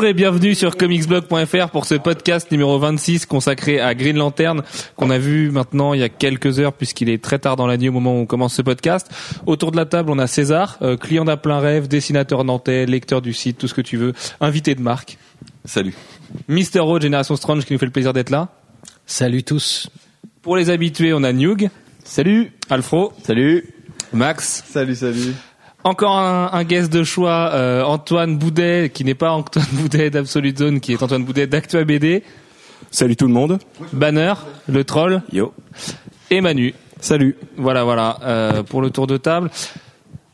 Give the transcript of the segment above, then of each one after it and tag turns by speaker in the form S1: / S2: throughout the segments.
S1: Bonjour et bienvenue sur comicsblog.fr pour ce podcast numéro 26 consacré à Green Lantern qu'on a vu maintenant il y a quelques heures puisqu'il est très tard dans la nuit au moment où on commence ce podcast. Autour de la table, on a César, euh, client d'un plein rêve, dessinateur nantais, lecteur du site, tout ce que tu veux, invité de marque.
S2: Salut.
S1: Mister O, Génération Strange qui nous fait le plaisir d'être là.
S3: Salut tous.
S1: Pour les habitués, on a Newg.
S2: Salut.
S1: Alfro.
S2: Salut.
S1: Max.
S4: Salut, salut.
S1: Encore un, un guest de choix, euh, Antoine Boudet, qui n'est pas Antoine Boudet d'Absolute Zone, qui est Antoine Boudet d'Actua BD.
S5: Salut tout le monde.
S1: Banner, le troll.
S2: Yo.
S1: Et Manu.
S5: Salut.
S1: Voilà, voilà, euh, pour le tour de table.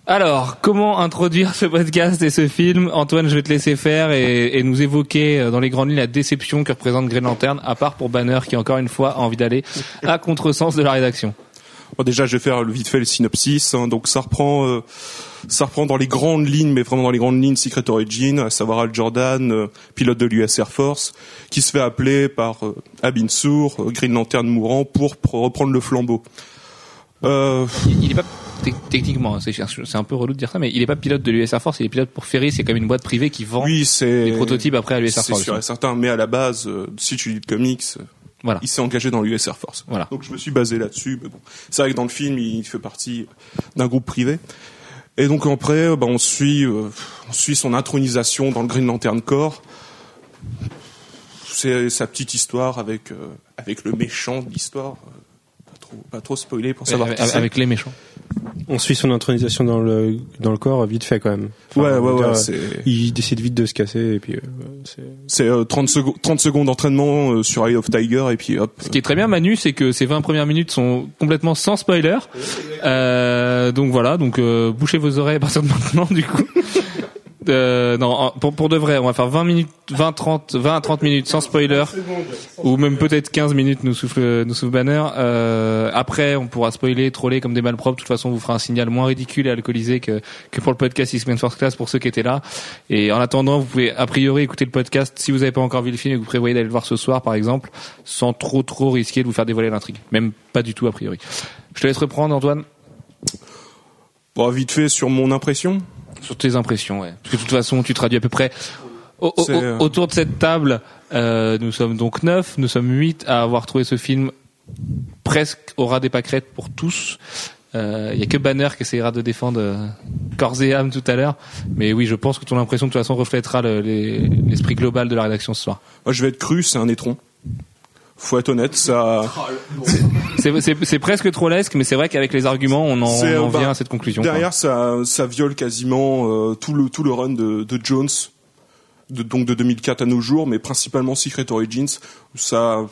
S1: Alors, comment introduire ce podcast et ce film? Antoine, je vais te laisser faire et, et nous évoquer euh, dans les grandes lignes la déception que représente Green Lantern, à part pour Banner qui, encore une fois, a envie d'aller à contresens de la rédaction.
S5: Bon, déjà, je vais faire le- vite fait le synopsis. hein. donc, ça reprend, euh, ça reprend dans les grandes lignes, mais vraiment dans les grandes lignes, Secret Origin, à savoir Al Jordan, euh, pilote de l'US Air Force, qui se fait appeler par euh, Abin Sur, euh, Green Lantern mourant, pour, reprendre le flambeau. Euh,
S1: Il, il est pas te- techniquement, c'est c'est un peu relou de dire ça, mais il est pas pilote de l'US Air Force, il est pilote pour Ferry, c'est comme une boîte privée qui vend
S5: oui, c'est
S1: des prototypes après à l'US Air
S5: c'est
S1: Force.
S5: sûr et certain, mais à la base, si tu lis le comics,
S1: Voilà.
S5: il s'est engagé dans l'US Air Force.
S1: Voilà.
S5: Donc je me suis basé là-dessus. Mais bon, c'est vrai que dans le film, il fait partie d'un groupe privé. Et donc après, euh, bah, on suit, euh, on suit son intronisation dans le Green Lantern Corps. C'est sa petite histoire avec euh, avec le méchant de l'histoire. Pas trop, pas trop spoiler pour savoir
S1: avec, avec les méchants.
S3: On suit son intronisation dans le dans le corps vite fait quand même.
S5: Ouais, ouais, ouais,
S3: dire, Il décide vite de se casser et puis euh, c'est.
S5: C'est euh, 30 secondes 30 secondes d'entraînement euh, sur Eye of Tiger et puis hop.
S1: Ce qui est très bien, Manu, c'est que ces 20 premières minutes sont complètement sans spoiler. Euh, donc voilà, donc euh, bouchez vos oreilles à partir de maintenant, du coup. Euh, non, pour, pour de vrai, on va faire 20 minutes, 20, 30, 20 à 30 minutes sans spoiler, ou même peut-être 15 minutes nous souffle, nous souffle Banner. Euh, après, on pourra spoiler, troller comme des malpropres. De toute façon, on vous fera un signal moins ridicule et alcoolisé que, que pour le podcast X-Men First Class pour ceux qui étaient là. Et en attendant, vous pouvez a priori écouter le podcast si vous n'avez pas encore vu le film et que vous prévoyez d'aller le voir ce soir, par exemple, sans trop trop risquer de vous faire dévoiler l'intrigue. Même pas du tout a priori. Je te laisse reprendre, Antoine,
S5: Bon, vite fait sur mon impression.
S1: Sur tes impressions. Ouais. Parce que de toute façon, tu traduis à peu près. Au- au-
S5: C'est, euh,
S1: autour de cette table, euh, nous sommes donc neuf, nous sommes huit à avoir trouvé ce film presque au ras des pâquerettes pour tous. Euh, Il y a que Banner qui essayera de défendre euh, corps et âme tout à l'heure. Mais oui, je pense que ton impression de toute façon reflètera le- les- l'esprit global de la rédaction ce soir.
S5: Moi, je vais être cru, c'est un étron. Faut être honnête, ça.
S1: C'est- presque trollesque, mais c'est vrai qu'avec les arguments, on en,
S5: C'est,
S1: on en
S5: bah,
S1: vient à cette conclusion. quoi.
S5: Derrière, ça, ça viole quasiment euh, tout le tout le run de, de Jones, de, donc de 2004 à nos jours, mais principalement Secret Origins. Ça,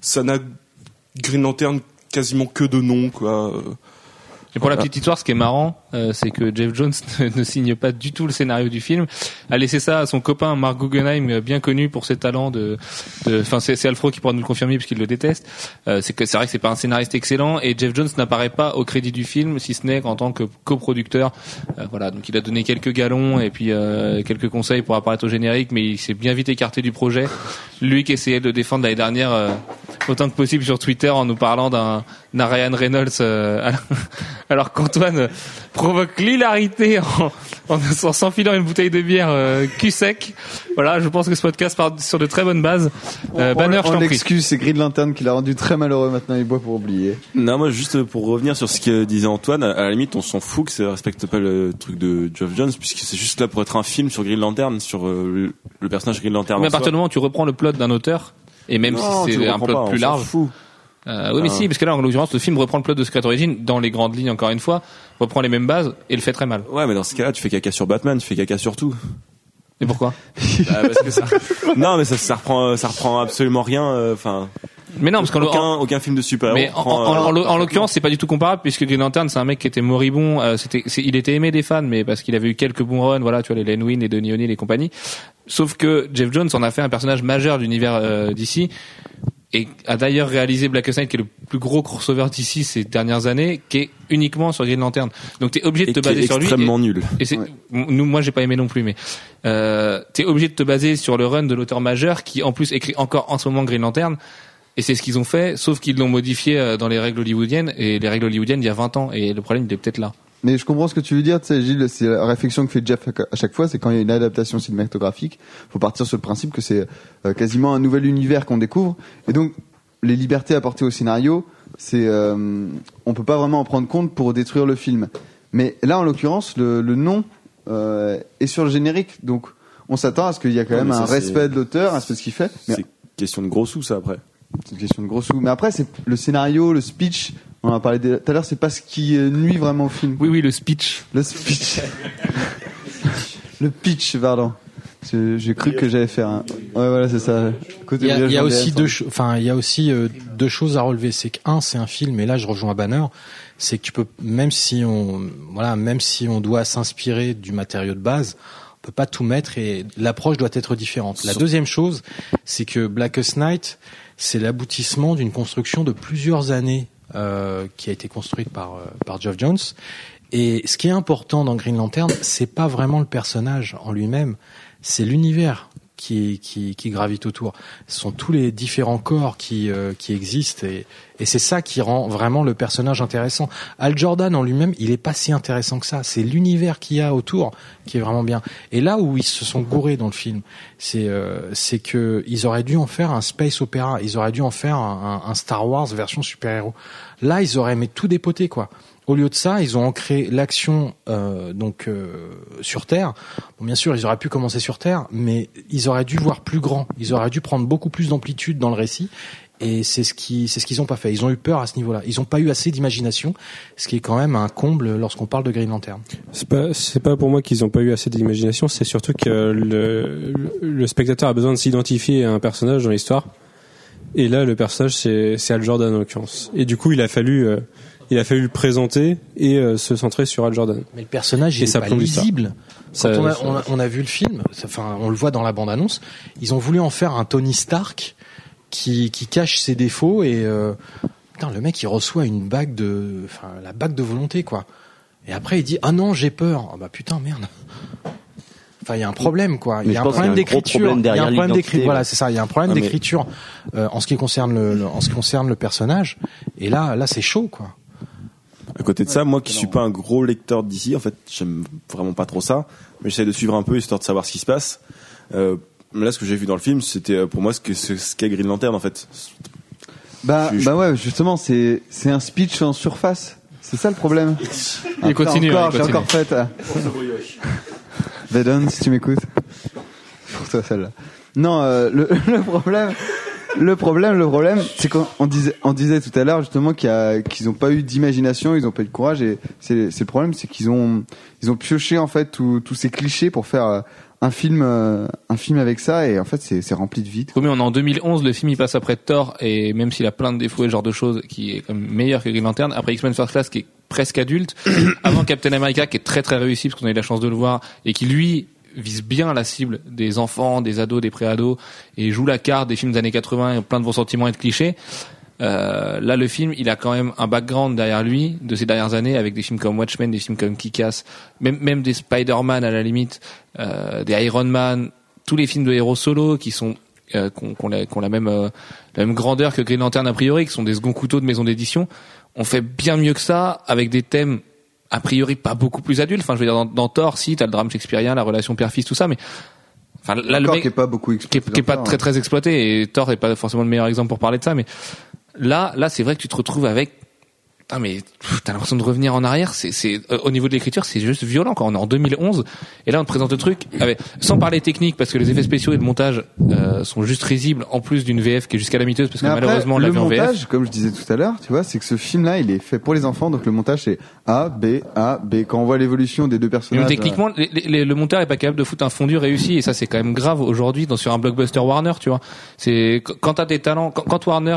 S5: ça n'a Green Lantern quasiment que de nom, quoi.
S1: Et pour la petite histoire, ce qui est marrant, euh, c'est que Jeff Jones ne, ne signe pas du tout le scénario du film, a laissé ça à son copain Mark Guggenheim, euh, bien connu pour ses talents de, enfin c'est Alfro qui pourra nous le confirmer puisqu'il le déteste. Euh, c'est vrai que c'est pas un scénariste excellent et Jeff Jones n'apparaît pas au crédit du film, si ce n'est qu'en tant que coproducteur. Euh, voilà, donc il a donné quelques galons et puis euh, quelques conseils pour apparaître au générique, mais il s'est bien vite écarté du projet. Lui qui essayait de le défendre l'année dernière euh, autant que possible sur Twitter en nous parlant d'un Ryan Reynolds alors- alors qu'Antoine provoque l'hilarité en, en, en s'enfilant une bouteille de bière euh, cul sec. Voilà, je pense que ce podcast part sur de très bonnes bases. Euh, Banner, je
S4: on
S1: t'en prie.
S4: l'excuse, c'est Green Lantern qui l'a rendu très malheureux. Maintenant, il boit pour oublier.
S2: Non, moi juste pour revenir sur ce que disait Antoine, à la limite on s'en fout que ça respecte pas le truc de Geoff Jones puisque c'est juste là pour être un film sur Green Lantern, sur euh, le, le personnage Green Lantern.
S1: Mais à partir du moment où tu reprends le plot d'un auteur, et même
S2: Non,
S1: si c'est un plot
S2: pas,
S1: plus
S2: on s'en
S1: large,
S2: fout.
S1: Euh, oui, mais
S2: Ah.
S1: si, parce que là, en l'occurrence, le film reprend le plot de Secret Origin dans les grandes lignes, encore une fois, reprend les mêmes bases et le fait très mal.
S2: Ouais, mais dans ce cas-là, tu fais caca sur Batman, tu fais caca sur tout.
S1: Et pourquoi?
S2: Bah, parce que ça... non, mais ça, ça reprend, ça reprend absolument rien. euh, Enfin,
S1: Mais non, parce qu'en
S2: aucun, aucun film de super-héros.
S1: Mais en, en-
S2: euh,
S1: en- en- en l'occurrence, c'est pas du tout comparable puisque Green Lantern, c'est un mec qui était moribond. euh, c'était, c'est- il était aimé des fans, mais parce qu'il avait eu quelques bons runs, voilà, tu vois, les Len Wein, les Denis O'Neill et compagnie. Sauf que Jeff Jones en a fait un personnage majeur de l'univers euh, d'ici et a d'ailleurs réalisé Black Knight, qui est le plus gros crossover d'ici ces dernières années, qui est uniquement sur Green Lantern. Donc t'es obligé de
S2: et
S1: te baser sur lui.
S2: extrêmement nul.
S1: et c'est, nous, moi, j'ai pas aimé non plus, mais euh, t'es obligé de te baser sur le run de l'auteur majeur qui, en plus, écrit encore en ce moment Green Lantern. Et c'est ce qu'ils ont fait, sauf qu'ils l'ont modifié euh, dans les règles hollywoodiennes. Et les règles hollywoodiennes, il y a 20 ans. Et le problème, il est peut-être là.
S4: Mais je comprends ce que tu veux dire, tu sais, Gilles, c'est la réflexion que fait Jeff à à chaque fois, c'est quand il y a une adaptation cinématographique, faut partir sur le principe que c'est euh, quasiment un nouvel univers qu'on découvre, et donc les libertés apportées au scénario, c'est, euh, on peut pas vraiment en prendre compte pour détruire le film. Mais là, en l'occurrence, le, le nom euh, est sur le générique, donc on s'attend à ce qu'il y a quand même
S2: ça,
S4: un respect de l'auteur, de ce qu'il fait. Mais
S2: C'est question de gros sous, ça, après.
S4: c'est une question de gros sous. Mais après, c'est le scénario, le speech. On en a parlé tout à l'heure. C'est pas ce qui euh, nuit vraiment au film.
S1: Oui, oui, le speech.
S4: Le speech. le pitch, pardon. J'ai cru que j'allais faire un. Ouais, voilà, c'est ça. Côté
S6: Il y il y a aussi deux, enfin, il y a aussi euh, deux choses à relever. C'est que un, c'est un film, et là, je rejoins Banner. C'est que tu peux, même si on, voilà, même si on doit s'inspirer du matériau de base, on peut pas tout mettre et l'approche doit être différente. La deuxième chose, c'est que Blackest Night, c'est l'aboutissement d'une construction de plusieurs années euh, qui a été construite par euh, par Geoff Jones. Et ce qui est important dans Green Lantern, c'est pas vraiment le personnage en lui-même, c'est l'univers qui, qui, qui gravite autour. Ce sont tous les différents corps qui, euh, qui existent et, et c'est ça qui rend vraiment le personnage intéressant. Al Jordan en lui-même, il est pas si intéressant que ça. C'est l'univers qu'il y a autour qui est vraiment bien. Et là où ils se sont gourés dans le film, c'est euh, c'est que ils auraient dû en faire un space opéra. Ils auraient dû en faire un, un- Star Wars version super-héros. Là, ils auraient mais tout dépoté quoi. Au lieu de ça, ils ont ancré l'action euh, donc euh, sur Terre. Bon, bien sûr, ils auraient pu commencer sur Terre, mais ils auraient dû voir plus grand. Ils auraient dû prendre beaucoup plus d'amplitude dans le récit. Et c'est ce qui, c'est ce qu'ils ont pas fait. Ils ont eu peur à ce niveau-là. Ils ont pas eu assez d'imagination, ce qui est quand même un comble lorsqu'on parle de Green Lantern.
S3: C'est pas, c'est pas pour moi qu'ils ont pas eu assez d'imagination, c'est surtout que le, le spectateur a besoin de s'identifier à un personnage dans l'histoire. Et là, le personnage, c'est, c'est Al Jordan en l'occurrence. Et du coup, il a fallu, euh, il a fallu le présenter et euh, se centrer sur Al Jordan.
S6: Mais le personnage, il est
S3: ça
S6: pas lisible. Quand
S3: Ça-
S6: on, a, on, a, on a vu le film, enfin, on le voit dans la bande-annonce. Ils ont voulu en faire un Tony Stark qui, qui cache ses défauts et euh, putain, le mec, il reçoit une bague de, enfin, la bague de volonté, quoi. Et après, il dit ah non, j'ai peur. Ah bah putain, merde. Enfin, il y a un problème, quoi. Il y a un problème d'écriture. Il y a un problème d'écriture. Voilà, c'est ça. Il y a un problème
S2: mais-
S6: d'écriture euh, en ce qui concerne le, le- en ce qui concerne le personnage. Et là, là, c'est chaud, quoi.
S2: À côté de ça, moi qui suis pas un gros lecteur d'ici, en fait, j'aime vraiment pas trop ça, mais j'essaie de suivre un peu histoire de savoir ce qui se passe. Euh, là, ce que j'ai vu dans le film, c'était euh, pour moi ce que ce ce qu'est Green Lantern, en fait.
S4: Bah,
S2: Je- je-
S4: bah ouais, justement, c'est c'est un speech en surface. C'est ça le problème.
S1: Il continue,
S4: Encore,
S1: il
S4: j'ai
S1: continue.
S4: encore fait. euh. Vedon, si tu m'écoutes. Pour toi, celle-là. Non, euh, le, le problème, le problème, le problème, c'est qu'on on disait, on disait tout à l'heure justement qu'ils n'ont pas eu d'imagination, ils n'ont pas eu de courage, et c'est le problème, c'est qu'ils ont, ils ont pioché en fait tous ces clichés pour faire euh, un film, euh, un film avec ça, et en fait c'est c'est rempli de vide.
S1: Oui, mais on est en 2011, le film il passe après Thor et même s'il a plein de défauts et ce genre de choses, qui est quand même meilleur que Green Lantern. Après X-Men First Class qui est presque adulte, avant Captain America qui est très très réussi parce qu'on a eu la chance de le voir et qui lui vise bien la cible des enfants, des ados, des pré-ados et joue la carte des films des années 80 et plein de bons sentiments et de clichés. Euh, là, le film, il a quand même un background derrière lui de ces dernières années avec des films comme Watchmen, des films comme Kick-Ass, même, même des Spider-Man à la limite, euh, des Iron Man, tous les films de héros solo qui sont euh, qu'on qu'on la, qu'on la même euh, la même grandeur que Green Lantern a priori, qui sont des seconds couteaux de maison d'édition. On fait bien mieux que ça avec des thèmes a priori pas beaucoup plus adultes. Enfin, je veux dire dans, dans Thor, si t'as le drame shakespearien, la relation père-fils, tout ça, mais enfin là le mec
S4: qui est pas beaucoup
S1: qui est, qui est pas très
S4: ça,
S1: très exploité et Thor est pas forcément le meilleur exemple pour parler de ça mais là là c'est vrai que tu te retrouves avec Putain, mais t'as l'impression de revenir en arrière. C'est, c'est euh, au niveau de l'écriture, c'est juste violent. Quand on est en 2011 et là on te présente le truc avec, sans parler technique parce que les effets spéciaux et le montage euh, sont juste risibles en plus d'une VF qui est jusqu'à la miteuse parce que
S4: Mais après,
S1: malheureusement on l'a
S4: le
S1: vu en VF.
S4: montage, comme je disais tout à l'heure, tu vois, c'est que ce film-là, il est fait pour les enfants, donc le montage c'est A, B, A, B. Quand on voit l'évolution des deux
S1: Mais
S4: personnages,
S1: techniquement, les- les- le monteur est pas capable de foutre un fondu réussi et ça c'est quand même grave aujourd'hui dans sur un blockbuster Warner, tu vois. C'est qu- quand t'as des talents, quand, quand Warner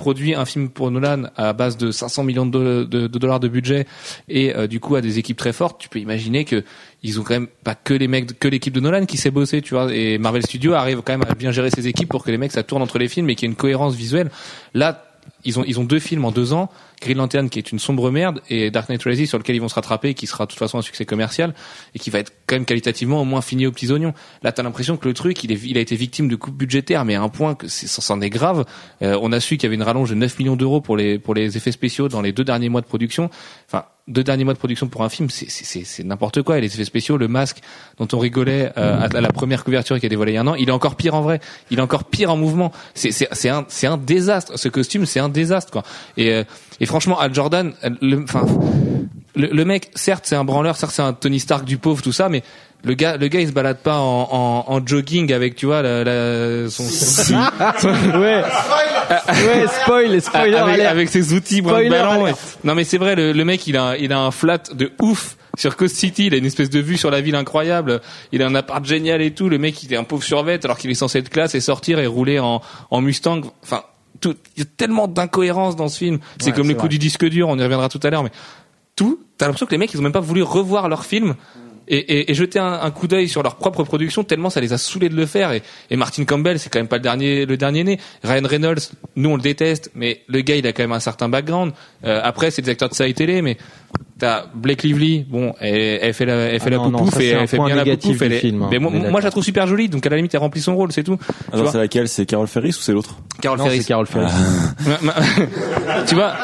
S1: produit un film pour Nolan à base de 500 millions de, doll- de- de dollars de budget et euh, du coup à des équipes très fortes, tu peux imaginer que ils ont quand même pas que les mecs, que l'équipe de Nolan qui sait bosser, tu vois. Et Marvel Studios arrive quand même à bien gérer ses équipes pour que les mecs ça tourne entre les films et qu'il y ait une cohérence visuelle. Là, ils ont ils ont deux films en deux ans, Green Lantern qui est une sombre merde et Dark Knight Rises sur lequel ils vont se rattraper, qui sera de toute façon un succès commercial et qui va être quand même qualitativement au moins fini aux petits oignons. Là, t'as l'impression que le truc, il est il a été victime de coupes budgétaires, mais à un point que s'en est grave. Euh, on a su qu'il y avait une rallonge de 9 millions d'euros pour les pour les effets spéciaux dans les deux derniers mois de production. Enfin, deux derniers mois de production pour un film, c'est n'importe quoi. Et les effets spéciaux, le masque dont on rigolait euh, à, la première couverture qui a dévoilé il y a un an, il est encore pire en vrai. Il est encore pire en mouvement. C'est un désastre. Ce costume, c'est un désastre quoi. Euh, et franchement, Al Jordan, le, enfin le, le mec, certes, c'est un branleur, certes, c'est un Tony Stark du pauvre, tout ça, mais le gars, le gars, il se balade pas en, en, en jogging avec, tu vois, la, la, son,
S7: ouais. ouais, spoil, spoiler
S1: avec, avec ses outils
S7: Spoiler
S1: ballon. ouais. Non, mais c'est vrai, le, le mec, il a, il a un flat de ouf. Sur Coast City, il a une espèce de vue sur la ville incroyable. Il a un appart génial et tout. Le mec, il est un pauvre survêt alors qu'il est censé être classe et sortir et rouler en, en Mustang. Enfin, tout, il y a tellement d'incohérences dans ce film. C'est
S7: Ouais,
S1: comme le coup
S7: vrai.
S1: du disque dur, on y reviendra tout à l'heure, mais tout, t'as l'impression que les mecs, ils ont même pas voulu revoir leur film et, et, et jeter un, un coup d'œil sur leur propre production tellement ça les a saoulés de le faire. Et, et Martin Campbell, c'est quand même pas le dernier, le dernier né. Ryan Reynolds, nous on le déteste, mais le gars, il a quand même un certain background. Euh, après, c'est des acteurs de série télé, mais t'as Blake Lively, bon, elle, elle fait la, elle fait
S7: Ah
S1: la
S7: non, non,
S1: poupouf
S7: ça,
S1: et elle fait bien la poupouf.
S7: du
S1: Elle est,
S7: film, hein.
S1: mais moi, moi, je la trouve super jolie, donc à la limite, elle remplit son rôle, c'est tout.
S2: Alors
S1: vois
S2: c'est laquelle? C'est Carol Ferris ou c'est l'autre?
S1: Carol Ferris.
S7: c'est Carol Ferris.
S1: Ma- ma- tu vois,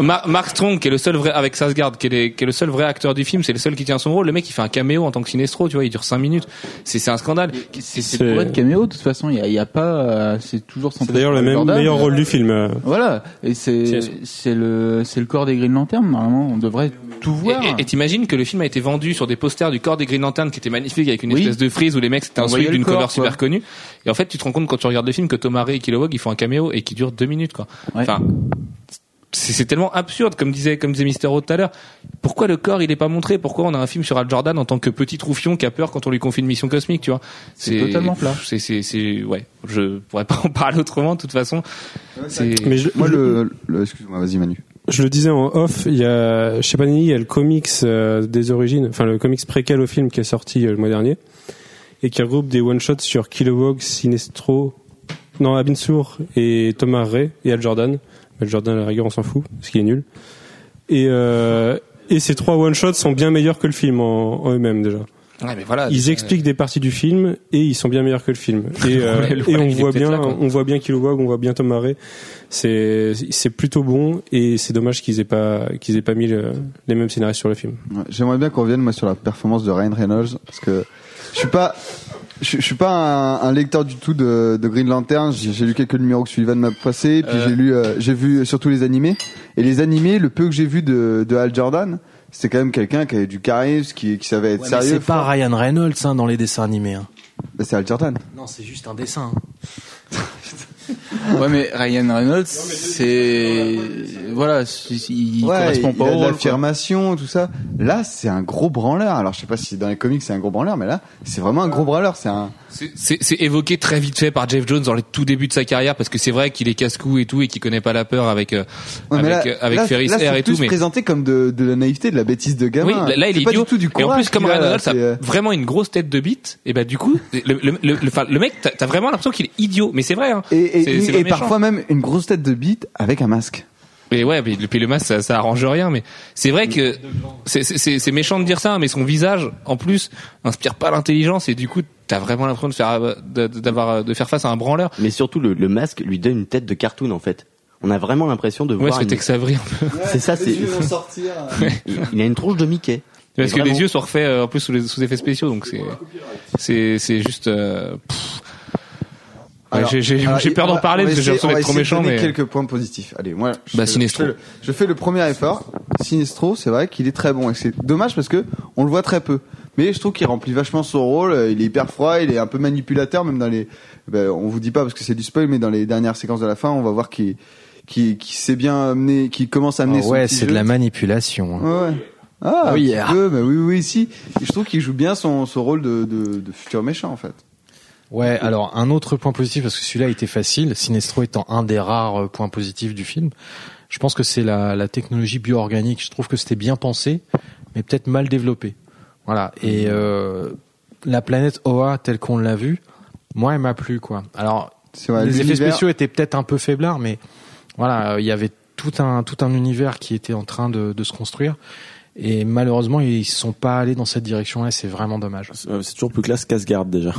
S1: Ma- Mark Strong, qui est le seul vrai avec Sasgard, qui est, les- qui est le seul vrai acteur du film, c'est le seul qui tient son rôle. Le mec, il fait un caméo en tant que Sinestro, tu vois, il dure 5 minutes. C'est c'est un scandale.
S8: C'est
S3: C'est-
S8: pour être caméo, de toute façon, il y a, il y a pas, euh, c'est toujours
S3: C'est d'ailleurs le même meilleur rôle du film. euh.
S8: Voilà, et c'est le c'est le corps des Green Lantern normalement. On devrait tout voir.
S1: Et t'imagines que le film a été vendu sur des posters du corps des Green Lantern qui étaient magnifiques avec une
S8: Oui.
S1: espèce de frise où les mecs c'était
S8: le
S1: d'une cover
S8: quoi.
S1: super connue. Et en fait, tu te rends compte quand tu regardes le film que Thomas Ray et Kilowog ils font un caméo et qui dure deux minutes quoi.
S8: Ouais.
S1: Enfin, c'est c'est tellement absurde comme disait comme disait Mister O tout à l'heure. Pourquoi le corps il est pas montré? Pourquoi on a un film sur Al Jordan en tant que petit troufion qui a peur quand on lui confie une mission cosmique, tu vois?
S8: C'est totalement plat.
S1: C'est c'est c'est ouais. Je pourrais pas en parler autrement de toute façon. C'est
S3: Mais je,
S4: Moi,
S3: je-
S4: le, le excuse-moi, vas-y Manu.
S3: je le disais en off, il y a chez Panini, il y a le comics euh, des origines, enfin le comics préquel au film qui est sorti euh, le mois dernier et qui regroupe des one shots sur Kilowog, Sinestro, non Abinsour et Thomas Ray et Al Jordan. Al Jordan à la rigueur on s'en fout parce qu'il est nul. Et euh, et ces trois one shots sont bien meilleurs que le film en, en eux-mêmes déjà.
S1: ouais, mais voilà.
S3: Ils expliquent des parties du film et ils sont bien meilleurs que le film. Et, euh, et on voit bien,
S1: là,
S3: on voit bien Kilowog, on voit bien Tom Harry. C'est c'est plutôt bon et c'est dommage qu'ils aient pas qu'ils aient pas mis le- les mêmes scénarios sur le film.
S4: Ouais, J'aimerais bien qu'on revienne moi sur la performance de Ryan Reynolds parce que je suis pas je, je suis pas un, un lecteur du tout de, de Green Lantern. J'ai j'ai lu quelques numéros que Sullivan m'a passé, puis
S1: Euh.
S4: j'ai lu euh, j'ai vu surtout les animés et les animés. Le peu que j'ai vu de, de Hal Jordan, c'était quand même quelqu'un qui avait du charisme, qui, qui savait être
S6: Ouais, mais
S4: sérieux.
S6: c'est pas Ryan Reynolds hein, dans les dessins animés. Hein.
S4: Bah, c'est Hal Jordan.
S6: Non, c'est juste un dessin. hein.
S8: Ouais, mais Ryan Reynolds, c'est voilà, il
S4: ouais,
S8: correspond
S4: il
S8: pas
S4: a
S8: au
S4: l'affirmation, tout ça. Là, c'est un gros branleur. Alors, je sais pas si dans les comics c'est un gros branleur, mais là, c'est vraiment un gros branleur. C'est un.
S1: C'est- évoqué très vite fait par Jeff Jones dans les tout débuts de sa carrière parce que c'est vrai qu'il est casse-cou et tout et qu'il connaît pas la peur avec euh,
S4: Ouais, mais
S1: avec
S4: là,
S1: euh, avec
S4: là,
S1: Ferris
S4: là,
S1: Air et tout mais
S4: présenté comme de, de la naïveté, de la bêtise de gamin.
S1: oui là, là, il
S4: C'est
S1: est
S4: pas
S1: idiot
S4: du tout du
S1: et en
S4: courage
S1: plus comme Ryan Reynolds a
S4: euh,
S1: vraiment une grosse tête de bite et bah du coup le le le, le, le mec t'as t'as vraiment l'impression qu'il est idiot mais c'est vrai hein.
S4: Et, et,
S1: C'est
S4: et parfois même une grosse tête de bite avec un masque.
S1: Et ouais, puis, puis le masque, ça, ça arrange rien, mais c'est vrai que c'est- c'est c'est- c'est méchant de dire ça, mais son visage, en plus, inspire pas l'intelligence et du coup, t'as vraiment l'impression de faire de- d'avoir de faire face à un branleur.
S7: Mais surtout, le, le masque lui donne une tête de cartoon en fait. On a vraiment l'impression de
S1: Ouais,
S7: voir.
S1: c'est
S7: une-. C'est ça, c'est. Il, il a une tronche de Mickey.
S1: Parce que
S7: Vraiment.
S1: les yeux sont refaits euh, en plus sous, les, sous effets spéciaux, donc c'est c'est c'est juste. euh, pff. Ouais, j'ai j'ai
S4: alors,
S1: j'ai peur d'en parler parce que j'ai l'impression d'être trop méchant, mais
S4: quelques points positifs. Allez, moi, je,
S1: Bah.
S4: Je fais, le, je fais le premier effort. Sinestro, c'est vrai qu'il est très bon et c'est dommage parce que on le voit très peu. Mais je trouve qu'il remplit vachement son rôle. euh, Il est hyper froid, il est un peu manipulateur, même dans les. Ben, on vous dit pas parce que c'est du spoil, mais dans les dernières séquences de la fin, on va voir qu'il qui qui sait bien amener, qui commence à amener son
S6: ouais, c'est de la manipulation. hein.
S4: Ouais, ouais. Ah,
S6: oui,
S4: un petit
S6: ah.
S4: peu, mais oui, oui, si. Et je trouve qu'il joue bien son, son rôle de, de, de futur méchant, en fait.
S6: Ouais, alors un autre point positif, parce que celui-là était facile, Sinestro étant un des rares euh, points positifs du film, je pense que c'est la, la technologie bio-organique. Je trouve que c'était bien pensé, mais peut-être mal développé. Voilà. Et euh, la planète Oa, telle qu'on l'a vue, moi, elle m'a plu, quoi. Alors,
S4: vrai,
S6: les effets spéciaux étaient peut-être un peu faiblards, mais Voilà, euh, il y avait tout un tout un univers qui était en train de, de se construire. Et malheureusement, ils sont pas allés dans cette direction-là. C'est vraiment dommage.
S2: Euh, C'est toujours plus classe qu'Asgard déjà.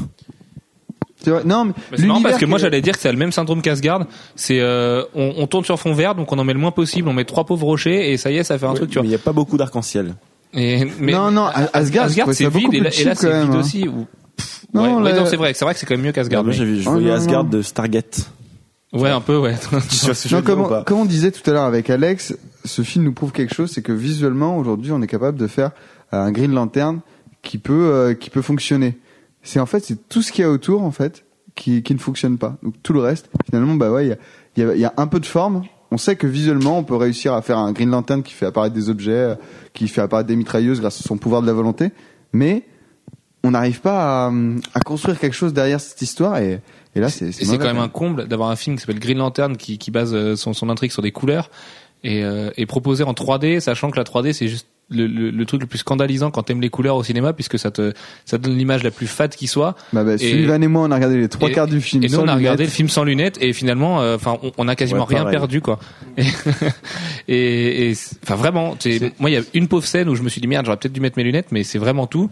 S4: C'est vrai. Non, mais
S1: c'est marrant
S4: l'univers
S1: parce que moi j'allais dire que c'est le même syndrome qu'Asgard. C'est euh, on, on tourne sur fond vert, donc on en met le moins possible. On met trois pauvres rochers et ça y est, ça fait un
S2: Ouais,
S1: truc. Tu
S2: mais
S1: vois.
S2: il n'y a pas beaucoup d'arc-en-ciel.
S1: Et, mais
S4: Non, non, Asgard,
S1: Asgard c'est vide et là, et là
S4: cheap
S1: c'est
S4: quand même,
S1: vide
S4: hein.
S1: aussi. Ou- Pff,
S4: Non,
S1: ouais, ouais,
S4: là-
S1: non, c'est vrai, c'est vrai que c'est quand même mieux qu'Asgard.
S2: Moi,
S1: mais-
S2: j'ai vu, je
S4: Oh,
S2: voyais Asgard de Stargate.
S1: Ouais, un peu, ouais.
S4: Non, comme on disait tout à l'heure avec Alex, ce film nous prouve quelque chose, c'est que visuellement aujourd'hui on est capable de faire euh, un Green Lantern qui peut euh, qui peut fonctionner. C'est en fait c'est tout ce qu'il y a autour en fait qui qui ne fonctionne pas. Donc tout le reste finalement bah ouais il y a, y, a, y a un peu de forme. On sait que visuellement on peut réussir à faire un Green Lantern qui fait apparaître des objets, euh, qui fait apparaître des mitrailleuses grâce à son pouvoir de la volonté, mais on n'arrive pas à, à construire quelque chose derrière cette histoire et, et là c'est c'est
S1: quand même un comble d'avoir un film qui s'appelle Green Lantern qui, qui base euh, son, son intrigue sur des couleurs et, euh, et proposé en 3D, sachant que la 3D c'est juste le, le, le truc le plus scandalisant quand t'aimes les couleurs au cinéma puisque ça te ça te donne l'image la plus fade qui soit.
S4: Bah, bah,
S1: Et-
S4: Sullivan et moi, on a regardé les trois
S1: et-
S4: quarts du film.
S1: Et nous
S4: sans
S1: on a regardé le
S4: lunettes.
S1: film sans lunettes et finalement euh, enfin on, on a quasiment
S2: Ouais,
S1: rien perdu quoi. Et enfin vraiment, c'est- moi il y a une pauvre scène où je me suis dit merde, j'aurais peut-être dû mettre mes lunettes mais c'est vraiment tout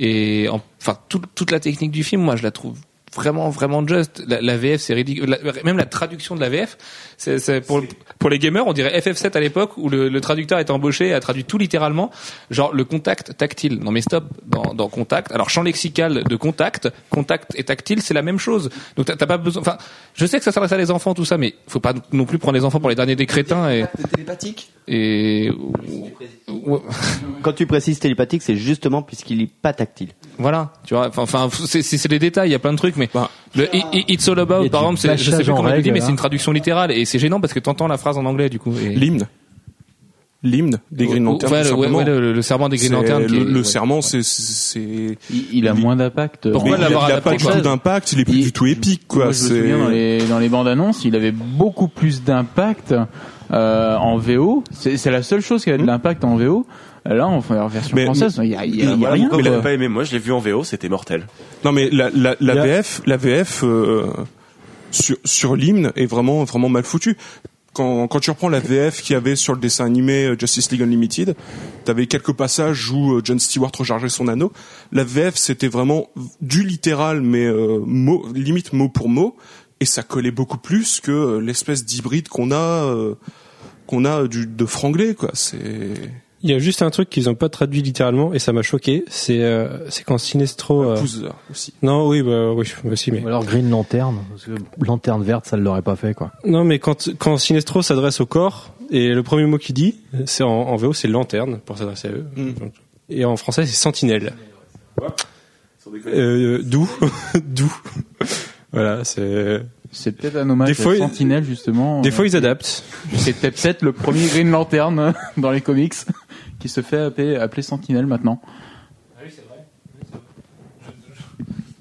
S1: et en- enfin tout- toute la technique du film moi je la trouve vraiment vraiment juste la, la VF c'est ridicule La- même la traduction de la VF c'est c'est pour pour les gamers on dirait FF7 à l'époque où le, le traducteur était embauché et a traduit tout littéralement genre le contact tactile non mais stop dans, dans contact alors champ lexical de contact contact et tactile c'est la même chose donc t'as t'as pas besoin enfin je sais que ça s'adresse à les enfants tout ça mais faut pas non plus prendre les enfants pour les derniers des crétins et
S7: télépathique
S1: et.
S7: Quand tu précises télépathique, c'est justement puisqu'il est pas tactile.
S1: Voilà, tu vois. Enfin, c'est c'est- des détails. Il y a plein de trucs, mais
S5: Bah.
S1: le It's All About, par exemple, c'est- je sais plus
S6: en
S1: comment
S6: règle,
S1: mais c'est
S6: hein.
S1: une traduction littérale et c'est gênant parce que t'entends la phrase en anglais du coup. Et...
S5: L'hymne. L'hymne des Green Lanterns.
S1: Ouais, le, ouais,
S5: simplement.
S1: ouais, le, le serment des Green Lanterns.
S5: Le,
S1: est-
S5: le
S1: ouais.
S5: serment, c'est, c'est,
S8: Il, il a moins d'impact.
S1: Pourquoi
S5: mais il a-
S1: l'avoir
S5: il a
S1: adapté,
S5: pas du tout d'impact, il est plus
S8: Il-
S5: du tout épique, quoi.
S8: Moi, je me
S5: c'est,
S8: souviens dans les, dans les bandes annonces, il avait beaucoup plus d'impact euh, en VO. C'est c'est la seule chose qui avait de l'impact en VO. Là, en version
S5: Mais-
S8: française, il y a, il y a- y a rien. quoi.
S2: l'avez pas aimé. Moi, je l'ai vu en VO, c'était mortel.
S5: Non mais la, la, la
S3: a-
S5: VF, la VF euh, sur, sur l'hymne est vraiment vraiment mal foutue. Quand, quand tu reprends la VF qu'il y avait sur le dessin animé euh, Justice League Unlimited, t'avais quelques passages où euh, John Stewart rechargeait son anneau. La VF c'était vraiment du littéral mais euh, mot, limite mot pour mot et ça collait beaucoup plus que euh, l'espèce d'hybride qu'on a euh, qu'on a du, de franglais quoi. C'est
S3: Il y a juste un truc qu'ils ont pas traduit littéralement et ça m'a choqué. C'est euh, c'est quand Sinestro. euh,
S5: Pouzer aussi.
S3: Non, oui, bah oui, aussi, mais
S6: Ou alors Green Lantern, parce que lanterne verte, ça ne l'aurait pas fait, quoi.
S3: non, mais quand quand Sinestro s'adresse au corps et le premier mot qu'il dit, c'est en, en VO, c'est lanterne pour s'adresser à eux. Et en français, c'est sentinelle. Euh, d'où, d'où. Voilà, c'est.
S8: C'est peut-être un hommage
S3: Des fois,
S8: à
S3: il-
S8: Sentinelle, justement.
S3: Des fois, ils adaptent.
S8: C'était peut-être le premier Green Lantern dans les comics qui se fait appeler, appeler Sentinelle maintenant.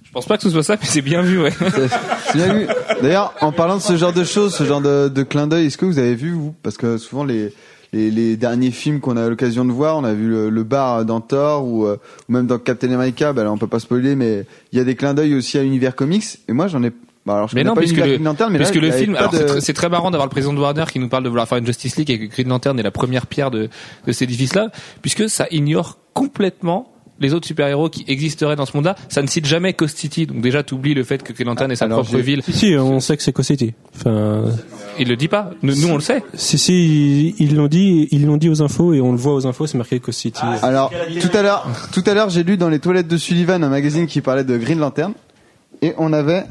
S1: Je pense pas que ce soit ça, mais c'est bien vu, ouais.
S4: C'est bien vu. D'ailleurs, en parlant de ce genre de choses, ce genre de, de clin d'œil, est-ce que vous avez vu vous? Parce que souvent les, les les derniers films qu'on a l'occasion de voir, on a vu le, le bar dans Thor ou, euh, ou même dans Captain America. Bah là, on peut pas spoiler, mais il y a des clins d'œil aussi à l'univers comics. Et moi, j'en ai. Bah alors, je
S1: Mais non,
S4: pas
S1: puisque le,
S4: Green Lantern, mais là,
S1: puisque
S4: y
S1: le film,
S4: de-
S1: c'est très, marrant d'avoir le président de Warner qui nous parle de vouloir faire une Justice League et que Green Lantern est la première pierre de, de cet édifice-là, puisque ça ignore complètement les autres super-héros qui existeraient dans ce monde-là. Ça ne cite jamais Coast City, donc déjà t'oublies le fait que Green Lantern est sa
S4: Alors,
S1: propre ville.
S3: Si, si, on sait que c'est City. Enfin,
S1: Il le dit pas. Nous, nous, on le sait.
S3: si, si, ils- l'ont dit, ils l'ont dit aux infos et on le voit aux infos, c'est marqué Coast City.
S4: Alors, tout à l'heure, tout à l'heure, j'ai lu dans les toilettes de Sullivan un magazine qui parlait de Green Lantern, et on avait,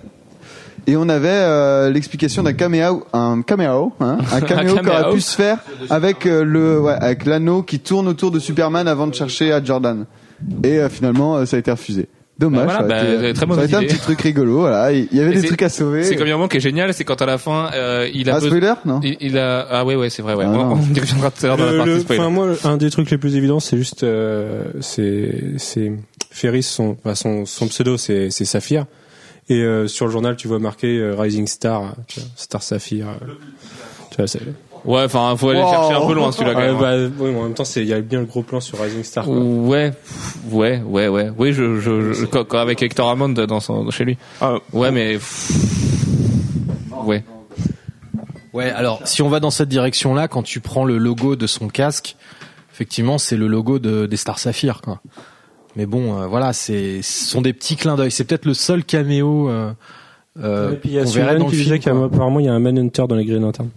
S4: et on avait euh, l'explication d'un caméo, un caméo, hein, un caméo qui aurait
S1: caméo.
S4: pu se faire avec euh, le, ouais, avec l'anneau qui tourne autour de Superman avant de chercher à Jordan. Et euh, finalement, euh, ça a été refusé. Dommage.
S1: Bah voilà,
S4: ça aurait
S1: bah,
S4: été,
S1: très
S4: ça aurait
S1: mauvaise
S4: été un
S1: idée.
S4: petit truc rigolo. Voilà, il y avait
S1: Et
S4: des trucs à sauver.
S1: C'est comme un moment qui est génial, c'est quand à la fin, euh, il a
S4: Un
S1: besoin-
S4: spoiler, non
S1: il, il a, ah ouais, ouais, c'est vrai, ouais.
S4: Ah
S1: on, on y reviendra tout à l'heure dans la partie
S3: le-
S1: spoiler.
S3: Enfin, moi, un des trucs les plus évidents, c'est juste, euh, c'est, c'est Ferris, son, enfin, son, son pseudo, c'est, c'est Saphir. Et euh, sur le journal, tu vois marqué euh, Rising Star, tu vois, Star Saphir. euh, tu vois, c'est.
S1: Ouais, enfin, faut aller
S4: Wow.
S1: chercher un peu loin, celui-là, quand
S3: Ouais,
S1: même. hein.
S3: bah, ouais, mais en même temps, c'est, il y a bien le gros plan sur Rising Star. quoi.
S1: Ouais, ouais, ouais, ouais. Oui, je, je, je- quand, quand avec Hector Hammond dans son, chez lui.
S5: Ah,
S1: Ouais, mais ouais.
S6: Ouais, alors si on va dans cette direction-là, quand tu prends le logo de son casque, effectivement, c'est le logo de, des Star Sapphire, quoi. Mais bon, euh, voilà, c'est ce sont des petits clins d'œil. C'est peut-être le seul caméo euh, euh,
S3: Et puis il y a qui disait qu'apparemment il y a un Manhunter dans les Green Lantern.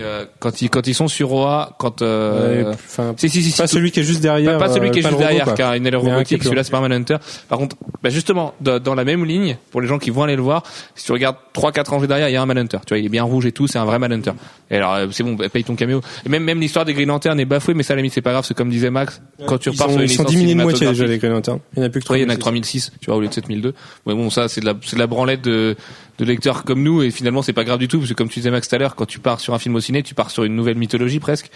S1: Euh, quand ils quand ils sont sur Oa, quand euh,
S3: Ouais, Enfin,
S1: si si si,
S3: pas celui qui est juste derrière.
S1: pas, pas celui
S3: euh,
S1: qui est juste
S3: robot,
S1: derrière, car il
S3: est
S1: robotique, celui-là c'est pas Manhunter. Par contre, bah justement, dans, dans la même ligne, pour les gens qui vont aller le voir, si tu regardes 3-4 rangées derrière, il y a un Manhunter. Tu vois, il est bien rouge et tout, c'est un vrai Manhunter. Et alors, euh, c'est bon, paye ton caméo. Et même même l'histoire des Green Lantern est bafouée, mais ça à la limite c'est pas grave, c'est comme disait Max, quand tu
S3: Ils
S1: repars
S3: sont,
S1: sur une
S3: ils sont diminués de moitié déjà les Green. Il n'y en a plus que
S1: Ouais, il y en a que
S3: 3006.
S1: 3006, tu vois, au lieu de 7002. Mais bon, ça, c'est de la, c'est de la branlette de, de lecteurs comme nous, et finalement, c'est pas grave du tout, parce que comme tu disais Max tout à l'heure, quand tu pars sur un film au ciné, tu pars sur une nouvelle mythologie presque.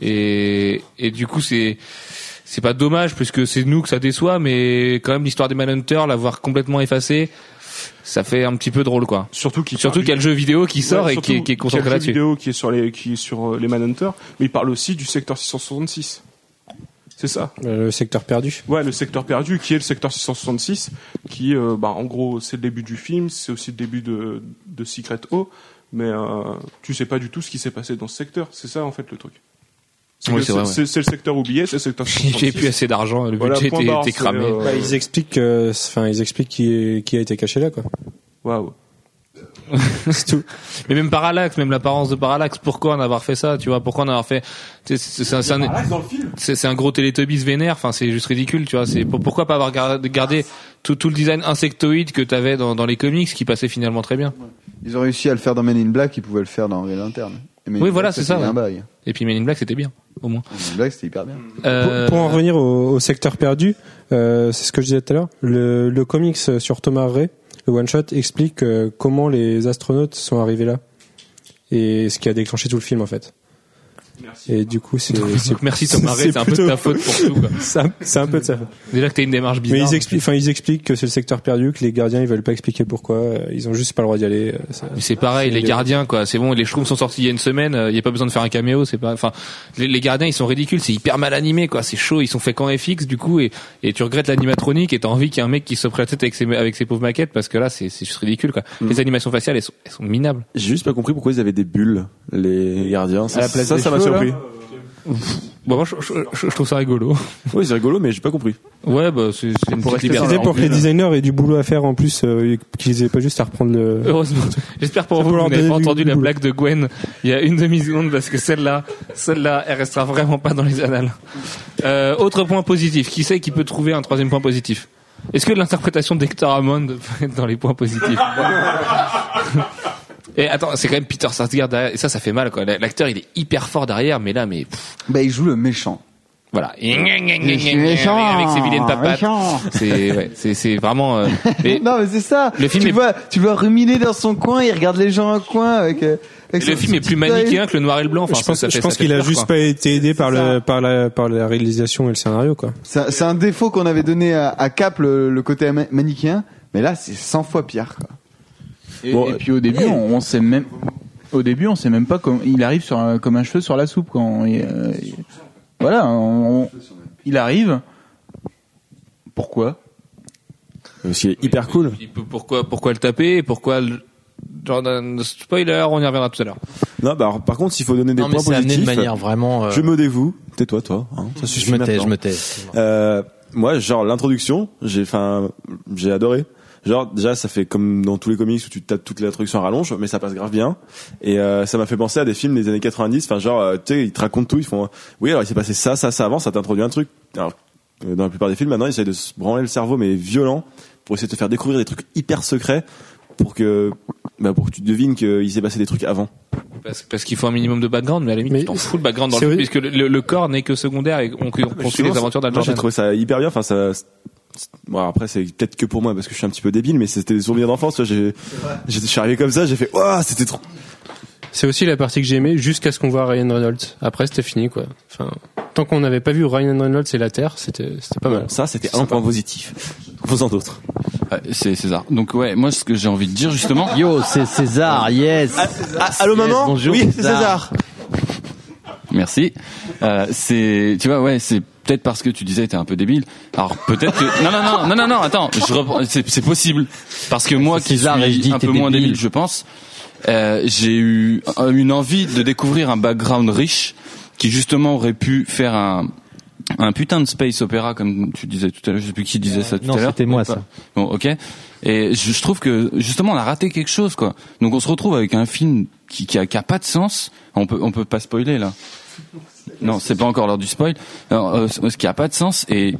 S1: Et, et du coup, c'est, c'est pas dommage, puisque c'est nous que ça déçoit, mais quand même, l'histoire des Manhunter, l'avoir complètement effacée, ça fait un petit peu drôle, quoi.
S5: Surtout qu'il
S1: Surtout qu'il y a le jeu vidéo qui sort
S5: Ouais,
S1: et qui, est- qui concentré
S5: le jeu
S1: là-dessus.
S5: vidéo qui est sur les qui est sur euh, les Manhunter, mais il parle aussi du secteur 666. C'est ça.
S3: Euh, Le secteur perdu.
S5: Ouais, le secteur perdu, qui est le secteur 666, qui, euh, bah, en gros, c'est le début du film, c'est aussi le début de, de Secret O, mais euh, tu sais pas du tout ce qui s'est passé dans ce secteur. C'est ça, en fait, le truc. C'est
S1: Oui,
S5: le secteur oublié, c'est le secteur
S1: J'ai
S5: 666.
S1: plus assez d'argent, le
S5: Voilà,
S1: budget était, cramé.
S5: euh,
S3: Bah, ils expliquent, que- enfin, ils expliquent qui, est- qui a été caché là, quoi.
S5: Waouh.
S3: C'est tout.
S1: Mais même Parallax, même l'apparence de Parallax, pourquoi en avoir fait ça, tu vois, pourquoi en avoir fait, c'est c'est un, c'est un, c'est c'est un gros Teletubbies vénère, enfin c'est juste ridicule, tu vois, c'est pour- pourquoi pas avoir gar- gardé tout, tout le design insectoïde que t'avais dans, dans les comics qui passait finalement très bien?
S4: Ils ont réussi à le faire dans Men in Black, ils pouvaient le faire dans. Et Men
S1: Oui, voilà,
S4: Black,
S1: c'est ça, ouais. Et puis Men in Black c'était bien, au moins.
S4: Men in Black, c'était hyper bien.
S1: Euh,
S3: Pour, pour en revenir au, au secteur perdu, euh, c'est ce que je disais tout à l'heure. Le, le comics sur Thomas Ray, le one shot, explique euh, comment les astronautes sont arrivés là et ce qui a déclenché tout le film en fait. Et du coup, c'est
S1: merci Thomas c'est un peu de ta faute pour tout, quoi.
S3: c'est un, peu de sa faute.
S1: Déjà que t'as une démarche bizarre.
S3: Mais ils expliquent, enfin ils expliquent que c'est le secteur perdu, que les gardiens ils veulent pas expliquer pourquoi, euh, ils ont juste pas le droit d'y aller. euh,
S1: c'est pareil, les gardiens, quoi. C'est bon, les Schtroumpfs sont sortis il y a une semaine. Il y a pas besoin de faire un caméo. C'est pas, enfin, les, les gardiens, ils sont ridicules. C'est hyper mal animé, quoi. C'est chaud. Ils sont faits qu'en FX, du coup, et, et tu regrettes l'animatronique et t'as envie qu'il y ait un mec qui se prenne la tête avec ses, avec ses pauvres maquettes parce que là, c'est, c'est juste ridicule, quoi.
S3: Mm.
S1: Les animations faciales, elles sont, elles sont minables.
S2: J'ai juste pas compris pourquoi ils avaient des bulles, les gardiens. Ça,
S8: À la place
S2: ça,
S8: des
S2: ça m'a
S8: cheveux,
S2: surpris.
S1: Bon, moi, je, je- je- je trouve ça rigolo.
S2: Oui, c'est rigolo, mais j'ai pas compris.
S1: Ouais, bah, c'est, c'est une
S8: Pour.
S3: C'était pour que les designers aient du boulot à faire en plus, euh, qu'ils aient pas juste à reprendre le.
S1: Heureusement. J'espère pour vous que vous n'avez pas entendu la
S3: boulot.
S1: blague de Gwen il y a une demi-seconde parce que celle-là, celle-là, elle restera vraiment pas dans les annales. Euh, autre point positif. Qui sait qui peut trouver un troisième point positif? Est-ce que l'interprétation d'Hector Hammond peut être dans les points positifs? Et attends, c'est quand même Peter Sarsgaard derrière. Et ça, ça fait mal, quoi. L'acteur, il est hyper fort derrière, mais là, mais pff,
S4: Bah, il joue le méchant.
S1: voilà. Avec ses vilaines papates. C'est, ouais, c'est, c'est vraiment. euh, mais
S4: Non, mais c'est ça.
S1: Le film
S4: tu
S1: est-
S4: vois, tu vois ruminer dans son coin, il regarde les gens en coin avec. euh, avec
S1: le film est plus manichéen que le noir et le blanc. Enfin,
S3: je pense,
S1: ça, ça
S3: je pense qu'il a
S1: peur,
S3: juste
S1: quoi.
S3: pas été aidé par
S4: ça.
S3: le, par la, par la réalisation et le scénario, quoi.
S4: C'est un- défaut qu'on avait donné à, à Cap, le, le côté ma- manichéen. Mais là, c'est 100 fois pire, quoi.
S8: Et,
S2: Bon,
S8: et puis au début, on, on sait même, au début, on sait même pas comment il arrive sur un- comme un cheveu sur la soupe quand. il- euh, il- voilà, on- on- il arrive. Pourquoi?
S2: Parce qu'il est hyper cool.
S1: Pourquoi, pourquoi le taper Pourquoi le... Jordan Spoiler, on y reviendra tout à l'heure.
S2: Non, bah, alors, par contre, s'il faut donner des
S6: Non, mais
S2: points
S6: amené de
S2: positifs,
S6: manière vraiment. euh,
S2: je me dévoue. Tais-toi, toi. Hein, ça
S6: je
S2: suffit
S6: me tais, je me tais.
S2: Euh, moi, genre l'introduction, j'ai, enfin, j'ai adoré. Genre déjà, ça fait comme dans tous les comics où tu tapes toute l'introduction à rallonge, mais ça passe grave bien. Et euh, ça m'a fait penser à des films des années 90. Enfin, genre, euh, tu sais, ils te racontent tout. Ils font, oui, alors il s'est passé ça, ça, ça avant. Ça t'introduit un truc. Alors, euh, dans la plupart des films, maintenant, ils essayent de se branler le cerveau, mais violent, pour essayer de te faire découvrir des trucs hyper secrets, pour que, bah, pour que tu devines qu'il s'est passé des trucs avant.
S1: Parce, parce qu'il faut un minimum de background, mais à la limite,
S3: Mais
S1: tu t'en fous le background dans le film, puisque le, le- le corps n'est que secondaire et on, on construit
S2: Justement,
S1: les aventures d'Al
S2: j'ai trouvé ça hyper bien. Enfin, ça. Bon, après, c'est peut-être que pour moi parce que je suis un petit peu débile, mais c'était des souvenirs d'enfance. tu vois, J'ai, suis arrivé comme ça, j'ai fait, waouh, c'était trop.
S3: C'est aussi la partie que j'ai aimée jusqu'à ce qu'on voit Ryan Reynolds. Après, c'était fini, quoi. Enfin, tant qu'on n'avait pas vu Ryan Reynolds et la Terre, c'était, c'était pas mal.
S2: Ça, c'était un point positif. Faisant d'autres.
S9: Ouais, c'est César. Donc ouais, moi ce que j'ai envie de dire justement,
S10: Yo, c'est César, yes.
S2: allô,
S10: Yes,
S2: maman?
S10: bonjour,
S2: Oui, c'est César.
S9: merci. Euh, c'est, tu vois, ouais, c'est peut-être parce que tu disais t'es un peu débile. Alors peut-être que non non non non non non attends, je reprends, c'est c'est possible parce que moi qui
S10: je
S9: suis un peu moins
S10: débile.
S9: je pense. euh, j'ai eu une envie de découvrir un background riche qui justement aurait pu faire un un putain de space opéra comme tu disais tout à l'heure je sais plus qui disait ça tout
S6: non,
S9: à l'heure
S6: c'était moi, ça.
S9: bon ok et je, je trouve que justement on a raté quelque chose quoi donc on se retrouve avec un film qui qui a, qui a pas de sens on peut on peut pas spoiler là non c'est pas encore l'heure du spoil. Euh, ce qui a pas de sens et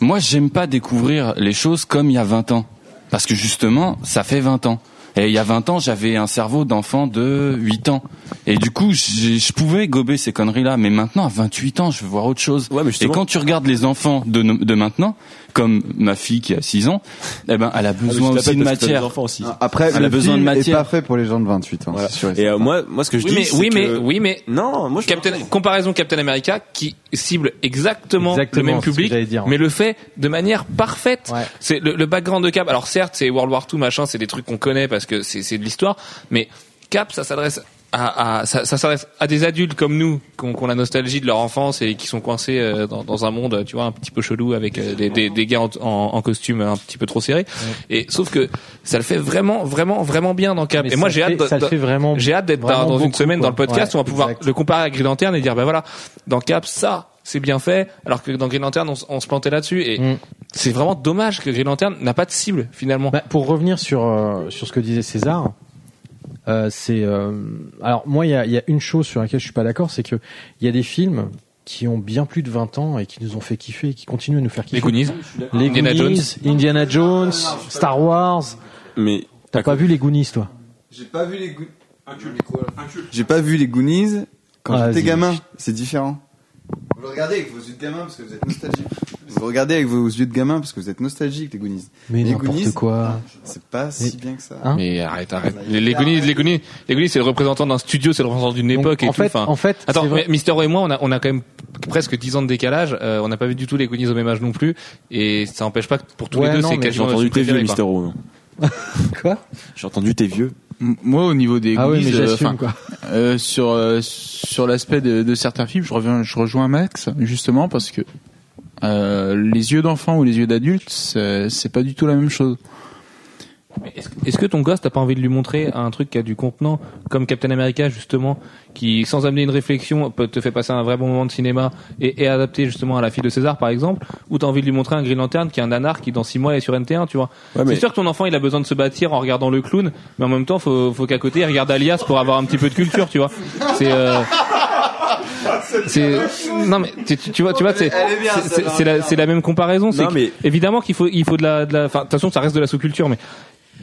S9: moi j'aime pas découvrir les choses comme il y a 20 ans. Parce que justement ça fait 20 ans et il y a 20 ans j'avais un cerveau d'enfant de 8 ans et du coup je pouvais gober ces conneries là mais maintenant à 28 ans je veux voir autre chose
S2: Ouais, mais
S9: et quand tu regardes les enfants de, maintenant comme ma fille qui a 6 ans eh ben elle a
S2: Ah,
S9: besoin aussi de matière
S2: aussi.
S4: Après,
S9: Elle a besoin de
S4: est
S9: matière.
S4: pas fait pour les gens de 28 ans,
S2: Voilà.
S4: sûr. et
S2: Et euh, moi, moi, ce que je
S1: Oui
S2: dis,
S1: mais oui mais oui mais
S2: non, moi, je
S1: Captain, comparaison Captain America qui cible exactement,
S6: Exactement,
S1: le même public,
S6: dire.
S1: mais le fait de manière parfaite.
S6: Ouais.
S1: C'est le, le background de Cap. Alors certes, c'est World War II machin, c'est des trucs qu'on connaît parce que c'est de l'histoire, mais Cap, ça s'adresse à, à- ça, ça s'adresse à des adultes comme nous qui ont, qui ont la nostalgie de leur enfance et qui sont coincés euh, dans, dans un monde, tu vois, un petit peu chelou avec euh, des, des, des gars en, en- en costume un petit peu trop serré. Et sauf que ça le fait vraiment, vraiment, vraiment bien dans Cap.
S6: Mais
S1: et moi, j'ai hâte, j'ai hâte d'être dans, une semaine
S6: quoi.
S1: dans le podcast.
S6: Ouais,
S1: on va pouvoir
S6: exact.
S1: le comparer à Green Lantern et dire ben voilà, dans Cap ça c'est bien fait, alors que dans Green Lantern on, se plantait là-dessus et
S6: Mm.
S1: c'est vraiment dommage que Green Lantern n'a pas de cible finalement.
S6: Bah, pour revenir sur euh, sur ce que disait César, euh, c'est euh, alors moi il y a, il y a une chose sur laquelle je suis pas d'accord, c'est que il y a des films qui ont bien plus de 20 ans et qui nous ont fait kiffer et qui continuent à nous faire kiffer.
S1: les Goonies,
S6: Les
S1: Indiana
S6: Goonies, Indiana Jones, Star Wars.
S2: mais
S6: T'as pas vu les Goonies toi?
S4: J'ai pas vu les Goonies. J'ai pas vu les Goonies quand
S6: Ah,
S4: j'étais gamin. C'est différent. Vous le regardez avec vos yeux de gamin parce que vous êtes nostalgique. Vous regardez avec vos yeux de gamin parce que vous êtes nostalgique les Goonies.
S6: Mais
S4: les
S6: n'importe
S4: Goonies,
S6: quoi.
S4: c'est pas si bien que ça.
S6: Hein
S1: mais arrête, arrête. Les, les Goonies, les Goonies, les Goonies, c'est le représentant d'un studio, c'est le représentant d'une époque et
S6: en
S1: tout.
S6: fait,
S1: Enfin,
S6: en fait,
S1: Attends, mais Mister et moi, on a, on a quand même presque 10 ans de décalage. Euh, on n'a pas vu du tout les Goonies au même âge non plus, et ça n'empêche pas que pour tous
S6: Ouais,
S1: les deux, c'est
S6: mais
S2: j'ai
S1: quasiment
S2: entendu tes vieux, Mister. O.
S6: Quoi?
S2: J'ai entendu tes vieux.
S8: Moi, au niveau des
S6: Ah oui, mais
S8: euh,
S6: j'assume
S8: enfin,
S6: quoi.
S8: euh, sur euh, sur l'aspect de, de certains films, je reviens, je rejoins Max justement parce que euh, les yeux d'enfant ou les yeux d'adulte, c'est pas du tout la même chose.
S1: Est-ce que ton gosse, t'as pas envie de lui montrer un truc qui a du contenant, comme Captain America justement, qui sans amener une réflexion peut te fait passer un vrai bon moment de cinéma et est adapté justement à la fille de César par exemple, ou t'as envie de lui montrer un Green Lantern qui est un nanar qui dans six mois est sur NT1, tu vois
S2: Ouais, mais-
S1: C'est sûr que ton enfant il a besoin de se bâtir en regardant le clown, mais en même temps faut, faut qu'à côté il regarde Alias pour avoir un petit peu de culture, tu vois. C'est euh, c'est non mais tu, tu- vois tu vois c'est c'est- la c'est la même comparaison c'est évidemment qu'il faut il faut de la de la enfin de toute façon ça reste de la sous-culture mais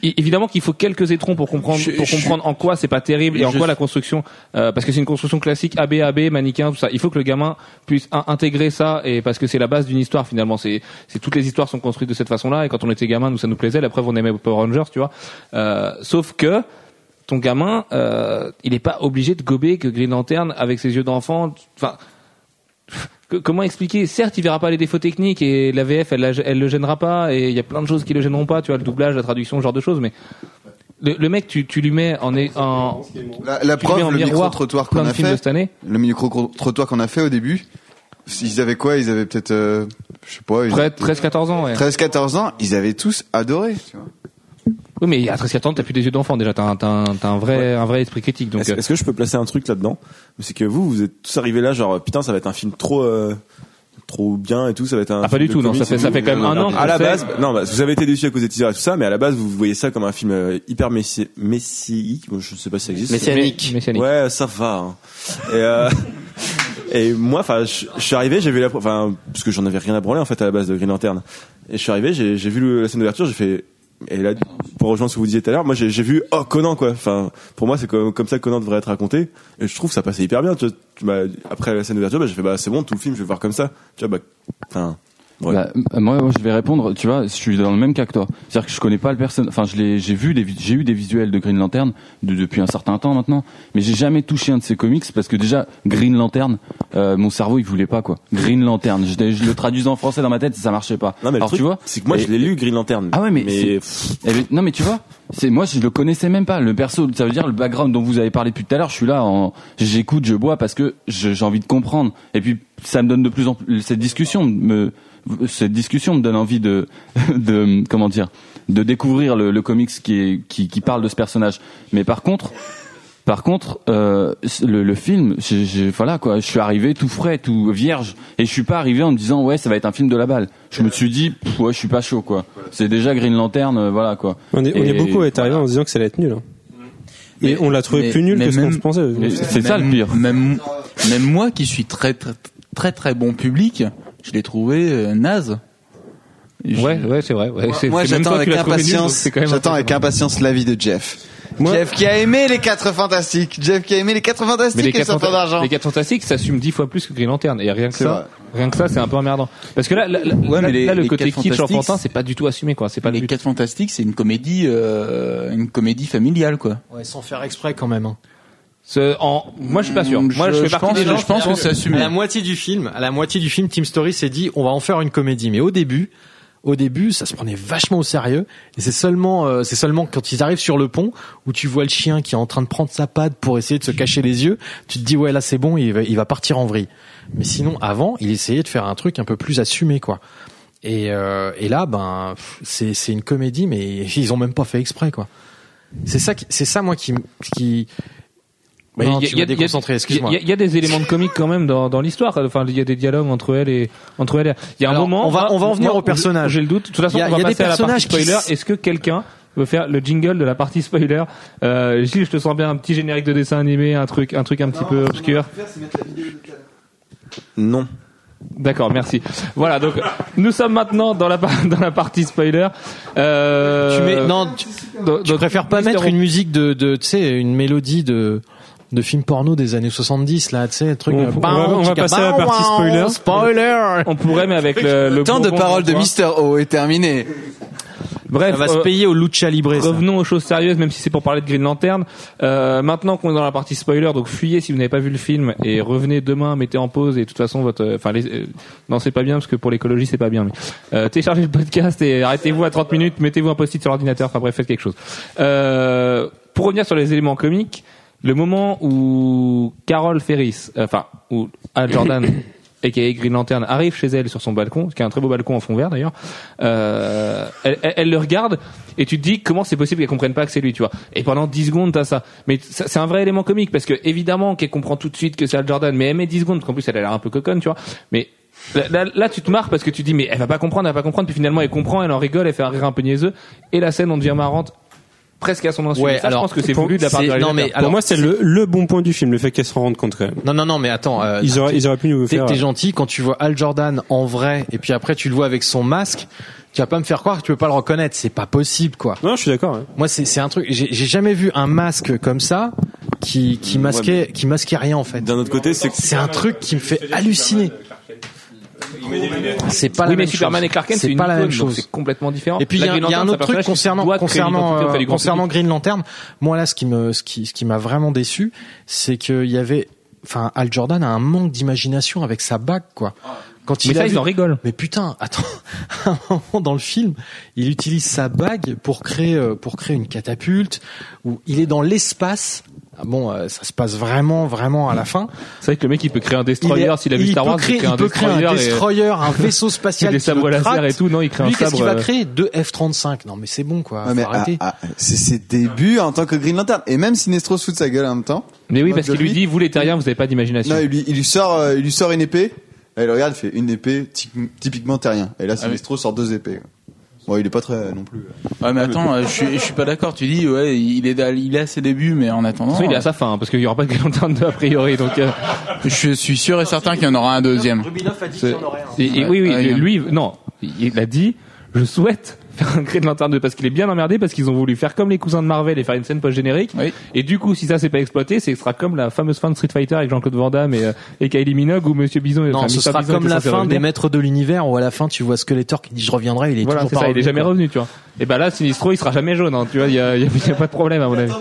S1: évidemment qu'il faut quelques étrons pour comprendre
S2: Je-
S1: pour
S2: je-
S1: comprendre en quoi c'est pas terrible et en quoi la construction euh, parce que c'est une construction classique AB AB manichéen tout ça. Il faut que le gamin puisse in- intégrer ça et parce que c'est la base d'une histoire finalement. C'est c'est toutes les histoires sont construites de cette façon-là et quand on était gamin nous ça nous plaisait. La preuve on aimait Power Rangers tu vois. Euh, sauf que ton gamin, euh, il n'est pas obligé de gober que Green Lantern avec ses yeux d'enfant. Enfin, que- comment expliquer Certes, il verra pas les défauts techniques et la VF, elle, elle le gênera pas et il y a plein de choses qui le gêneront pas. Tu vois, le doublage, la traduction, ce genre de choses. Mais le, le mec, tu, tu lui mets en,
S4: La, preuve,
S1: en
S4: le
S1: miroir
S4: micro-trottoir
S1: plein
S4: qu'on a fait,
S1: cette année.
S4: le micro-trottoir qu'on a fait au début, ils avaient quoi? Ils avaient peut-être, euh, je sais pas, ils-
S1: 13-14 ans, ouais.
S4: 13-14 ans, ils avaient tous adoré. Tu vois.
S1: Oui, mais à 13-14 ans, t'as plus des yeux d'enfant déjà. T'as un, t'as un, t'as un vrai, un vrai esprit critique. Donc,
S2: Est-ce
S1: euh,
S2: est-ce que je peux placer un truc là-dedans? C'est que vous, vous êtes tous arrivés là, genre putain, ça va être un film trop, euh, trop bien et tout. Ça va être un.
S1: Ah, pas du tout, non, ça fait- ça fait quand même un an
S2: À la base, non, bah, vous avez été déçus à cause des teasers et tout ça, mais à la base, vous voyez ça comme un film euh, hyper messi- messianique. Bon, je sais pas si ça existe.
S7: Messianique.
S1: Messianique.
S2: Ouais, ça va. hein. Et, euh, et moi, enfin, je, je suis arrivé, j'ai vu la, enfin, parce que j'en avais rien à branler en fait à la base de Green Lantern. Et je suis arrivé, j'ai j'ai vu le- la scène d'ouverture, j'ai fait. Et là, pour rejoindre ce que vous disiez tout à l'heure, moi j'ai vu oh Conan quoi. Enfin, pour moi c'est comme, ça que Conan devrait être raconté. Et je trouve que ça passait hyper bien. Tu m'as- après la scène d'ouverture, bah, j'ai fait bah c'est bon, tout le film je vais voir comme ça. Tu vois, bah. Ouais.
S9: Bah, moi, moi, je vais répondre. Tu vois, je suis dans le même cas que toi. C'est-à-dire que je connais pas le personnage. Enfin, je l'ai, j'ai vu j'ai eu des visuels de Green Lantern de- depuis un certain temps maintenant, mais j'ai jamais touché un de ces comics parce que déjà Green Lantern, euh, mon cerveau il voulait pas quoi. Green Lantern, je, je le traduisais en français dans ma tête, ça marchait pas.
S2: Non mais le
S9: Alors
S2: truc,
S9: tu vois,
S2: c'est que moi
S9: Et-
S2: je l'ai lu Green Lantern.
S9: Ah ouais, mais
S2: mais
S9: Eh ben, non mais tu vois, c'est moi je le connaissais même pas. Le perso, ça veut dire le background dont vous avez parlé depuis tout à l'heure. Je suis là, en, j'écoute, je bois parce que j'ai envie de comprendre. Et puis ça me donne de plus en plus cette discussion me cette discussion me donne envie de de comment dire de découvrir le, le comics qui est qui, qui parle de ce personnage. Mais par contre. Par contre, euh, le, le film, voilà quoi, je suis arrivé tout frais, tout vierge, et je suis pas arrivé en me disant ouais ça va être un film de la balle. Je me suis dit pff, ouais je suis pas chaud quoi. C'est déjà Green Lantern, euh, voilà quoi.
S3: On est, on
S9: Et
S3: est beaucoup à être arrivé
S9: voilà.
S3: en se disant que ça allait être nul. hein. Et on l'a trouvé
S8: mais-
S3: plus nul que ce qu'on pensait.
S9: C'est ça le pire.
S8: Même, même moi qui suis très très très très bon public, je l'ai trouvé euh, naze. Je-
S1: Ouais, ouais, c'est vrai. Ouais, c'est-
S4: Moi,
S1: c'est même
S4: j'attends avec impatience,
S1: c'est quand même
S4: j'attends avec
S1: impressionnant.
S4: impatience l'avis de Jeff.
S3: Moi-
S4: Jeff qui a aimé les 4 fantastiques. Jeff qui a aimé les 4
S1: Mais
S4: fantastiques
S1: les
S4: et
S1: 4
S4: sans faire d'argent.
S1: les 4 fantastiques s'assument dix fois plus que Green Lantern et rien que ça,
S4: vrai.
S1: rien que ça, c'est un peu emmerdant. Parce que là, là, là,
S8: Ouais,
S1: là,
S8: mais les-
S1: là, le
S8: les
S1: côté
S8: quatre
S1: kitsch
S8: fantastiques,
S1: enfantin, c'est pas du tout assumé quoi. C'est pas le
S8: les
S1: but.
S8: quatre fantastiques, c'est une comédie, euh, une comédie familiale quoi.
S6: Ouais, sans faire exprès quand même. hein.
S1: Ce- en, moi, je suis pas sûr. Moi, je, fais partie
S8: pense,
S1: des gens.
S8: je pense que c'est
S6: À
S8: assumé.
S6: la moitié du film, à la moitié du film, Team Story s'est dit on va en faire une comédie. Mais au début, au début, ça se prenait vachement au sérieux. Et c'est seulement, euh, c'est seulement quand ils arrivent sur le pont où tu vois le chien qui est en train de prendre sa patte pour essayer de se cacher les yeux, tu te dis ouais là c'est bon, il va, il va partir en vrille. Mais sinon, avant, il essayait de faire un truc un peu plus assumé quoi. Et, euh, et là, ben, c'est c'est une comédie, mais ils ont même pas fait exprès quoi. C'est ça, qui- c'est ça moi qui qui.
S1: Il y a- y y des éléments de comique quand même dans, dans l'histoire. Enfin, il y a des dialogues entre elle et entre elle. et- Il y a un
S6: Alors,
S1: moment.
S6: on va-
S1: moi,
S6: on va en venir
S1: moi,
S6: aux personnages.
S1: J'ai le doute. De toute façon,
S6: Il y a-
S1: on va
S6: y a des
S1: passer à la partie
S6: qui
S1: spoiler. Est-ce que quelqu'un veut faire le jingle de la partie spoiler? Euh, Gilles, je te sens bien un petit générique de dessin animé, un truc, un truc un petit peu obscur.
S2: non.
S1: D'accord, merci. Voilà, donc nous sommes maintenant dans la dans la partie spoiler. Euh,
S6: Tu mets, non, tu,
S1: donc-
S6: tu
S1: donc,
S6: préfères pas
S1: Mister
S6: mettre une musique de, de tu sais, une mélodie de de film porno des années 70 là, tu sais, un truc.
S3: On-
S6: euh,
S3: on va- on va passer à la partie spoiler.
S6: Spoiler.
S1: On pourrait, mais avec le, le
S4: Temps de parole de. Mister O est terminé.
S1: Bref,
S6: Ça va se
S1: euh,
S6: payer au Lucha Libre. ça.
S1: Revenons aux choses sérieuses, même si c'est pour parler de Green Lantern. Euh, maintenant qu'on est dans la partie spoiler, donc fuyez si vous n'avez pas vu le film et revenez demain, mettez en pause et de toute façon votre, euh, enfin, les, euh, non c'est pas bien parce que pour l'écologie c'est pas bien. Mais euh, téléchargez le podcast et arrêtez-vous à 30 minutes, mettez-vous un post-it sur l'ordinateur. Enfin bref, faites quelque chose. Euh, pour revenir sur les éléments comiques, le moment où Carol Ferris, euh, enfin où Al Jordan aka Green Lantern arrive chez elle sur son balcon, qui a un très beau balcon en fond vert d'ailleurs. Euh, elle, elle- elle le regarde et tu te dis comment c'est possible qu'elle comprenne pas que c'est lui, tu vois. Et pendant 10 secondes t'as ça. Mais c'est un vrai élément comique parce que évidemment qu'elle comprend tout de suite que c'est Al Jordan, mais elle met 10 secondes, parce qu'en plus elle a l'air un peu coconne, tu vois. Mais Là, là, là, tu te marres parce que tu dis mais elle va pas comprendre, elle va pas comprendre, puis finalement elle comprend, elle en rigole, elle fait un rire un peu niaiseux, et la scène on devient marrante presque à son insu.
S6: Ouais,
S1: ça,
S6: alors,
S1: je pense que c'est
S3: pour-
S1: voulu de la part du
S6: non, mais
S3: Pour
S6: alors,
S3: moi, c'est le, le bon point du film, le fait qu'elle se rende compte quand même.
S6: Non, non, non, mais attends. euh,
S3: Ils auraient, ils auraient pu nous faire.
S6: t'es gentil quand tu vois Al Jordan en vrai et puis après tu le vois avec son masque. Tu vas pas me faire croire que tu peux pas le reconnaître. C'est pas possible, quoi.
S3: Non, je suis d'accord. hein.
S6: Moi, c'est c'est un truc. J'ai j'ai jamais vu un masque comme ça qui qui masquait qui masquait rien en fait.
S2: D'un autre côté, c'est que
S6: C'est un truc qui me fait halluciner. C'est pas la
S1: mais
S6: même
S1: Superman
S6: chose.
S1: et Clark Kent, c'est
S6: pas la même chose.
S1: c'est complètement différent.
S6: Et puis il y, a- un
S1: Lantern,
S6: autre truc concernant concernant euh, concernant
S1: public.
S6: Green Lantern. Moi là, ce qui me ce qui ce qui m'a vraiment déçu, c'est qu'il y avait, enfin, Al Jordan a un manque d'imagination avec sa bague, quoi. Quand
S1: Mais
S6: il
S1: ça, ils en rigolent.
S6: Mais putain, attends, à un moment dans le film, il utilise sa bague pour créer euh, pour créer une catapulte où il est dans l'espace. Ah bon, euh, ça se passe vraiment vraiment à la fin.
S1: C'est vrai que le mec il peut créer un destroyer
S6: est-
S1: s'il a vu
S6: il
S1: Star
S6: peut
S1: Wars,
S6: créer,
S1: il, peut
S6: il peut créer un
S1: et-
S6: destroyer, un vaisseau spatial
S1: des sabres laser et tout. Non, il crée un
S6: Lui, qu'est-ce qu'il va
S1: sabre. euh,
S6: créer Deux F-35. Non, mais c'est bon, quoi.
S4: Ouais,
S6: Faut
S4: mais
S6: arrêter.
S4: ah, ah, c'est ses débuts en tant que Green Lantern. Et même Sinestro se fout de sa gueule en même temps.
S1: Mais oui, parce qu'il lui
S4: lui.
S1: dit, vous les terriens, vous avez pas d'imagination.
S4: Non, il lui, il lui sort, euh, il lui sort une épée. Là, il le regarde, il fait une épée ty- typiquement terrien. Et là, Sinestro sort deux épées. Bon, il est pas très non plus.
S8: Ouais, mais attends, euh, je suis, je suis pas d'accord. Tu dis, ouais, il est, à- il est à ses débuts, mais en attendant,
S1: il est à sa fin, hein, parce qu'il y aura pas de Lantern 2 a priori. Donc, euh,
S8: je suis sûr et certain qu'il y en aura un deuxième.
S6: Rubinoff a dit qu'il y en aurait un.
S1: et, et
S8: Ouais,
S1: oui, oui,
S8: ouais,
S1: lui, non, il a dit, je souhaite faire un Green Lantern 2 parce qu'il est bien emmerdé parce qu'ils ont voulu faire comme les cousins de Marvel et faire une scène post générique.
S8: Oui.
S1: Et du coup, si ça c'est pas exploité, c'est ce sera comme la fameuse fin de Street Fighter avec Jean-Claude Van Damme et, euh, et Kylie Minogue ou Monsieur Bison.
S6: Non,
S1: enfin,
S6: ce sera
S1: Bison
S6: comme la fin
S1: revenir.
S6: des maîtres de l'univers où à la fin tu vois Skeletor qui dit je reviendrai, il est
S1: Voilà,
S6: toujours
S1: c'est
S6: pas
S1: ça, il est jamais
S6: quoi.
S1: revenu, tu vois. Et ben là, Sinistro, il sera jamais jaune, hein, tu vois, il y a, il y a- y a pas de problème, à mon avis.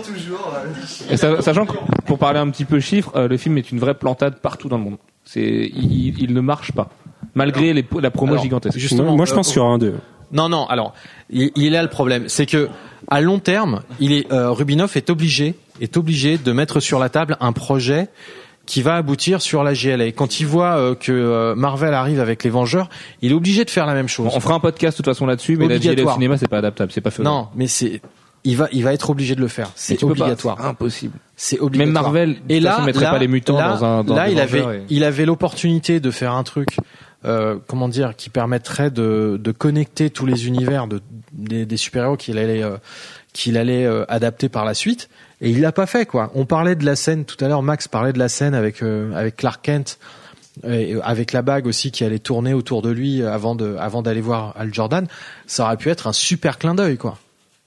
S1: Et sa- sachant que, pour parler un petit peu chiffres, euh, le film est une vraie plantade partout dans le monde. C'est, il, il- il ne marche pas. Malgré les, la promo
S6: Alors,
S1: gigantesque.
S6: justement,
S3: moi, je
S6: euh,
S3: pense qu'il y aura un 2.
S6: Non, non. Alors, il, il est là le problème, c'est que à long terme, il est euh, Rubinoff est obligé est obligé de mettre sur la table un projet qui va aboutir sur la GLA. Quand il voit euh, que euh, Marvel arrive avec les Vengeurs, il est obligé de faire la même chose.
S1: Bon, on fera un podcast de toute façon là-dessus, mais la GLA au cinéma, c'est pas adaptable, c'est pas faisable.
S6: non, mais c'est il va il va être obligé de le faire. C'est
S1: pas,
S6: obligatoire.
S1: c'est impossible.
S6: C'est obligatoire.
S1: Même Marvel,
S6: Et là,
S1: façon, mettrait
S6: là,
S1: pas les mutants
S6: là,
S1: dans un- dans
S6: là, il avait,
S1: et-
S6: il avait l'opportunité de faire un truc, euh, comment dire, qui permettrait de, de connecter tous les univers de, des, super-héros qu'il allait, euh, qu'il allait euh, adapter par la suite. Et il l'a pas fait, quoi. On parlait de la scène tout à l'heure. Max parlait de la scène avec avec Clark Kent. Avec la bague aussi qui allait tourner autour de lui avant de avant d'aller voir Al Jordan, ça aurait pu être un super clin d'œil quoi.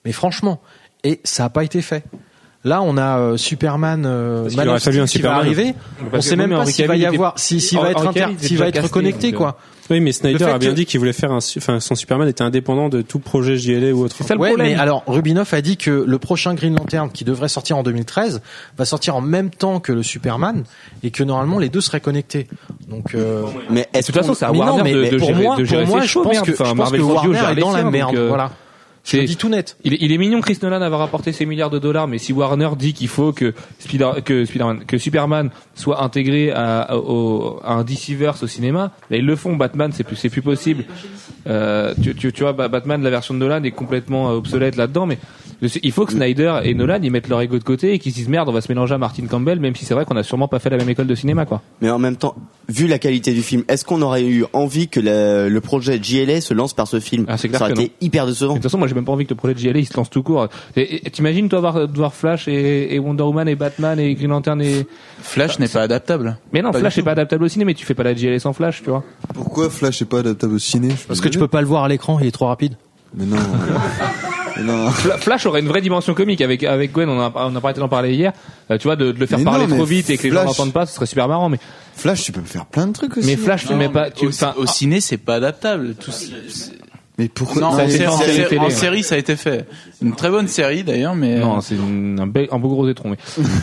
S6: Mais franchement, et ça a pas été fait. Là, on a euh, Superman, euh, Man of Steel qui va arriver.
S1: Parce
S6: On sait même pas s'il va y avoir,
S1: était-
S6: si- s'il va être inter- s'il va être connecté quoi.
S3: Oui, mais Snyder a bien
S6: que-
S3: dit qu'il voulait faire un, enfin, son Superman était indépendant de tout projet JLA ou autre.
S1: C'est ça le
S6: Ouais,
S1: problème.
S6: mais alors Rubinoff a dit que le prochain Green Lantern qui devrait sortir en 2013 va sortir en même temps que le Superman et que normalement les deux seraient connectés. Donc euh,
S7: Mais
S1: de toute façon, c'est à
S6: mais non,
S1: Warner
S6: mais
S1: de, de
S6: pour
S1: gérer,
S6: moi,
S1: de gérer
S6: pour moi, je pense que, je pense
S1: Marvel
S6: que Warner est dans la merde.
S1: euh,
S6: Voilà. Je le dis tout net.
S1: Il est, il est mignon Chris Nolan d'avoir rapporté ses milliards de dollars, mais si Warner dit qu'il faut que Spider, que Spider-Man, que Superman soit intégré à, au, à un DCverse au cinéma, là, ils le font. Batman, c'est plus, c'est plus possible. Euh, tu, tu, tu vois, Ba- Batman, la version de Nolan est complètement euh, obsolète là-dedans, mais il faut que Snyder et Nolan ils mettent leur ego de côté et qu'ils se disent merde, on va se mélanger à Martin Campbell, même si c'est vrai qu'on a sûrement pas fait la même école de cinéma, quoi.
S7: Mais en même temps, vu la qualité du film, est-ce qu'on aurait eu envie que le, le projet JLA se lance par ce film?
S1: Ah, c'est clair
S7: Ça aurait été hyper
S1: De
S7: décevant.
S1: toute façon, moi, j'ai même pas envie que le projet de JLA il se lance tout court. T'imagines toi voir, voir Flash et, et Wonder Woman et Batman et Green Lantern et
S8: Flash n'est pas adaptable.
S1: mais non,
S8: Pas
S1: Flash
S8: du
S1: est pas adaptable au ciné, mais tu fais pas la JLA sans Flash, tu vois.
S4: Pourquoi Flash est pas adaptable au ciné?
S6: Parce que tu peux pas le voir à l'écran, il est trop rapide.
S4: Mais non. non.
S1: Flash aurait une vraie dimension comique avec avec Gwen. On a on a pas arrêté d'en parler hier. Euh, tu vois, de, de le faire
S4: Mais
S1: parler
S4: mais
S1: trop vite et que les gens
S4: Flash-
S1: n'entendent pas, ce serait super marrant. Mais
S4: Flash, tu peux me faire plein de trucs aussi.
S1: mais Flash, tu mets pas. Tu,
S8: au,
S1: enfin,
S8: au ciné, c'est pas adaptable. Tout, c'est-
S4: Mais pourquoi
S8: non, en,
S1: série,
S8: ça a été fait. Une très bonne série d'ailleurs, mais
S1: non,
S8: euh,
S1: c'est une- un, bel- un beau gros étron. Mais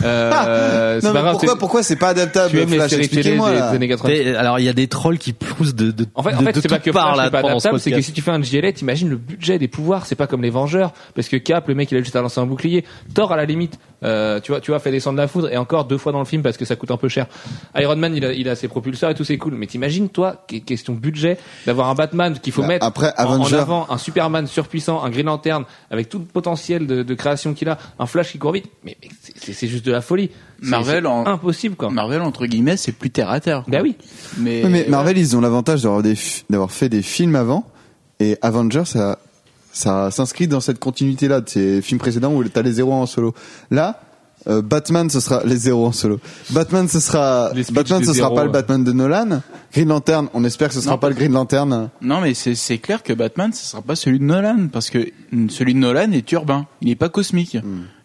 S1: euh, c'est
S4: Non,
S1: pas
S4: mais
S1: grave.
S4: pourquoi,
S1: c'est-
S4: pourquoi c'est pas adaptable
S1: tu aimes les
S4: Flash
S1: séries télé des,
S4: Expliquez-moi
S1: des
S4: là.
S1: années 90.
S10: T'sais, Alors il y a des trolls qui poussent de, de,
S1: En fait, en
S10: de,
S1: fait
S10: de
S1: c'est pas que Flash
S10: là
S1: n'est pas
S10: pendant ce
S1: adaptable, c'est que
S10: podcast.
S1: si tu fais un GLA, t'imagines le budget des pouvoirs, c'est pas comme les Vengeurs, parce que Cap, le mec, il a juste à lancer un bouclier. Thor, à la limite, euh, tu vois, tu vois, fait descendre la foudre et encore deux fois dans le film parce que ça coûte un peu cher. Iron Man, il a, il a ses propulseurs et tout, c'est cool. Mais t'imagines, toi, que- question budget, d'avoir un Batman qu'il faut
S4: Bah,
S1: mettre
S4: après,
S1: en, en
S4: Avenger-
S1: avant, un Superman surpuissant, un Green Lantern avec tout potentiel de, de création qu'il a, un Flash qui court vite. Mais, mais c'est- juste de la folie.
S8: Marvel en-
S1: impossible quoi.
S8: Marvel entre guillemets, c'est plus terre à terre. quoi.
S1: Bah oui.
S8: Mais,
S4: Marvel, ils ont l'avantage d'avoir fait des films avant, et Avengers, ça, ça s'inscrit dans cette continuité-là de ces films précédents où t'as les zéros en solo. Là, euh, Batman, ce sera les zéros en solo. Batman, ce sera Batman, ce sera
S1: zéros,
S4: pas le. Batman de Nolan. Green Lantern, on espère que ce sera
S8: Non,
S4: pas le Green Lantern.
S8: Non, mais c'est c'est clair que Batman, ce sera pas celui de Nolan, parce que celui de Nolan est urbain, il est pas cosmique.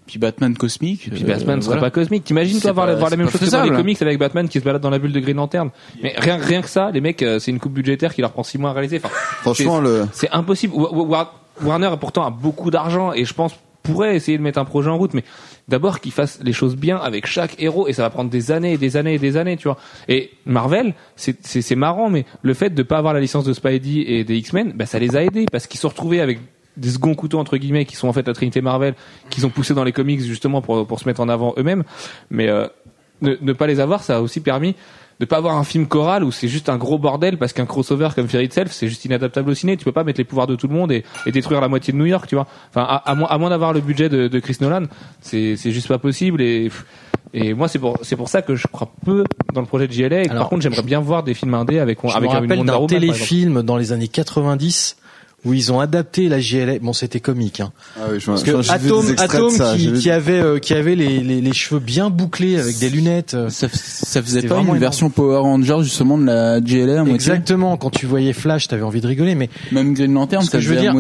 S8: Puis Batman cosmique.
S1: Puis
S8: euh,
S1: Batman ne sera
S8: voilà.
S1: pas cosmique. T'imagines toi voir,
S8: pas-
S1: voir la même chose que dans les comics avec Batman qui se balade dans la bulle de Green Lantern. Mais rien, rien que ça, les mecs, euh, c'est une coupe budgétaire qui leur prend six mois à réaliser. Enfin,
S4: Franchement, le,
S1: c'est impossible. Wa- Wa- Wa- Warner pourtant a beaucoup d'argent et je pense pourrait essayer de mettre un projet en route, mais d'abord qu'ils fassent les choses bien avec chaque héros et ça va prendre des années et des années et des années, tu vois. Et Marvel, c'est c'est marrant, mais le fait de pas avoir la licence de Spidey et des X-Men, bah, ça les a aidés parce qu'ils se sont retrouvés avec des seconds couteaux entre guillemets qui sont en fait la Trinité Marvel qu'ils ont poussé dans les comics justement pour pour se mettre en avant eux-mêmes mais euh, ne, ne pas les avoir ça a aussi permis de pas avoir un film choral où c'est juste un gros bordel parce qu'un crossover comme Fear Itself c'est juste inadaptable au ciné. Tu peux pas mettre les pouvoirs de tout le monde et, et détruire la moitié de New York tu vois. Enfin à, à moins, à moins d'avoir le budget de, de Chris Nolan c'est c'est juste pas possible et et moi c'est pour c'est pour ça que je crois peu dans le projet de JLA et
S6: Alors,
S1: par contre j'aimerais bien voir des films indés avec
S6: Je
S1: avec
S6: me rappelle
S1: exemple.
S6: téléfilm dans les années 90 où ils ont adapté la GLA. Bon, c'était comique, hein.
S4: ah oui, je
S6: Parce que Atom, Atom
S4: ça,
S6: qui, avait euh, qui avait les, les, les cheveux bien bouclés avec des lunettes. euh,
S8: Ça, ça faisait pas une
S6: énorme.
S8: version Power Ranger justement de la GLA à moitié
S6: Exactement. Quand tu voyais Flash, t'avais envie de rigoler, mais
S8: Même Green Lantern,
S6: Ce que
S8: ça
S6: je veux
S8: faisait
S6: dire,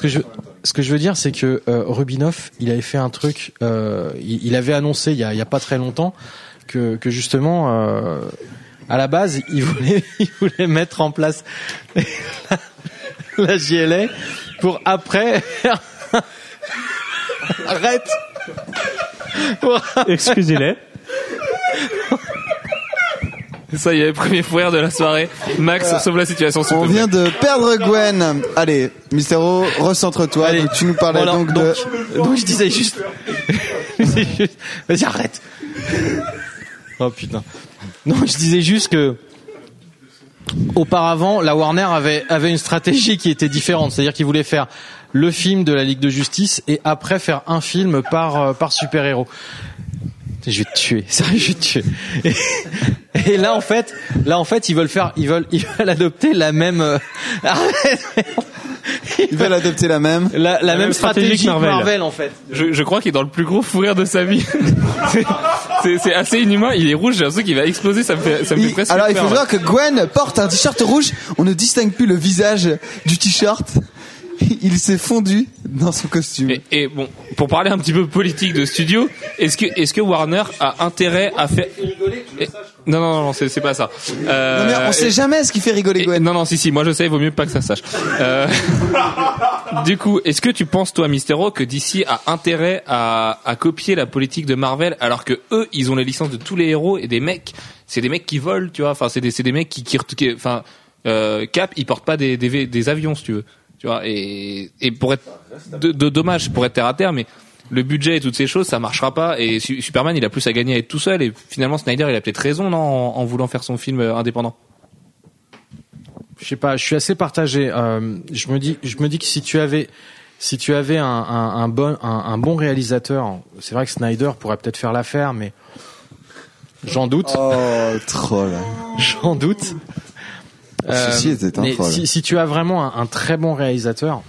S6: que je ce que je veux dire, c'est que euh, Rubinoff, il avait fait un truc. euh, il, il avait annoncé il y a, il y a pas très longtemps que, que justement, euh, à la base, il voulait il voulait mettre en place la GLA pour après. Arrête.
S3: Excusez-les.
S1: Ça y est, premier fou rire de la soirée. Max, sauve la situation,
S4: On
S1: plaît.
S4: vient de perdre Gwen. Allez, Mystero, recentre-toi. Tu nous parlais donc de...
S6: donc, donc je disais juste. je disais juste- Vas-y, arrête. Oh putain. Non, je disais juste que. Auparavant, la Warner avait, avait une stratégie qui était différente. C'est-à-dire qu'ils voulaient faire le film de la Ligue de Justice et après faire un film par, euh, par super-héros. Je vais te tuer, sérieux, je vais te tuer. Et, et là, en fait, là, en fait, ils veulent faire, ils veulent, ils veulent adopter la même, euh, arrête, merde.
S4: Ils veulent adopter la même.
S6: la, la, même
S3: même stratégie
S6: stratégie
S3: que Marvel.
S6: Marvel, en fait.
S1: Je, je crois qu'il est dans le plus gros fou rire de sa vie. C'est- c'est c'est assez inhumain. Il est rouge, j'ai l'impression qu'il va exploser. Ça me fait, ça me fait presque
S4: alors il faut
S1: là.
S4: savoir que Gwen porte un t-shirt rouge. On ne distingue plus le visage du t-shirt. Il s'est fondu dans son costume.
S1: Et, et bon, pour parler un petit peu politique de studio, est-ce que est-ce que Warner a intérêt à faire Et- Non non non, c'est pas ça. Euh,
S4: non mais on sait
S1: et-
S4: jamais ce qui fait rigoler
S1: et-
S4: Gwen.
S1: non non si si, moi je sais, il vaut mieux pas que ça sache. Euh, du coup, est-ce que tu penses toi, Mystero, que DC a intérêt à, à copier la politique de Marvel alors que eux, ils ont les licences de tous les héros et des mecs, c'est des mecs qui volent, tu vois. Enfin, c'est des c'est des mecs qui qui, qui- enfin euh, Cap, ils portent pas des, des des avions, si tu veux. Tu vois, et, et pour être de, de dommage pour être terre à terre, mais le budget et toutes ces choses, ça marchera pas. Et Su- Superman, il a plus à gagner à être tout seul. Et finalement, Snyder, il a peut-être raison, non, en, en voulant faire son film euh, indépendant.
S6: je sais pas, je suis assez partagé. Euh, je me dis, je me dis que si tu avais, si tu avais un, un, un bon, un, un bon réalisateur, c'est vrai que Snyder pourrait peut-être faire l'affaire, mais j'en doute,
S4: Oh troll.
S6: j'en doute.
S4: Ceci était un
S6: mais
S4: troll.
S6: si, si tu as vraiment un, un très bon réalisateur,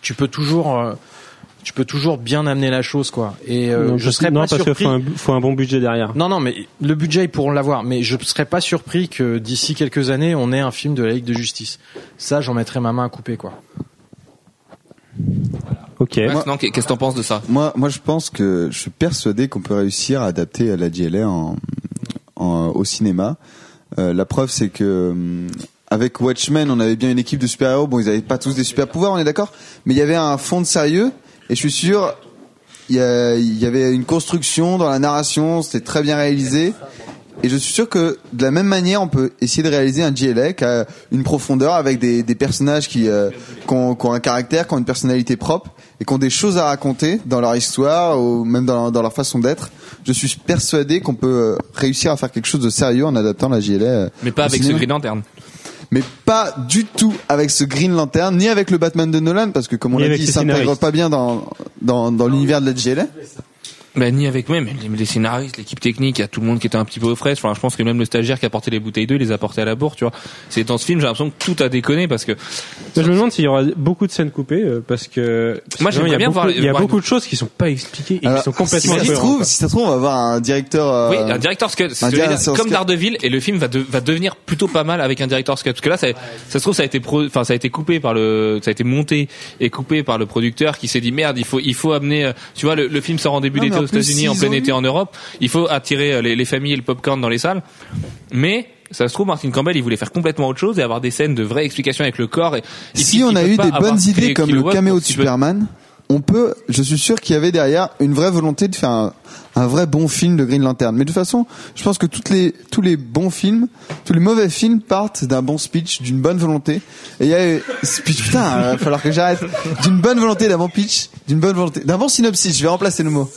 S6: tu peux toujours, euh, tu peux toujours bien amener la chose, quoi. Et euh,
S3: non,
S6: je
S3: parce-
S6: serais
S3: non,
S6: pas
S3: parce qu'il
S6: surpris.
S3: faut un, faut un bon budget derrière.
S6: Non, non, mais le budget, ils pourront l'avoir. Mais je serais pas surpris que d'ici quelques années, on ait un film de la Ligue de Justice. Ça, j'en mettrais ma main à couper, quoi.
S3: Ok.
S1: Non, qu'est-ce que t'en penses de ça?
S4: Moi, moi, je pense que je suis persuadé qu'on peut réussir à adapter la JLA en, en- au cinéma. Euh, la preuve, c'est que hum, avec Watchmen, on avait bien une équipe de super-héros. Bon, ils avaient pas tous des super pouvoirs, on est d'accord, mais il y avait un fond de sérieux. Et je suis sûr, il y, y avait une construction dans la narration. C'était très bien réalisé. Et je suis sûr que de la même manière, on peut essayer de réaliser un GLA qui a une profondeur avec des, des personnages qui, euh, qui, ont, qui ont un caractère, qui ont une personnalité propre et qui ont des choses à raconter dans leur histoire ou même dans leur, dans leur façon d'être. Je suis persuadé qu'on peut euh, réussir à faire quelque chose de sérieux en adaptant la GLA. euh,
S1: Mais pas avec ce. Green Lantern.
S4: Mais pas du tout avec ce Green Lantern, ni avec le Batman de Nolan, parce que comme on l'a dit, il s'intègre pas bien dans, dans, dans l'univers de la GLA.
S1: Ben, ni avec même les, les scénaristes, l'équipe technique, il y a tout le monde qui était un petit peu aux fraises. Enfin, je pense que même le stagiaire qui a porté les bouteilles d'eau, il les a portées à la bourre, tu vois. C'est dans ce film, j'ai l'impression que tout a déconné parce que
S3: Je me demande s'il y aura beaucoup de scènes coupées euh, parce que
S1: Moi, j'aimerais
S3: il y a
S1: bien
S3: beaucoup,
S1: voir-
S3: il y a
S1: voir
S3: beaucoup
S1: une-
S3: de choses qui sont pas expliquées et
S4: Alors,
S3: qui sont
S4: si
S3: complètement
S4: ça se trouve, si ça se trouve, on va avoir un directeur. euh,
S1: oui, un director's cut, c'est
S4: un
S1: dire. comme
S4: cut.
S1: Daredevil, et le film va, de- va devenir plutôt pas mal avec un director's cut. Parce que là, ça, ça se trouve, ça a été pro, enfin, ça a été coupé par le, ça a été monté et coupé par le producteur qui s'est dit merde, il faut, il faut amener, euh, tu vois, le, le film sort en début
S4: Non, mais
S1: d'été aux États-Unis, en plein été
S4: eu-
S1: en Europe. Il faut attirer euh, les, les familles et le popcorn dans les salles. Mais, ça se trouve, Martin Campbell, il voulait faire complètement autre chose et avoir des scènes de vraies explications avec le corps. Et, et
S4: si
S1: puis,
S4: on a eu des bonnes idées comme le caméo de Superman, on peut, je suis sûr qu'il y avait derrière une vraie volonté de faire un, un vrai bon film de Green Lantern. Mais de toute façon, je pense que toutes les, tous les bons films, tous les mauvais films partent d'un bon speech, d'une bonne volonté. Et il y a speech, putain, il va falloir que j'arrête. D'une bonne volonté, d'un bon pitch, d'une bonne volonté, d'un bon synopsis. Je vais remplacer le mot.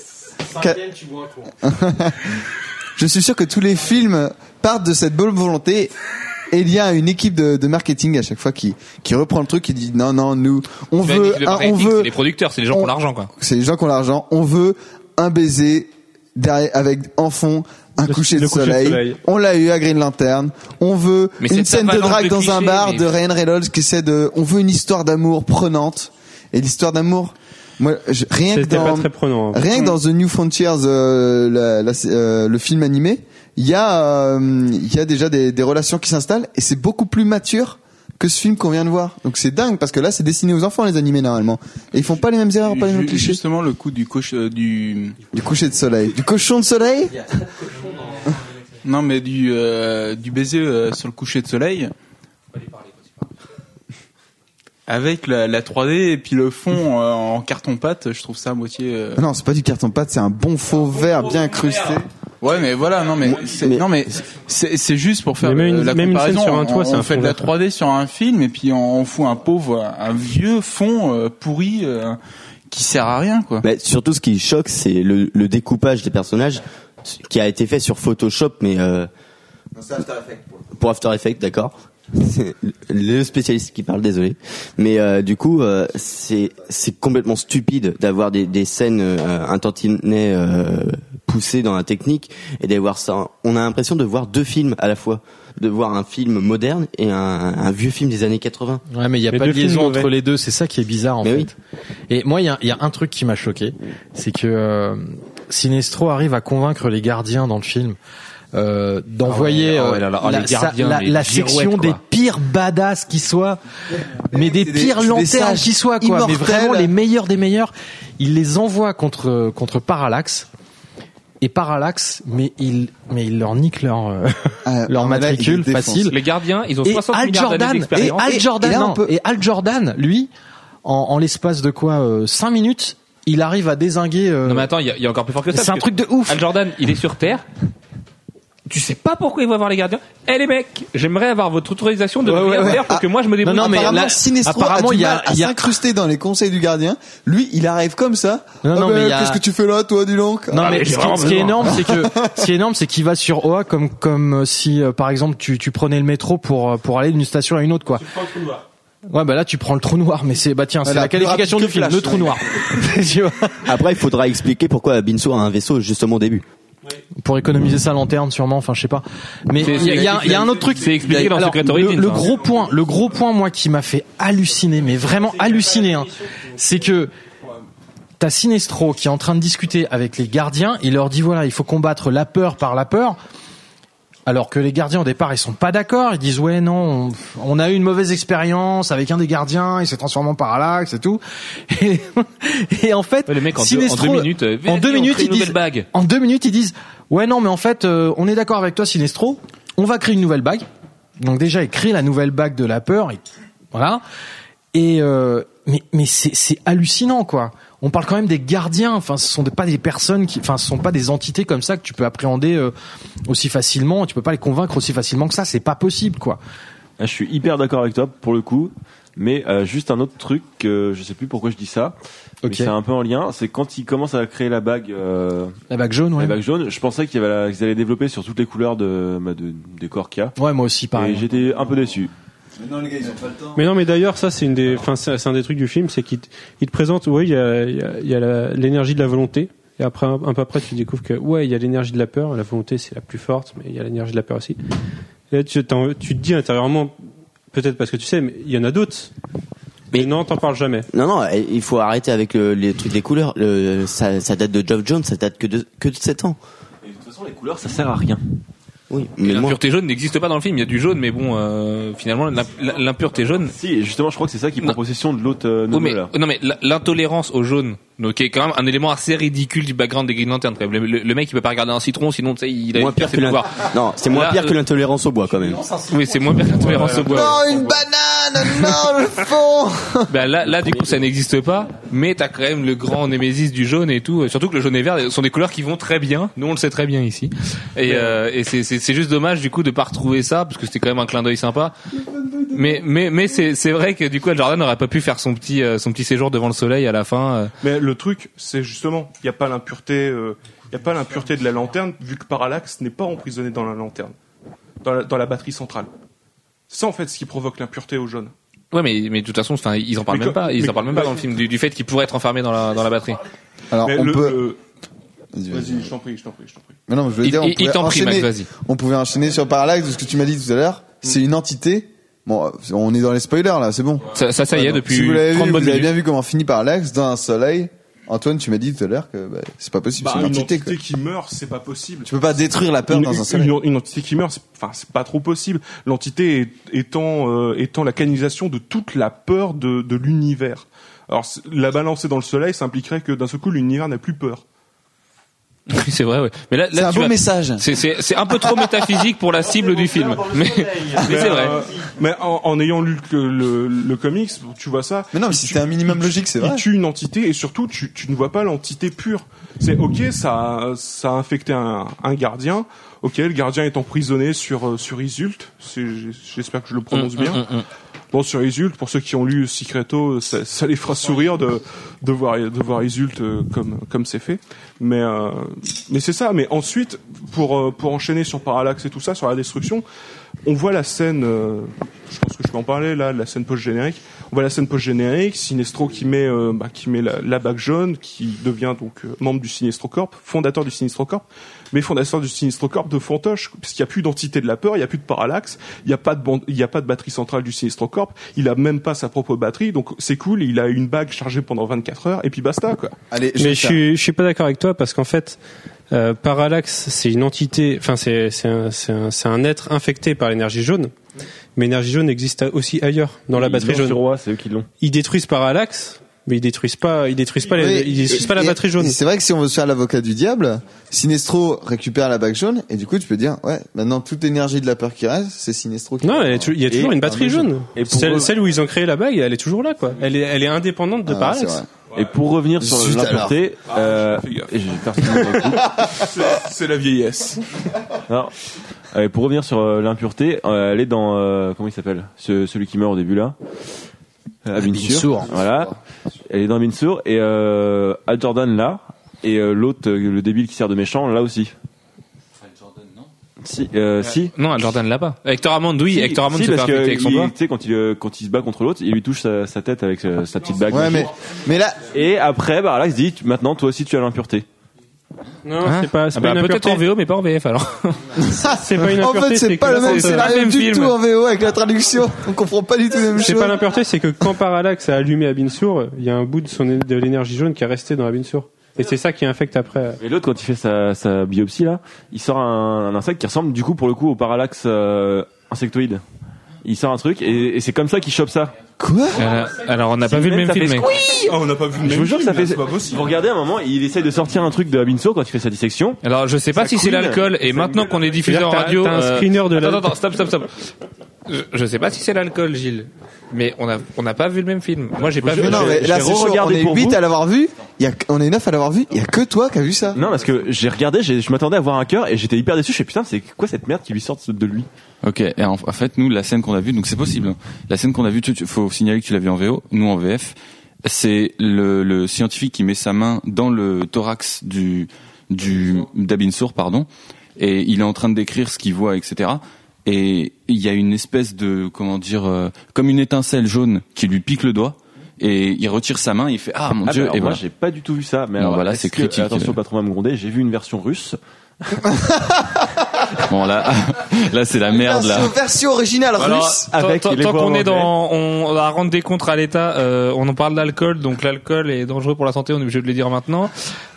S4: Je suis sûr que tous les films partent de cette bonne volonté. Et il y a une équipe de, de marketing à chaque fois qui, qui reprend le truc, qui dit non, non, nous, on veut, un- on veut,
S1: c'est les producteurs, c'est les gens qui
S4: on-
S1: ont l'argent, quoi.
S4: c'est les gens qui ont l'argent, on veut un baiser derrière, avec en fond un
S3: Le-
S4: coucher, de,
S3: le coucher de
S4: soleil. On l'a eu à Green Lantern. On veut
S1: Mais
S4: une scène de drague
S1: de
S4: dans un bar
S1: mais-
S4: de Ryan Reynolds qui essaie de, on veut une histoire d'amour prenante. Et l'histoire d'amour, moi, je- rien que
S3: pas
S4: dans,
S3: très prenant. hein.
S4: Rien que dans The New Frontiers, euh, la- la- euh, le film animé, il y a, euh, il y a déjà des, des relations qui s'installent et c'est beaucoup plus mature que ce film qu'on vient de voir. Donc c'est dingue parce que là c'est destiné aux enfants les animés normalement et ils font pas les mêmes erreurs, pas les mêmes clichés.
S8: Justement, le coup du coche, euh, du,
S4: Du coucher de soleil, du cochon de soleil?
S8: non mais du, euh, du baiser euh, sur le coucher de soleil. Avec la, la 3D et puis le fond euh, en carton pâte, je trouve ça à moitié. euh,
S4: Non, c'est pas du carton pâte, c'est un bon faux vert bien incrusté.
S8: Ouais, mais voilà, non, mais, c'est,
S7: mais-
S8: non, mais c'est, c'est juste pour faire
S3: même une-
S8: la
S3: même une scène
S8: comparaison.
S3: sur un toit,
S8: on, on
S3: un
S8: fait de la
S3: vert.
S8: 3D sur un film et puis on, on fout un pauvre, un vieux fond euh, pourri euh, qui sert à rien, quoi.
S7: Mais surtout, ce qui choque, c'est le, le découpage des personnages qui a été fait sur Photoshop, mais euh, pour After Effects, d'accord. C'est le spécialiste qui parle, désolé. Mais euh, du coup, euh, c'est c'est complètement stupide d'avoir des, des scènes euh, un tantinet euh, poussées dans la technique et d'avoir ça. On a l'impression de voir deux films à la fois, de voir un film moderne et un, un vieux film des années 80.
S6: Ouais, mais il y a
S3: Mais
S6: pas de liaison entre les deux. C'est ça qui est bizarre en
S7: Mais
S6: fait.
S7: oui.
S6: Et moi, il y a, il y a un truc qui m'a choqué, c'est que euh, Sinestro arrive à convaincre les gardiens dans le film. Euh, d'envoyer
S1: Ah ouais,
S6: euh,
S1: ah ouais, là, oh,
S6: la, section des pires badass qui soient, mais des pires lanternes qui soient quoi, mais vraiment les meilleurs des meilleurs. Il les envoie contre contre Parallax et Parallax, mais il mais il leur nique leur euh,
S4: Ah,
S6: leur
S4: là,
S6: matricule facile.
S1: Les gardiens, ils ont
S6: Et
S1: 60
S6: Al
S1: milliards d'années
S6: Jordan, et. Al Jordan,
S4: et là, on
S6: non,
S4: peut-
S6: et Al Jordan, lui, en, en l'espace de quoi, 5 minutes, il arrive à désinguer. euh,
S1: Non mais attends, il y, a- il y a encore plus fort que ça.
S6: c'est un
S1: que
S6: truc de ouf.
S1: Al Jordan, il est sur Terre. Tu sais pas pourquoi il va voir les gardiens. Eh les mecs, j'aimerais avoir votre autorisation de
S6: Ouais,
S1: venir
S6: ouais,
S1: pour que moi je me débrouille.
S6: Non, non, mais
S4: apparemment,
S6: là-
S4: Sinestro
S6: apparemment,
S4: a du
S6: il y a-
S4: mal à s'incruster dans les conseils du gardien. Lui, il arrive comme ça.
S6: Non,
S4: Ah
S6: non,
S4: ben,
S6: mais a-
S4: Qu'est-ce que tu fais là, toi, dis donc
S6: Non
S1: Ah,
S6: mais
S1: mais
S6: ce qui,
S1: vraiment
S6: ce qui est énorme, c'est que ce qui est énorme, c'est qu'il va sur OA comme comme euh, si euh, par exemple tu tu prenais le métro pour euh, pour aller d'une station à une autre quoi. Ouais bah là tu prends le trou noir mais c'est bah tiens c'est
S4: Voilà,
S6: la qualification du film
S4: Flash,
S6: le trou noir. Tu vois
S7: Après, il faudra expliquer pourquoi Binso a un vaisseau justement au début.
S6: Pour économiser sa lanterne sûrement enfin je sais pas. Mais il y a, il y a- il y a un autre truc
S1: C'est expliqué dans
S6: Alors,
S1: Secret
S6: le,
S1: Origins,
S6: le
S1: hein.
S6: gros point le gros point moi qui m'a fait halluciner mais vraiment halluciner hein, c'est que T'as Sinestro qui est en train de discuter avec les gardiens. Il leur dit voilà, il faut combattre la peur par la peur. Alors que les gardiens au départ ils sont pas d'accord, ils disent ouais non, on, on a eu une mauvaise expérience avec un des gardiens, il s'est transformé en parallaxe et tout. Et, et en fait,
S1: Ouais, les mecs en deux, en
S6: Sinestro-
S1: deux minutes, euh,
S6: en deux minutes
S1: crée
S6: ils disent,
S1: bague.
S6: en deux minutes ils disent ouais non mais en fait euh, on est d'accord avec toi Sinestro, on va créer une nouvelle bague. Donc déjà ils créent la nouvelle bague de la peur, et, voilà. Et euh, mais mais c'est c'est hallucinant quoi. On parle quand même des gardiens. Enfin, ce sont des- pas des personnes qui, enfin, ce sont pas des entités comme ça que tu peux appréhender euh, aussi facilement. Tu peux pas les convaincre aussi facilement que ça. C'est pas possible quoi.
S2: Ah, Je suis hyper d'accord avec toi pour le coup, mais euh, juste un autre truc, euh, je sais plus pourquoi je dis ça,
S6: Ok.
S2: mais c'est un peu en lien, c'est quand ils commencent à créer la bague, euh,
S6: La bague jaune, ouais.
S2: la bague jaune, je pensais qu'ils allaient développer sur toutes les couleurs de, bah, de des corps qu'il y a,
S6: Ouais, moi aussi
S2: et
S6: pareil.
S2: j'étais un peu déçu.
S4: Non, les gars, ils ont pas le temps.
S3: Mais non, mais d'ailleurs, ça, c'est une des, enfin, c'est c'est un des trucs du film, c'est qu'il te, il te présente, oui, il y a, il y a, l'énergie de la volonté. Et après, un, peu après, tu découvres que, ouais, il y a l'énergie de la peur. La volonté, c'est la plus forte, mais il y a l'énergie de la peur aussi. Et là, tu, te dis intérieurement, peut-être parce que tu sais, mais il y en a d'autres.
S7: Mais-
S3: Mais non, t'en parles jamais.
S7: Non, non, il faut arrêter avec le- les trucs des couleurs. Le, ça, ça date de Geoff Jones, ça date que de, que de 7 ans.
S2: Et de toute façon, les couleurs, ça sert à rien.
S7: Oui, mais moi,
S1: L'impureté jaune n'existe pas dans le film. Il y a du jaune, mais bon, euh, finalement, l'im- l'impureté jaune.
S2: Si, justement, je crois que c'est ça qui prend
S1: Non.
S2: possession de l'autre euh,
S1: non mais l'intolérance au jaune, donc qui est quand même un élément assez ridicule du background des Green Lantern. quand même. Le, le- le mec il peut pas regarder un citron, sinon tu sais il a
S7: moins
S1: il
S7: pire que non, c'est moins
S1: Là,
S7: pire que
S1: euh,
S7: l'intolérance au bois quand même.
S1: Oui, c'est moins pire que l'intolérance au bois.
S4: Non, une banane Non, le fond
S1: Ben là, là, du coup, ça n'existe pas, mais t'as quand même le grand némésis du jaune et tout. Surtout que le jaune et vert sont des couleurs qui vont très bien. Nous, on le sait très bien ici. Et, euh, et c'est, c'est, c'est juste dommage, du coup, de pas retrouver ça, parce que c'était quand même un clin d'œil sympa. Mais, mais, mais c'est, c'est vrai que du coup, Al Jordan n'aurait pas pu faire son petit, euh, son petit séjour devant le soleil à la fin. euh.
S5: Mais le truc, c'est justement, il n'y a pas l'impureté, il y a pas l'impureté de la lanterne, vu que Parallax n'est pas emprisonné dans la lanterne, dans la, dans la batterie centrale. C'est ça en fait ce qui provoque l'impureté au jaune.
S1: Ouais, mais, mais de toute façon, enfin, ils en parlent
S5: Mais
S1: même pas. Ils en parlent même pas dans le film du, du fait qu'il pourrait être enfermé dans la, dans la batterie.
S4: Alors,
S5: Mais
S4: on
S5: le-
S4: peut.
S5: le-
S4: Vas-y,
S5: je t'en prie, je t'en prie, je t'en prie.
S4: Mais non, je veux
S1: Il,
S4: dire, on
S1: il- il
S4: pouvait
S1: t'en prie, Max,
S4: enchaîner.
S1: vas-y.
S4: On pouvait enchaîner sur Parallax de ce que tu m'as dit tout à l'heure. C'est une entité. Bon, on est dans les spoilers là, c'est bon.
S1: Ça, ça, ça y est,
S4: Alors,
S1: depuis
S4: si vous l'avez
S1: 30
S4: vu,
S1: bonnes
S4: vous avez
S1: minutes.
S4: bien vu comment finit Parallax dans un soleil. Antoine, tu m'as dit tout à l'heure que bah, c'est pas possible,
S5: Bah,
S4: c'est
S5: une
S4: une entité. quoi.
S5: qui meurt, c'est pas possible.
S4: Tu peux pas détruire la peur
S5: une,
S4: dans un
S5: une-
S4: soleil.
S5: une- une entité qui meurt, c'est, enfin, c'est pas trop possible. L'entité est- étant, euh, étant la canalisation de toute la peur de, de l'univers. Alors, c'est- la balancer dans le soleil, ça impliquerait que d'un seul coup, l'univers n'a plus peur.
S1: Oui, c'est vrai, ouais. Mais là,
S11: C'est
S1: là
S11: un
S1: tu
S11: beau message.
S1: C'est, c'est, c'est un peu trop métaphysique pour la cible du film. Mais, mais c'est vrai.
S5: euh, mais en, en ayant lu le, le, le comics, tu vois ça.
S11: Mais non, mais si c'était un minimum logique, c'est
S5: Il
S11: vrai.
S5: tue une entité et surtout tu, tu ne vois pas l'entité pure. C'est ok, ça, ça a infecté un, un gardien. Ok, le gardien est emprisonné sur euh, sur Isult. C'est- J'espère que je le prononce
S1: Mm,
S5: bien.
S1: mm, mm, mm.
S5: Bon, sur Isult, pour ceux qui ont lu Secreto, ça, les fera sourire de, de voir, de voir Isult euh, comme, comme c'est fait. Mais, euh, mais c'est ça. Mais ensuite, pour, euh, pour enchaîner sur Parallax et tout ça, sur la destruction, on voit la scène, euh, je pense que je peux en parler là, la scène post-générique. On voit la scène post-générique, Sinestro qui met, euh, bah, qui met la, la bague jaune, qui devient donc euh, membre du Sinestro Corp, fondateur du Sinestro Corp, mais fondateur du Sinestro Corp de fantoche, puisqu'il n'y a plus d'entité de la peur, il n'y a plus de parallaxe, il n'y a pas de bande- il n'y a pas de batterie centrale du Sinestro Corp, il a même pas sa propre batterie, donc c'est cool, il a une bague chargée pendant 24 heures, et puis basta, quoi.
S11: Allez, je
S3: Mais je suis, je suis pas d'accord avec toi parce qu'en fait, euh, Parallax, c'est une entité, enfin c'est c'est un, un, être infecté par l'énergie jaune. Mais l'énergie jaune existe aussi ailleurs dans la batterie
S2: Ils l'ont
S3: jaune.
S2: Roi, c'est eux qui l'ont.
S3: Ils détruisent Parallax, mais ils détruisent pas, ils détruisent pas, les- ils détruisent
S11: et-
S3: pas la
S11: et-
S3: batterie jaune.
S11: C'est vrai que si on veut se faire l'avocat du diable, Sinestro récupère la bague jaune et du coup tu peux dire ouais maintenant toute l'énergie de la peur qui reste c'est Sinestro qui
S3: Non, il y a toujours
S2: Et-
S3: une batterie jaune.
S2: Et pour
S3: Celle,
S2: eux-
S3: celle où ils ont créé la bague, elle est toujours là, quoi. Elle est, elle est indépendante de
S11: Ah,
S3: Parallax.
S2: Et pour revenir sur
S11: Zut,
S2: l'impureté, euh, et j'ai personne.
S5: C'est- C'est la vieillesse.
S2: Non. Euh, pour revenir sur euh, l'impureté, euh, elle est dans euh, comment il s'appelle? Ce- Celui qui meurt au début là. Euh, Abin Sur.
S6: Sur.
S2: Voilà. Elle est dans Abin Sur et euh, Al Jordan là et euh, l'autre euh, le débile qui sert de méchant là aussi. Si, euh, si.
S1: Non, Jordan l'a pas. Hector Hammond, oui,
S2: Si,
S1: Hector Hammond
S2: si,
S1: se fait
S2: parce que
S1: infecter avec son
S2: il-. Tu sais quand il euh, quand il se bat contre l'autre, il lui touche sa, sa tête avec euh, sa petite bague.
S11: Ouais mais mais là
S2: Et après, bah là, il se dit maintenant toi aussi tu as l'impureté.
S3: Non,
S1: Hein
S3: c'est pas, c'est
S1: Ah
S3: pas
S1: bah,
S3: une
S1: peut-être en. VO, mais pas en VF alors.
S3: C'est pas une
S11: en
S3: impureté.
S11: fait c'est pas le même
S3: c'est-
S11: scénario
S1: même
S11: du
S1: film.
S11: tout en VO avec la traduction on comprend pas du tout les mêmes
S3: C'est
S11: choses.
S3: pas l'impureté, c'est que quand Parallax a allumé Abinsour, il y a un bout de son de l'énergie jaune qui est resté dans Abinsour. Et c'est ça qui infecte après.
S2: Et l'autre, quand il fait sa, sa biopsie là, il sort un, un insecte qui ressemble du coup pour le coup au parallaxe euh, insectoïde. Il sort un truc et, et c'est comme ça qu'il chope ça.
S11: Quoi
S1: Euh, alors, on n'a pas vu le
S2: même,
S1: film,
S2: fait.
S5: Oh, on n'a pas vu le
S2: Je
S5: même
S2: vous jure que ça fait.
S5: là.
S2: Vous regardez à un moment, il essaye de sortir un truc de Abinso quand il fait sa dissection.
S1: Alors, je sais pas
S2: Ça
S1: si c'est l'alcool, et maintenant qu'on est diffusé en radio.
S3: t'as un
S1: euh,
S3: screener de
S1: attends, attends, stop, stop, stop. Je, je sais pas si c'est l'alcool, Gilles. Mais on a, on n'a pas vu le même film. Moi, j'ai pas vu.
S11: Non
S2: je
S11: mais
S2: je
S11: là c'est chaud on est
S2: pour
S11: 8
S2: vous.
S11: à l'avoir vu il y a on est 9 à l'avoir vu il y a que toi qui as vu ça.
S2: Non, parce que j'ai regardé, je m'attendais à voir un cœur et j'étais hyper déçu. Je fais putain, c'est quoi cette merde qui lui sort de lui?
S9: Ok, et en, en fait, nous, la scène qu'on a vue, donc c'est possible. hein. La scène qu'on a vue, tu- faut signaler que tu l'as vue en VO, nous en VF, c'est le, le scientifique qui met sa main dans le thorax du du d'Abinsour, pardon, et il est en train de décrire ce qu'il voit, etc. Et il y a une espèce de comment dire, euh, comme une étincelle jaune qui lui pique le doigt, et il retire sa main, il fait ah mon
S2: Ah,
S9: dieu,
S2: bah,
S9: et
S2: moi
S9: voilà.
S2: j'ai pas du tout vu ça. Mais
S9: Non,
S2: alors,
S9: voilà, c'est
S2: que-
S9: critique.
S2: Attention, pas trop à me gronder. J'ai vu une version russe.
S9: Bon là, là c'est la merde là.
S11: Version, version originale
S1: Alors,
S11: russe.
S1: tant-
S2: avec
S1: tant,
S2: les
S1: tant qu'on est dans, on va rendre des comptes à l'État. euh, on en parle d'alcool, donc l'alcool est dangereux pour la santé. On est obligé de le dire maintenant.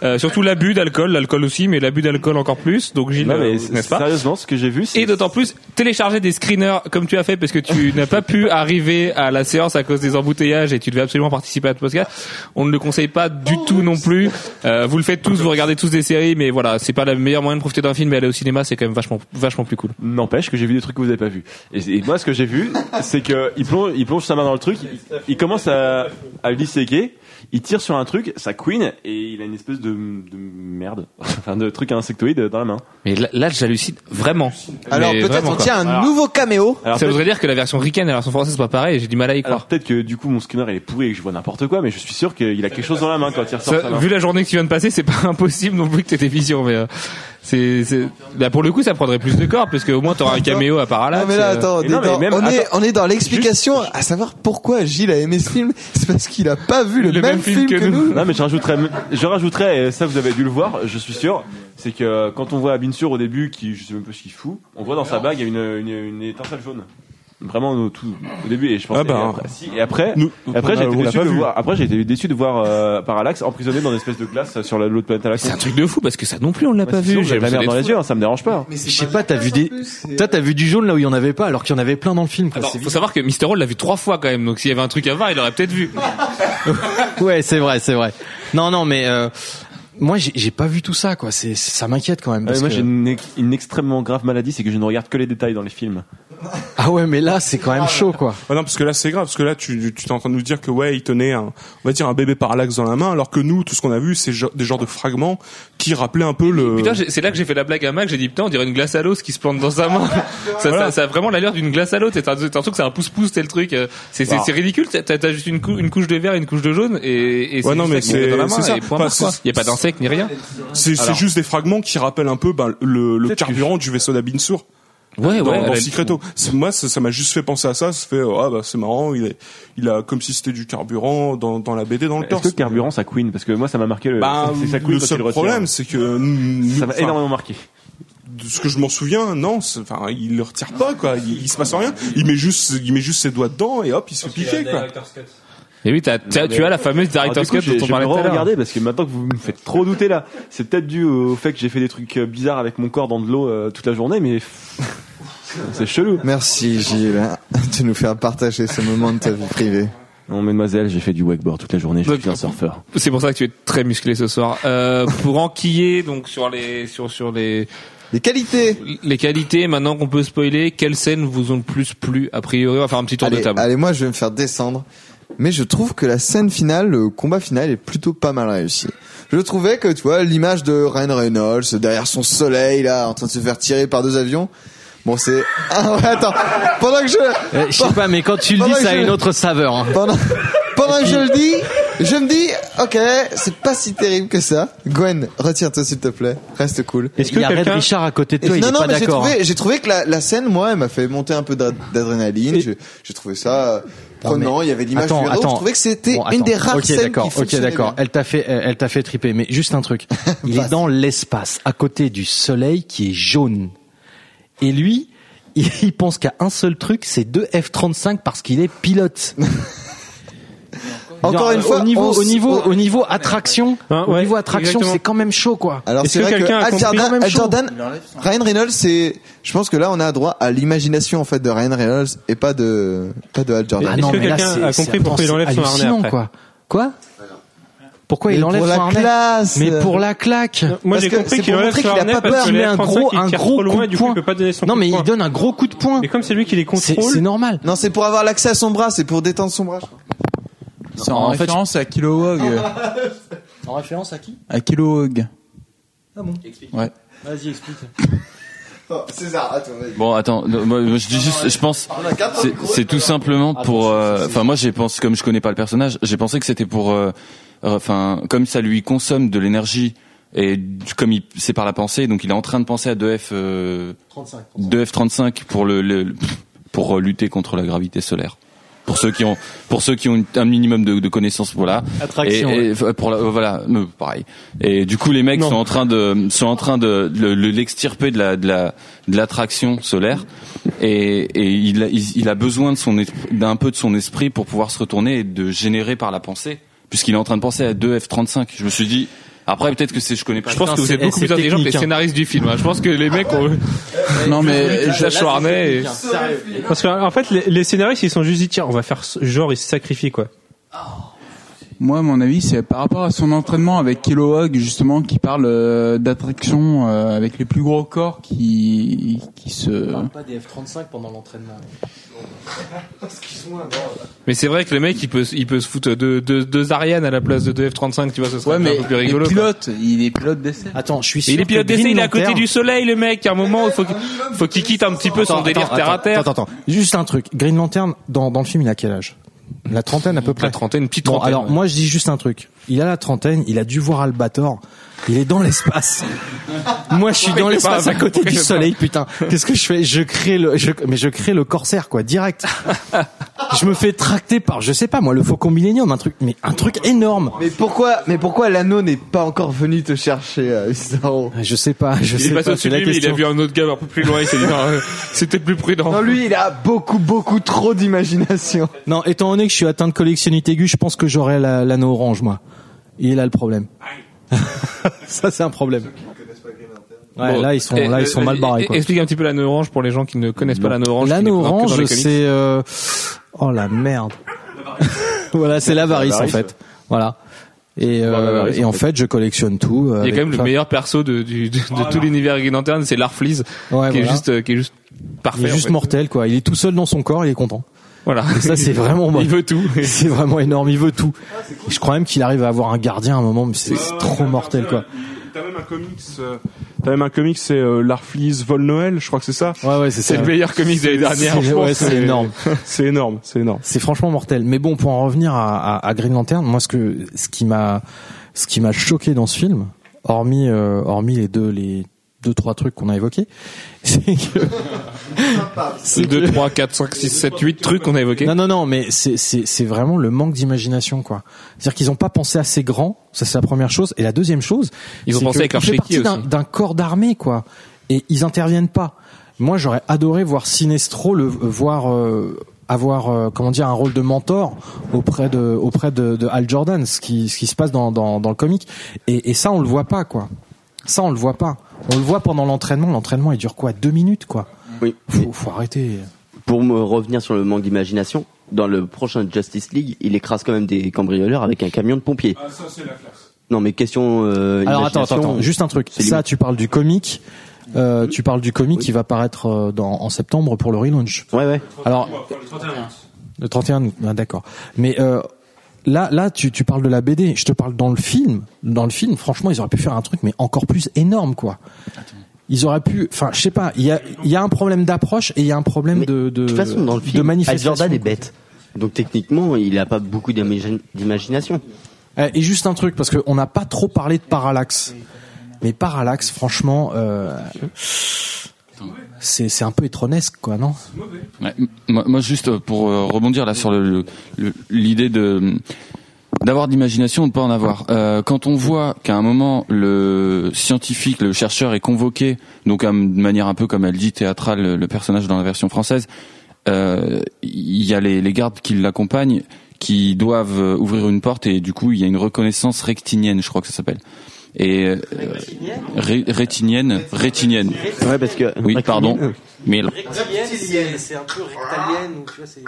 S1: Euh, surtout l'abus d'alcool, l'alcool aussi, mais l'abus d'alcool encore plus. Donc Gilles, euh, n'est-ce pas
S2: sérieusement, ce que j'ai vu,
S1: Et d'autant plus télécharger des screeners comme tu as fait parce que tu n'as pas pu arriver à la séance à cause des embouteillages et tu devais absolument participer à ce podcast. On ne le conseille pas du tout non plus. Euh, vous le faites tous, vous regardez tous des séries, mais voilà, c'est pas le meilleur moyen de profiter d'un film. Mais aller au cinéma, c'est quand même vachement, vachement plus cool.
S2: N'empêche que j'ai vu des trucs que vous avez pas vu. Et, et moi, ce que j'ai vu, c'est que il plonge, il plonge sa main dans le truc, il, il commence à, à le disséquer, il tire sur un truc, ça queen, et il a une espèce de, de merde, enfin de truc insectoïde dans la main.
S1: Mais là, là, j'hallucine vraiment.
S11: Alors peut-être on tient un
S2: Alors-
S11: nouveau caméo.
S2: Alors
S1: Ça voudrait dire que la version ricaine et la version française c'est pas pareil. J'ai du mal à y croire.
S2: alors peut-être que du coup mon screener il est pourri et que je vois n'importe quoi, mais je suis sûr qu'il a quelque chose dans la main quand il ressort
S1: Ça,
S2: main.
S1: vu la journée que tu viens de passer, c'est pas impossible non plus que t'aies des visions, mais euh, c'est, c'est, là pour le coup, ça prendrait plus de corps parce qu'au moins t'auras un caméo à Parallax.
S11: Non mais là
S1: euh,
S11: attends, on, est
S2: non, mais
S11: dans,
S2: même-
S11: on, est,
S2: attends.
S11: on est dans l'explication à savoir pourquoi Gilles a aimé ce film. C'est parce qu'il a pas vu le,
S1: Le
S11: même,
S1: même film
S11: film
S1: que
S11: que, nous.
S2: Non mais je rajouterais, je rajouterais, et ça vous avez dû le voir, je suis sûr, c'est que quand on voit Abinsur au début, qui je sais même pas ce qu'il fout, on voit dans sa bague il y a une, une, une étincelle jaune. Vraiment au, tout, au début et je pense
S5: Ah bah,
S2: et après, si, et après,
S5: Nous-
S2: après
S5: on
S2: j'ai
S5: a-
S2: été déçu de
S5: vu.
S2: voir après j'ai été déçu de voir euh, Parallax emprisonné dans une espèce de glace sur la- l'autre planète
S1: C'est un truc de fou parce que ça non plus on l'a
S2: Bah,
S1: pas vu.
S2: j'ai la merde dans les yeux, hein, ça me dérange pas.
S11: Mais
S6: Je sais pas, t'as vu des, toi t'as vu du jaune là où il y en avait pas, alors qu'il y en avait plein dans le film. quoi.
S1: Alors,
S6: C'est
S1: faut savoir que Mister Roll l'a vu trois fois quand même, donc s'il y avait un truc à voir, il aurait peut-être vu.
S6: ouais, c'est vrai, c'est vrai. Non, non, mais euh, moi, j'ai j'ai pas vu tout ça, quoi. C'est c'est- ça m'inquiète quand même.
S2: Ouais,
S6: parce
S2: moi
S6: que-
S2: j'ai une, une extrêmement grave maladie, c'est que je ne regarde que les détails dans les films.
S6: Ah ouais, mais là, c'est quand même chaud, quoi.
S5: Ouais, non, parce que là c'est grave, parce que là tu, tu es en train de nous dire que ouais, il tenait un, on va dire un bébé parallaxe dans la main, alors que nous, tout ce qu'on a vu, c'est des genres de fragments qui rappelaient un peu le.
S1: Putain, c'est là que j'ai fait la blague à Mac, j'ai dit putain, on dirait une glace à l'eau ce qui se plante dans sa main. ça,
S5: Voilà.
S1: ça, ça a vraiment l'allure d'une glace à l'eau. T'as t'as l'impression que c'est un pouce-pouce, c'est le truc. euh, C'est c'est-
S5: Bah.
S1: c'est ridicule. T'as juste une, cou- une couche de vert et une couche de jaune et, et
S5: Ouais, non, mais c'est- c'est ça. c'est-
S1: Il y a pas d'insectes ni rien.
S5: c'est juste des fragments qui rappellent un peu ben, le, le
S1: Peut-être que
S5: carburant du vaisseau d'Abinsur.
S1: Ouais,
S5: dans,
S1: ouais.
S5: dans Secreto. C'est- Moi, ça m'a juste fait penser à ça. Ça fait, ah bah c'est marrant. Il, est, il a comme si c'était du carburant dans, dans la BD dans le
S2: Est-ce que
S5: torse.
S2: carburant ça queen? Parce que moi ça m'a marqué le.
S5: Bah,
S2: c'est ça queen
S5: le seul problème, c'est que nous-
S2: Ça m'a énormément marqué.
S5: de ce que je m'en souviens, non, enfin, il le retire pas, quoi. Il, il se passe rien. Il met juste, il met juste ses doigts dedans et hop, il se fait piquer, quoi.
S1: Et oui, tu as la fameuse Director's Cut dont on
S2: je vais
S1: parlait tout à l'heure.
S2: regarder parce que maintenant que vous me faites trop douter là, c'est peut-être dû au fait que j'ai fait des trucs euh, bizarres avec mon corps dans de l'eau euh, toute la journée, mais c'est chelou.
S4: Merci Gilles de nous faire partager ce moment de ta vie privée.
S2: Non, mademoiselle, j'ai fait du wakeboard toute la journée, je
S1: Donc,
S2: suis un surfeur.
S1: C'est pour ça que tu es très musclé ce soir. Euh, pour enquiller donc sur les sur sur les
S4: Les qualités
S1: les qualités, maintenant qu'on peut spoiler, quelles scènes vous ont le plus plu A priori, on va faire un petit tour de table.
S4: allez, moi je vais me faire descendre. Mais je trouve que la scène finale, le combat final est plutôt pas mal réussi. Je trouvais que, tu vois, l'image de Ryan Reynolds derrière son soleil, là, en train de se faire tirer par deux avions. Bon, c'est... Ah ouais, attends. Pendant que je...
S6: Euh, je sais pas, mais quand tu le dis, ça a une autre saveur. hein.
S4: Pendant, pendant que je le dis, je me dis, ok, c'est pas si terrible que ça. Gwen, retire-toi s'il te plaît. Reste cool.
S3: Est-ce que
S6: Il y a Red Richard à côté de toi, il
S4: non,
S6: est
S4: non,
S6: pas
S4: mais j'ai
S6: d'accord. hein.
S4: trouvé, j'ai trouvé que la, la scène, moi, elle m'a fait monter un peu d'ad- d'adrénaline.
S3: Et-
S4: J'ai j'ai trouvé ça euh, prenant. Il y avait l'image du
S6: Attends,
S4: héros.
S6: attends.
S4: Je trouvais que c'était
S6: Bon,
S4: une des rares
S6: Ok,
S4: scènes
S6: d'accord,
S4: qui
S6: ok, d'accord. Elle t'a fait, elle t'a fait triper. Mais juste un truc. Il est dans l'espace, à côté du soleil qui est jaune. Et lui, il, il pense qu'à un seul truc, c'est deux F-35 parce qu'il est pilote.
S4: Encore une fois,
S6: au niveau,
S4: on
S6: au
S4: s-
S6: niveau,
S4: on-
S6: au niveau attraction,
S3: Hein,
S6: au niveau attraction, c'est quand même chaud, quoi.
S4: Alors
S3: Est-ce
S4: c'est
S3: que
S4: vrai que
S3: quelqu'un a
S4: Al
S3: compris
S4: Jordan, Al Jordan, Ryan Reynolds, c'est, je pense que là on a droit à l'imagination en fait de Ryan Reynolds et pas de, pas de Al Jordan.
S3: Est-ce que quelqu'un a compris pourquoi il enlève son harnais après
S6: quoi. Quoi? Pourquoi il
S4: Mais
S6: enlève
S4: pour
S6: son
S4: la
S6: harnais?
S4: classe.
S6: Mais pour la claque.
S3: Moi j'ai compris qu'il enlève son
S4: qu'il a
S3: harnais
S4: pas
S3: parce
S4: peur.
S3: que
S6: Il met un
S3: F-35,
S6: gros,
S3: il
S6: un gros
S3: loin
S6: coup
S3: et
S6: de
S3: il
S6: poing. Non, mais il donne un gros coup de poing.
S3: Mais comme c'est lui qui les contrôle,
S6: c'est normal.
S4: Non, c'est pour avoir l'accès à son bras, c'est pour détendre son bras.
S8: C'est en,
S9: En fait,
S8: référence à Kilowog.
S6: En référence à qui?
S8: À Kilowog.
S6: Ah bon?
S8: Ouais.
S6: Vas-y, explique.
S4: Oh, César, attends, vas-y.
S9: Bon, attends, non, moi, moi, je dis juste, je pense, c'est- tout simplement pour, euh, enfin, moi, j'ai pensé, comme je connais pas le personnage, j'ai pensé que c'était pour, euh, euh, enfin, comme ça lui consomme de l'énergie et comme il, c'est par la pensée, donc il est en train de penser à 2F, euh,
S6: 35.
S9: 2F35 pour le, le- pour euh, lutter contre la gravité solaire. Pour ceux qui ont, pour ceux qui ont un minimum de, de connaissances, voilà.
S6: Attraction.
S9: Et, et f- pour la, euh, voilà, pareil. Et du coup, les mecs
S3: Non.
S9: sont en train de, sont en train de le- le- l'extirper de la, de la, de l'attraction solaire. Et, et il, a, il, il a besoin de son, d'un peu de son esprit pour pouvoir se retourner et de générer par la pensée, puisqu'il est en train de penser à 2 F35. Je me suis dit. Après, peut-être que c'est, je connais pas.
S1: Je pense que vous
S6: c'est-
S1: êtes beaucoup plus intelligent que les
S6: hein.
S1: scénaristes du film. hein. Je pense que les mecs ont
S8: Non mais
S1: je lâche harnais. Et...
S3: parce qu'en en fait les, les scénaristes ils sont juste dit tiens on va faire ce- genre ils se sacrifient quoi.
S8: Moi, à mon avis, c'est par rapport à son entraînement avec Kilowog, justement, qui parle euh, d'attraction euh, avec les plus gros corps qui, qui se...
S6: Pas des F-35 pendant l'entraînement.
S1: Mais c'est vrai que le mec il peut il peut se foutre de deux deux Ariane à la place de deux F35, tu vois, ce serait
S8: Ouais, mais
S1: un peu plus rigolo. quoi.
S8: pilotes, il est pilote d'essai.
S6: Attends, je suis
S1: Mais
S6: sûr
S1: il est pilote d'essai, il est à côté du soleil, le mec. À un moment, il faut qu'il faut qu'il quitte un petit peu son
S6: Attends,
S1: délire
S6: attends,
S1: terre à terre.
S6: Attends, attends, juste un truc. Green Lantern, dans, dans le film, il a quel âge? La trentaine à peu près.
S1: La trentaine, une petite
S6: Bon,
S1: trentaine.
S6: alors
S1: ouais.
S6: moi je dis juste un truc. Il a la trentaine, il a dû voir Albator. Il est dans l'espace. moi je suis dans
S1: il
S6: l'espace à côté du
S1: il
S6: soleil, putain. Qu'est-ce que je fais? Je crée le, je, mais je crée le corsaire quoi, direct. je me fais tracter par, je sais pas moi, le Faucon Millenium, un truc, mais un truc énorme.
S4: Mais pourquoi, mais pourquoi l'anneau n'est pas encore venu te chercher, euh,
S6: Je sais pas, je
S1: il
S6: sais
S1: est
S6: pas. C'est la
S1: lui, mais il a vu un autre gars un peu plus loin, il s'est dit non, euh, c'était plus prudent.
S4: Non, lui, il a beaucoup, beaucoup trop d'imagination.
S6: Non, étant donné que je suis atteint de collectionnite aiguë, je pense que j'aurai la- l'anneau orange, moi. Et là, le problème. Ça, c'est un problème. Ouais,
S1: Bon,
S6: là, ils sont,
S1: et-
S6: là, ils sont
S1: euh,
S6: mal barrés, quoi.
S1: Explique un petit peu l'anneau orange pour les gens qui ne connaissent pas l'anneau orange.
S6: L'anneau orange, c'est, euh... oh la merde. voilà, c'est l'avarice, en fait. Voilà. Et, euh,
S1: Ouais,
S6: et en fait, je collectionne tout.
S1: Il y a quand même le meilleur perso de, du, de, de tout l'univers Green Lantern, c'est Larfleeze,
S6: Ouais,
S1: qui est juste, euh, qui est juste parfait.
S6: Il est
S1: en
S6: juste
S1: fait.
S6: mortel, quoi. Il est tout seul dans son corps, il est content.
S1: Voilà.
S6: Et ça, c'est vraiment bon.
S1: Il veut tout.
S6: C'est vraiment énorme, il veut tout. Et je crois même qu'il arrive à avoir un gardien à un moment, mais c'est trop mortel, quoi.
S5: T'as même un comics, euh, t'as même un comics, c'est euh, Larfleeze Vol Noël, je crois que c'est ça.
S6: Ouais, ouais, c'est
S1: C'est le meilleur comics de l'année dernière.
S6: C'est-
S1: franchement,
S6: ouais, c'est énorme.
S5: C'est énorme, c'est énorme.
S6: C'est franchement mortel. Mais bon, pour en revenir à, à, à Green Lantern, moi, ce que, ce qui m'a, ce qui m'a choqué dans ce film, hormis, euh, hormis les deux, les deux, trois trucs qu'on a évoqués, c'est que,
S1: C'est 2, 3, 4, 5, 6, 7, 8 trucs qu'on a évoqués.
S6: non, non, non, mais c'est, c'est, c'est vraiment le manque d'imagination, quoi. C'est-à-dire qu'ils ont pas pensé assez grand. Ça, c'est la première chose. Et la deuxième chose,
S1: Ils ont
S6: c'est
S1: pensé avec leur
S6: partie d'un,
S1: aussi.
S6: d'un corps d'armée, quoi. Et ils interviennent pas. Moi, j'aurais adoré voir Sinestro le voir. euh, avoir euh, comment dire un rôle de mentor auprès de auprès de, de Hal Jordan ce qui ce qui se passe dans dans, dans le comic et, et ça on le voit pas quoi ça on le voit pas on le voit pendant l'entraînement l'entraînement il dure quoi? Deux minutes quoi?
S7: Oui.
S6: faut, faut arrêter
S7: Pour me revenir sur le manque d'imagination, dans le prochain Justice League, il écrase quand même des cambrioleurs avec un camion de pompiers.
S5: Ah, ça, c'est la classe.
S7: Non, mais question. Euh,
S6: Alors attends, attends, attends, juste un truc. Ça,
S7: limite.
S6: tu parles du comic. Euh, tu parles du comic qui va paraître euh, dans, en septembre pour le relaunch.
S7: Ouais, ouais.
S6: Alors, le 31 août, ah, d'accord. Mais euh, là, là, tu, tu parles de la BD. Je te parle dans le film. Dans le film, franchement, ils auraient pu faire un truc, mais encore plus énorme, quoi. Ils auraient pu, enfin, je sais pas. Il y a, il y a un problème d'approche et il y a un problème
S7: Mais
S6: de, de,
S7: de toute façon, dans le
S6: de
S7: film, Hal
S6: manifestation.
S7: Jordan est bête. Donc techniquement, il a pas beaucoup d'imagin- d'imagination.
S6: Eh, Et juste un truc, parce qu'on n'a pas trop parlé de Parallax. Mais Parallax, franchement, euh, c'est un peu étronesque, quoi, non?
S9: Moi, juste euh, pour euh, rebondir là sur l'idée de d'avoir d'imagination ou de pas en avoir. Euh, quand on voit qu'à un moment le scientifique, le chercheur est convoqué, donc de manière un peu comme elle dit théâtrale, le, personnage dans la version française, il y a les, les gardes qui l'accompagnent qui doivent ouvrir une porte et du coup il y a une reconnaissance rectinienne, je crois que ça s'appelle. Et euh, ré- rétinienne, rétinienne.
S7: Ouais, parce que.
S9: Oui, pardon. Mille.
S6: c'est un peu rectalienne, tu vois, c'est...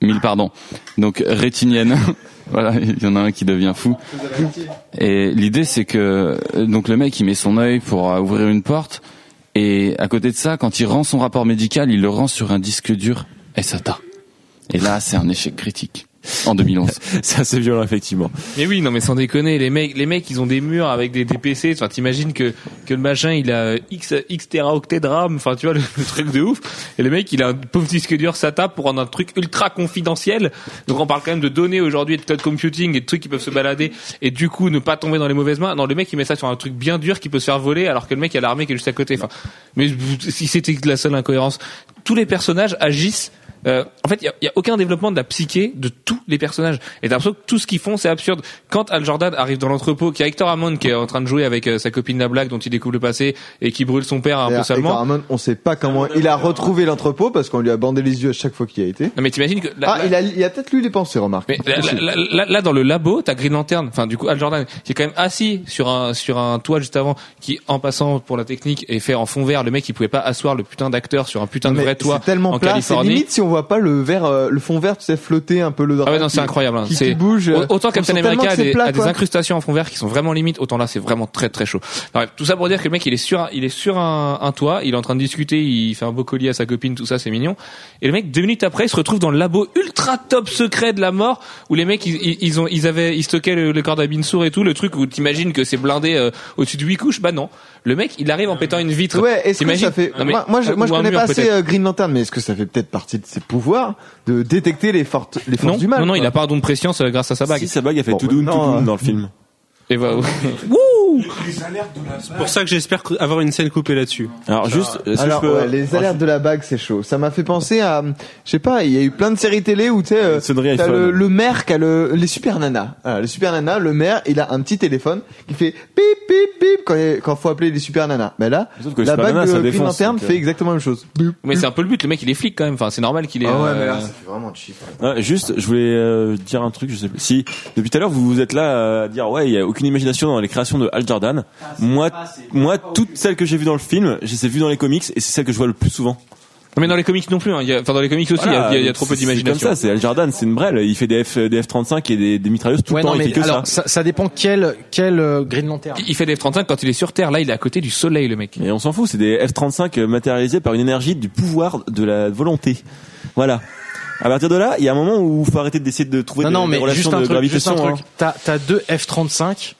S9: Mille pardon. Donc rétinienne. voilà, il y en a un qui devient fou. Et l'idée c'est que euh, donc le mec il met son œil pour euh, ouvrir une porte et à côté de ça quand il rend son rapport médical, il le rend sur un disque dur SATA. Et là, c'est un échec critique en 2011.
S2: C'est assez violent, effectivement.
S1: Mais oui, non, mais sans déconner, les mecs, les mecs, ils ont des murs avec des, des PC. Enfin, t'imagines que que le machin, il a x x teraoctets de RAM. Enfin, tu vois le, le truc de ouf. Et le mec, il a un pauvre disque dur SATA pour rendre un truc ultra confidentiel. Donc, on parle quand même de données aujourd'hui, de cloud computing et de trucs qui peuvent se balader et du coup ne pas tomber dans les mauvaises mains. Non, le mec, il met ça sur un truc bien dur qui peut se faire voler, alors que le mec, il a l'armée qui est juste à côté. Enfin, mais si c'était la seule incohérence, tous les personnages agissent euh, en fait, il y a, y a aucun développement de la psyché de tous les personnages. Et t'as l'impression que tout ce qu'ils font, c'est absurde. Quand Al Jordan arrive dans l'entrepôt, qu'il y a Hector Hammond qui est en train de jouer avec euh, sa copine la blague dont il découvre le passé et qui brûle son père un peu
S11: D'ailleurs, Hector. Hammond, on sait pas comment il a retrouvé l'entrepôt parce qu'on lui a bandé les yeux à chaque fois qu'il y a été.
S1: Non mais t'imagines que là,
S11: Ah,
S1: là-
S11: il a, il a peut-être lu les pensées, remarque.
S1: mais là, là, dans le labo, t'as Green Lantern, enfin du coup Al Jordan, qui est quand même assis sur un sur un toit juste avant, qui en passant pour la technique est fait en fond vert. Le mec, il pouvait pas asseoir le putain d'acteur sur un putain de
S11: Mais
S1: vrai toit
S11: c'est tellement
S1: en
S11: plat,
S1: Californie.
S11: limite si on voit pas le vert, euh, le fond vert, tu sais, flotter un peu le drap.
S1: Ah ouais non c'est incroyable. hein.
S11: Qui,
S1: C'est
S11: qui bouge.
S1: autant Captain America a des,
S11: plat,
S1: a des incrustations en fond vert qui sont vraiment limites. Autant là c'est vraiment très très chaud. Bref, tout ça pour dire que le mec il est sur un, il est sur un, un toit, il est en train de discuter, il fait un beau collier à sa copine, tout ça c'est mignon. Et le mec deux minutes après il se retrouve dans le labo ultra top secret de la mort où les mecs ils, ils- ils ont ils avaient ils stockaient le, le corps d'Abin Sour et tout le truc où t'imagines que c'est blindé euh, au-dessus de huit couches. Bah non, le mec il arrive en pétant une vitre.
S11: Ouais, est-ce que ça fait
S1: Non, mais-
S11: Moi, moi, je, moi, je connais
S1: mur,
S11: pas assez euh, Green Lantern, mais est-ce que ça fait peut-être partie de ses pouvoirs de détecter les fortes, les forces
S1: non,
S11: du mal
S1: non, non,
S11: quoi.
S1: il a pas un don de prescience euh, grâce à sa bague.
S2: Si sa bague a fait
S11: Bon,
S2: tout doux,
S11: maintenant, euh,
S2: dans le film.
S1: Et voilà.
S3: C'est pour ça que j'espère avoir une scène coupée là-dessus.
S2: Alors juste, que
S11: Alors,
S2: je peux...
S11: ouais, les alertes de la bague, c'est chaud. Ça m'a fait penser à, je sais pas, il y a eu plein de séries télé où tu sais, euh, t'as le, le maire qui a le, les super nanas. Voilà, le super nana, le maire, il a un petit téléphone qui fait pip pip pip quand il quand faut appeler les super nanas. Mais là,
S2: Sauf que les
S11: la bague
S2: nanas,
S11: de
S2: ça
S11: Lantern
S2: donc, euh.
S11: fait exactement la même chose. Bip.
S1: Mais c'est un peu le but. Le mec il est flic quand même. Enfin c'est normal qu'il est.
S11: Ah ouais, mais
S1: euh,
S11: là, ça fait vraiment cheap.
S2: Ouais, juste, je voulais euh, dire un truc, je sais plus. Si, depuis tout à l'heure, vous vous êtes là à dire, ouais, il y a aucune imagination dans les créations de Al Jordan. moi, moi, toutes celles que j'ai vues dans le film, je les ai vues dans les comics, et c'est celles que je vois le plus souvent.
S1: Non, mais dans les comics non plus. Hein. Il y a, enfin, dans les comics aussi, il y a- il y, a- il y a trop peu
S2: C'est comme
S1: d'imagination.
S2: ça, c'est Al Jordan, c'est une brêle. Il fait des F, des F-35 et des, des mitrailleuses tout
S6: Ouais,
S2: le temps.
S6: non,
S2: il
S6: mais
S2: fait que
S6: alors
S2: ça.
S6: ça, ça dépend quel quel euh, Green Lantern.
S1: Il fait des F-35 quand il est sur Terre. Là, il est à côté du soleil, le mec.
S2: Et on s'en fout, c'est des F-35 matérialisés par une énergie du pouvoir de la volonté. Voilà. À partir de là, il y a un moment où il faut arrêter d'essayer de trouver
S6: Non,
S2: des,
S6: non,
S2: des
S6: mais
S2: relations
S6: juste un
S2: de
S6: truc. Juste un
S2: gravitation.
S6: truc.
S2: hein.
S6: T'as t'as deux F-35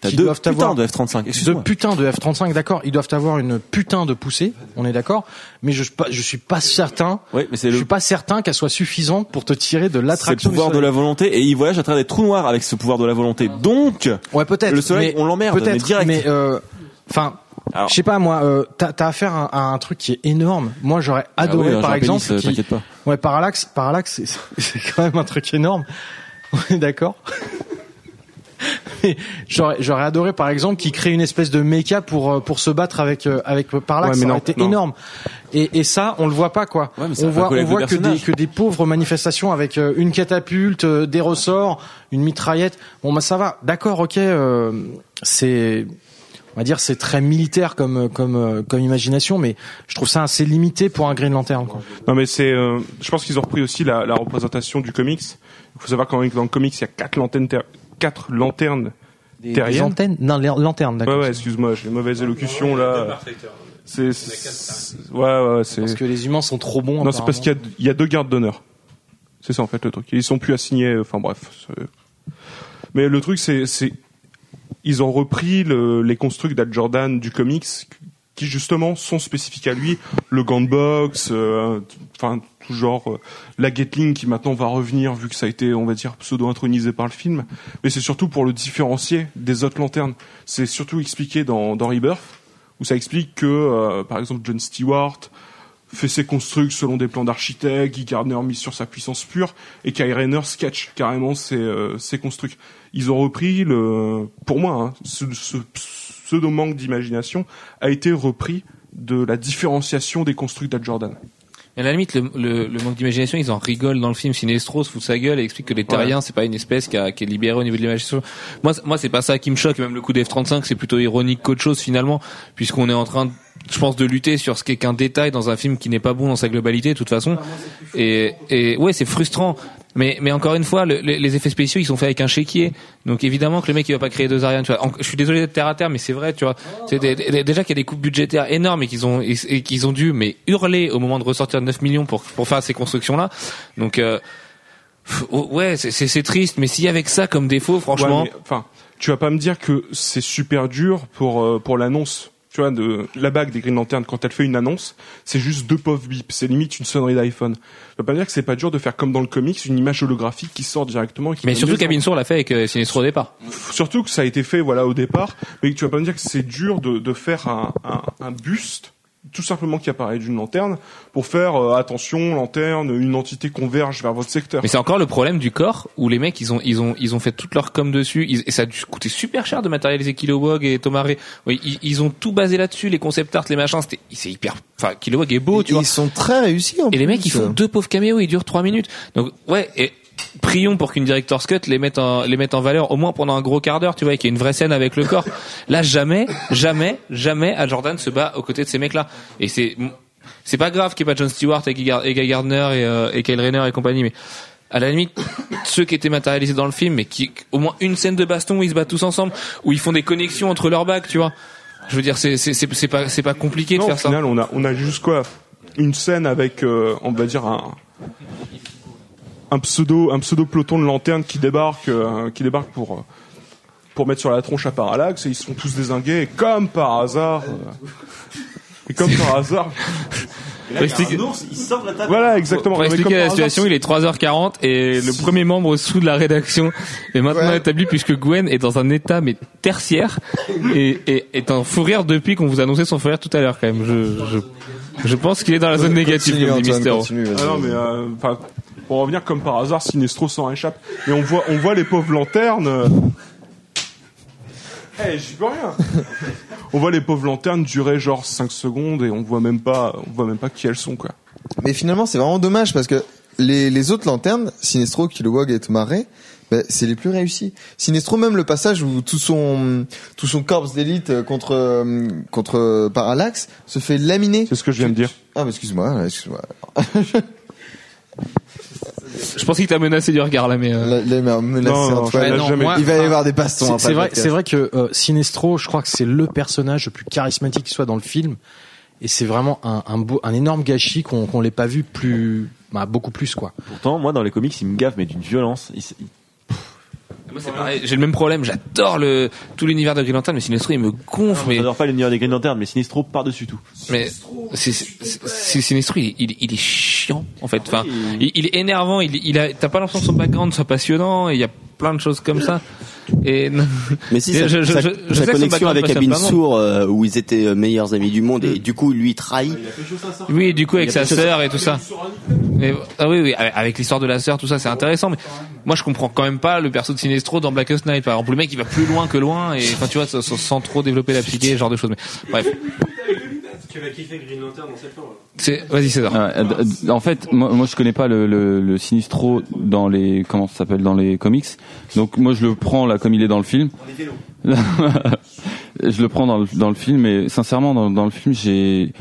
S2: T'as deux
S6: doivent
S2: putains
S6: avoir
S2: de F-35.
S6: deux putains de F-35, d'accord. Ils doivent avoir une putain de poussée. On est d'accord. Mais je suis pas, je suis pas certain.
S2: Oui, mais c'est
S6: Je
S2: le,
S6: suis pas certain qu'elle soit suffisante pour te tirer de
S2: c'est le
S6: l'attraction.
S2: pouvoir de la volonté et il voyage à travers des trous noirs avec ce pouvoir de la volonté. Donc,
S6: Ouais, peut-être.
S2: Le soleil,
S6: mais-
S2: on l'emmerde, mais
S6: Peut-être.
S2: direct.
S6: Mais euh, enfin.
S2: Alors-
S6: Je sais pas moi, euh, t'as t'as affaire à, à un truc qui est énorme. Moi, j'aurais adoré
S2: Ah oui,
S6: par exemple.
S2: Pénis,
S6: qui-
S2: t'inquiète pas.
S6: Ouais, Parallax, Parallax, c'est quand même un truc énorme. On est d'accord? Mais J'aurais j'aurais adoré par exemple qu'il crée une espèce de méca pour euh, pour se battre avec euh, avec Parallax,
S5: Ouais,
S6: ça
S5: non,
S6: aurait été
S5: non.
S6: énorme. Et, et ça, on le voit pas quoi.
S2: Ouais,
S6: on voit on voit que des que des pauvres manifestations avec euh, une catapulte, des ressorts, une mitraillette. Bon bah ça va. D'accord, OK, euh, c'est on va dire c'est très militaire comme comme comme imagination mais je trouve ça assez limité pour un Green Lantern quoi.
S5: Non mais c'est, euh, je pense qu'ils ont repris aussi la, la représentation du comics. Il faut savoir qu'en dans le comics il y a quatre lanternes, ter- quatre lanternes
S6: Des,
S5: terriennes.
S6: antennes Non, les lanternes,
S5: Ouais
S6: d'accord.
S5: ouais, excuse-moi, j'ai une mauvaise élocution là. C'est, ouais ouais, ouais, c'est.
S6: Parce que les humains sont trop bons.
S5: Non, c'est parce qu'il y a, il y a deux gardes d'honneur. C'est ça en fait le truc. Ils sont plus assignés. euh, Enfin bref. Mais le truc c'est, c'est, ils ont repris le- les constructs d'Al Jordan du comics qui justement sont spécifiques à lui. Le gant de boxe, euh, enfin genre euh, la Gatling qui maintenant va revenir vu que ça a été on va dire pseudo intronisé par le film. Mais c'est surtout pour le différencier des autres lanternes. C'est surtout expliqué dans, dans Rebirth où ça explique que euh, par exemple John Stewart fait ses constructs selon des plans d'architecte, Guy Gardner mise sur sa puissance pure, et Kai Rayner sketch carrément ses, euh, ses constructs. Ils ont repris le, pour moi, hein, ce, ce pseudo manque d'imagination a été repris de la différenciation des constructs d'Al Jordan.
S1: Et à la limite, le, le, le manque d'imagination, ils en rigolent dans le film. Sinestro se fout de sa gueule et explique que les terriens, c'est pas une espèce qui, a, qui est libérée au niveau de l'imagination. Moi, c'est- moi, c'est pas ça qui me choque. Même le coup d'F-35, c'est plutôt ironique qu'autre chose finalement, puisqu'on est en train, de- je pense, de lutter sur ce qu'est qu'un détail dans un film qui n'est pas bon dans sa globalité, de toute façon. Et, et ouais, c'est frustrant. Mais, mais encore une fois, le- les, les effets spéciaux, ils sont faits avec un chéquier. Donc évidemment que le mec, il va pas créer deux Ariane. Tu vois. En- je suis désolé d'être terre à terre, mais c'est vrai, tu vois. C'est déjà qu'il y a des coupes budgétaires énormes et qu'ils ont et, qu'ils ont dû mais hurler au moment de ressortir 9 millions pour pour faire ces constructions là. Donc euh, oh, ouais, c'est triste. Mais s'il y avait que ça comme défaut, franchement.
S5: Ouais, mais, enfin, tu vas pas me dire que c'est super dur pour euh, pour l'annonce. Tu vois, de la bague des Green Lantern quand elle fait une annonce, c'est juste deux pauvres bips. C'est limite une sonnerie d'iPhone. Tu vas pas me dire que c'est pas dur de faire comme dans le comics une image holographique qui sort directement. et qui
S1: mais surtout Sour l'a fait avec euh, Sinestro au départ.
S5: surtout que ça a été fait voilà au départ, mais tu vas pas me dire que c'est dur de, de faire un, un, un buste tout simplement qui apparaît d'une lanterne pour faire euh, attention lanterne une entité converge vers votre secteur.
S1: Mais c'est encore le problème du corps où les mecs ils ont ils ont ils ont fait toute leur com dessus ils- et ça a dû coûter super cher de matérialiser Kilowog et Thomas Ray. Oui, ils, ils ont tout basé là-dessus les concept art les machins c'était c'est hyper enfin Kilowog est beau tu
S11: Ils
S1: vois.
S11: sont très réussis en
S1: Et les mecs ils font deux pauvres caméos ils durent trois minutes. Donc ouais et prions pour qu'une director's cut les mette en les mette en valeur au moins pendant un gros quart d'heure tu vois et qu'il y ait une vraie scène avec le corps. Là jamais jamais jamais Al Jordan se bat aux côtés de ces mecs là et c'est c'est pas grave qu'il n'y ait pas John Stewart et Guy Gardner et, euh, et Kyle Rayner et compagnie, mais à la limite, ceux qui étaient matérialisés dans le film, mais qui, au moins une scène de baston où ils se battent tous ensemble, où ils font des connexions entre leurs bacs, tu vois. Je veux dire, c'est, c'est, c'est, c'est pas, c'est pas compliqué
S5: Non,
S1: de
S5: au
S1: faire ça.
S5: final, on a, on a juste quoi Une scène avec, euh, on va dire, un, un pseudo, un pseudo peloton de lanternes qui débarque, euh, qui débarque pour, euh, pour mettre sur la tronche à Parallax et ils sont tous désingués et comme par hasard, euh, et comme par hasard,
S2: il sort de la table.
S5: voilà exactement.
S1: pour expliquer la situation, il est 3h40 et le premier membre sous de la rédaction est maintenant
S11: Ouais.
S1: établi puisque Gwen est dans un état mais tertiaire et, et est en fou rire depuis qu'on vous a annoncé son fou rire tout à l'heure quand même. Je, je, je pense qu'il est dans la zone négative
S11: Continue,
S1: comme dit
S11: Antoine, continue.
S5: Ah non mais euh, pour revenir comme par hasard, Sinestro s'en échappe et on voit, on voit les pauvres lanternes. euh, Eh, j'y peux rien. on voit les pauvres lanternes durer genre 5 secondes et on voit même pas, on voit même pas qui elles sont quoi.
S11: Mais finalement, c'est vraiment dommage parce que les, les autres lanternes, Sinestro, Kilowog et Tomaré, ben, c'est les plus réussis. Sinestro, même le passage où tout son tout son corps d'élite euh, contre euh, contre Parallax se fait laminer.
S5: C'est ce que je viens de dire.
S11: Ah, mais excuse-moi, excuse-moi.
S1: Je pensais qu'il t'a menacé du regard là, mais. euh,
S11: Là, là, il m'a menacé
S5: Non, non,
S11: Antoine.
S5: je l'ai
S6: non,
S5: jamais
S6: moi-
S11: Il va y avoir des bastons.
S6: C'est- vrai, c'est vrai que euh, Sinestro, je crois que c'est le personnage le plus charismatique qui soit dans le film, et c'est vraiment un, un, beau, un énorme gâchis qu'on qu'on l'ait pas vu plus, bah, beaucoup plus quoi.
S2: Pourtant, moi, dans les comics, il me gaffe, mais d'une violence. Il s- il-
S1: Moi, c'est pareil. J'ai le même problème. J'adore le tout l'univers de Green Lantern, mais Sinestro, il me gonfle. Mais,
S2: J'adore pas l'univers des Green Lantern, mais Sinestro par-dessus tout.
S1: mais c'est Sinestro, il, il, il est chiant en fait. Enfin, il, il est énervant. Il, il a, t'as pas l'impression que son background soit passionnant. Il y a plein de choses comme ça. Et
S7: Mais si,
S1: Et
S7: sa,
S1: je- je-
S7: sa-
S1: je- je
S7: sa connexion avec Abin. Sour, euh, où ils étaient euh, meilleurs amis du monde, et du coup, lui, trahit.
S1: oui, du coup avec sa sœur et tout ça. Mais, ah oui, oui, avec avec l'histoire de la sœur, tout ça, c'est intéressant. Mais moi, je comprends quand même pas le perso de Sinestro dans Blackest Night. Par exemple, le mec, il va plus loin que loin, et enfin, tu vois, sans, sans trop développer la psyché, ce genre de choses. Mais bref,
S3: Tu vas kiffer Green Lantern dans cette forme.
S1: C'est, vas-y, César.
S9: Euh, d- en fait, moi, moi je connais pas le, le, le Sinistro dans les comment ça s'appelle dans les comics. Donc moi je le prends là comme il est dans le film. je le prends dans le, dans le film et sincèrement dans, dans le film j'ai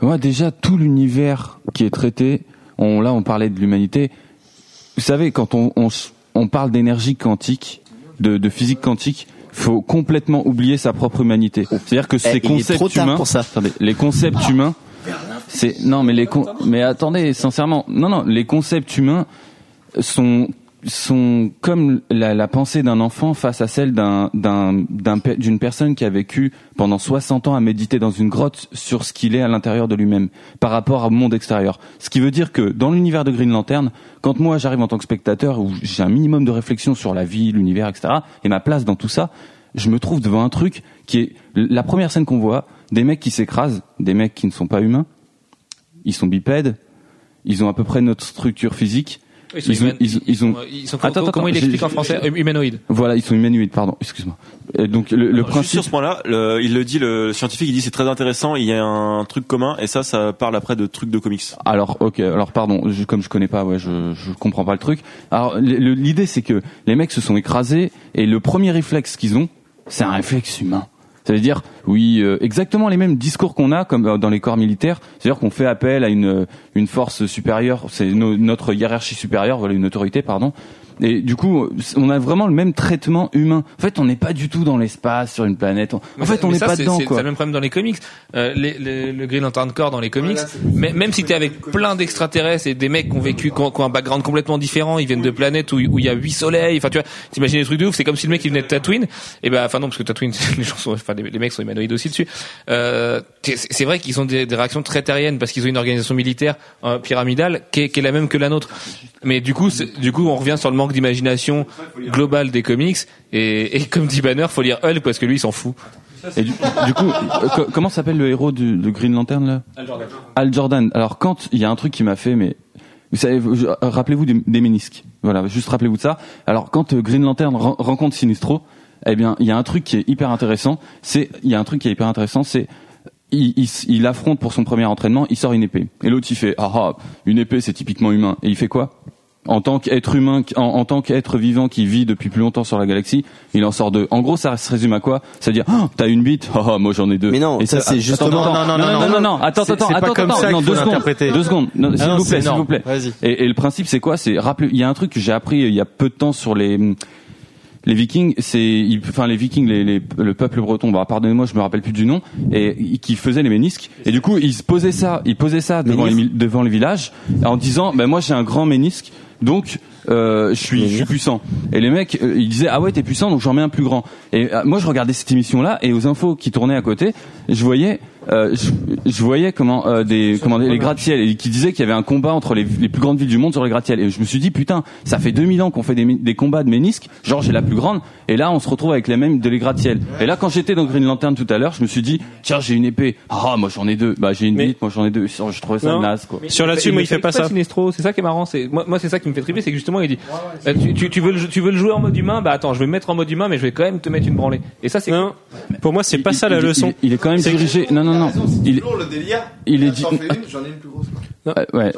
S9: moi déjà tout l'univers qui est traité. On là on parlait de l'humanité. Vous savez quand on on, parle d'énergie quantique, de, de physique quantique. Faut complètement oublier sa propre humanité. C'est-à-dire que ces
S7: Eh, il est
S9: concepts
S7: trop tard
S9: humains,
S7: pour ça.
S9: attendez, les concepts humains, c'est non mais les con- mais attendez sincèrement non non les concepts humains sont sont comme la, la pensée d'un enfant face à celle d'un d'un d'une personne qui a vécu pendant 60 ans à méditer dans une grotte sur ce qu'il est à l'intérieur de lui-même par rapport au monde extérieur. Ce qui veut dire que dans l'univers de Green Lantern, quand moi j'arrive en tant que spectateur où j'ai un minimum de réflexion sur la vie, l'univers, etc. et ma place dans tout ça, je me trouve devant un truc qui est la première scène qu'on voit, des mecs qui s'écrasent, des mecs qui ne sont pas humains, ils sont bipèdes, ils ont à peu près notre structure physique.
S1: Ils sont,
S9: Ils ont- ils- ils ont-
S1: ils sont-
S9: Attends, attends,
S1: comment il explique en français Euh, Humanoïde.
S9: Voilà, ils sont humanoïdes, pardon, excuse-moi. Et Donc le, le
S2: Alors, Juste
S9: principe,
S2: sur ce point-là, le- il le dit, le scientifique, il dit c'est très intéressant, il y a un truc commun, et ça, ça parle après de trucs de comics.
S9: Alors ok, alors pardon, je- comme je connais pas, ouais, je je comprends pas le truc. Alors l'idée c'est que les mecs se sont écrasés et le premier réflexe qu'ils ont, c'est un réflexe humain. Ça veut dire oui, euh, exactement les mêmes discours qu'on a comme euh, dans les corps militaires, c'est-à-dire qu'on fait appel à une euh, une force supérieure, c'est no- notre hiérarchie supérieure, voilà une autorité pardon. Et du coup, on a vraiment le même traitement humain. En fait, on n'est pas du tout dans l'espace sur une planète. En
S1: Mais
S9: fait,
S1: ça-
S9: on n'est pas dedans
S1: c'est-
S9: quoi.
S1: C'est le même problème dans les comics. Euh, les, les- le Green Lantern Corps dans les comics, mais- même si t'es avec plein d'extraterrestres et des mecs qui ont vécu, qui ont, qui ont un background complètement différent, ils viennent de planètes où, où il y a huit soleils. Enfin, tu vois, t'imagines des trucs de ouf. C'est comme si le mec il venait de Tatooine. Et ben, enfin non, parce que Tatooine, les gens sont, enfin les, les mecs sont humanoïdes aussi dessus. Euh, c'est vrai qu'ils ont des, des réactions très terriennes parce qu'ils ont une organisation militaire euh, pyramidale qui est, qui est la même que la nôtre. Mais du coup, du coup, on revient sur le manque d'imagination globale des comics. Et, et comme dit Banner, faut lire Hulk parce que lui, il s'en fout.
S9: Et du, du coup, euh, co- comment s'appelle le héros du, de Green Lantern là? Al Jordan. Alors quand il y a un truc qui m'a fait, mais vous savez, je- rappelez-vous des, des ménisques. Voilà, juste rappelez-vous de ça. Alors quand euh, Green Lantern ren- rencontre Sinistro, eh bien, il y a un truc qui est hyper intéressant. C'est, il y a un truc qui est hyper intéressant, c'est il, il, il affronte pour son premier entraînement, il sort une épée. Et l'autre il fait ah ah, une épée c'est typiquement humain. Et il fait quoi? En tant qu'être humain, en, en tant qu'être vivant qui vit depuis plus longtemps sur la galaxie, il en sort deux. En gros, ça se résume à quoi? C'est-à-dire, oh, t'as une bite, oh, oh, moi j'en ai deux.
S7: Mais non,
S9: Et
S7: ça, c'est
S9: attends,
S7: justement-
S9: attends,
S6: Non, non, non,
S9: non,
S6: non,
S9: non, non, attends, attends, attends,
S6: comme
S9: attends,
S6: ça qu'il
S9: non, deux secondes, deux secondes, non, s'il
S6: non,
S9: vous plaît, s'il vous plaît. Et, et le principe, c'est quoi? C'est rappelez, il y a un truc que j'ai appris il y a peu de temps sur les les Vikings, c'est, enfin les Vikings, les, les- le peuple breton. Bah, pardonnez-moi, je me rappelle plus du nom, et qui faisaient les ménisques. Et du coup, ils posaient ça, ils posaient ça devant les,
S7: Ménisque.
S9: mi- devant les villages, en disant, ben moi j'ai un grand ménisque, donc euh, je suis, je suis puissant. Et les mecs, euh, ils disaient, ah ouais, t'es puissant, donc j'en mets un plus grand. Et euh, moi, je regardais cette émission-là, et aux infos qui tournaient à côté, je voyais, euh, je, je voyais comment euh, des, comment des- les gratte-ciels, et qui disaient qu'il y avait un combat entre les, les plus grandes villes du monde sur les gratte-ciels. Et je me suis dit, putain, ça fait 2000 ans qu'on fait des, combats de ménisques, genre j'ai la plus grande, et là on se retrouve avec les mêmes de les gratte-ciels. Et là, quand j'étais dans Green Lantern tout à l'heure, je me suis dit, tiens, j'ai une épée. Ah, moi j'en ai deux. Bah j'ai une
S3: Mais-
S9: bite, moi j'en ai deux. Je trouvais ça
S3: Non.
S9: naze, quoi.
S3: Sur là-dessus, moi, il fait pas ça.
S1: C'est ça qui est marrant. C'est moi, moi c'est ça qui me fait triper, c'est que justement il dit euh, tu, tu, tu veux le, tu veux le jouer en mode humain? Bah attends je vais me mettre en mode humain mais je vais quand même te mettre une branlée et ça c'est
S3: Non, pour moi, c'est pas ça la
S9: Il-
S3: leçon.
S9: Il, il est quand même dirigé. Non, non, non. Il,
S11: le délire.
S9: il est dit.
S11: J'en fais une, j'en ai une plus grosse. quoi.
S9: Euh, ouais.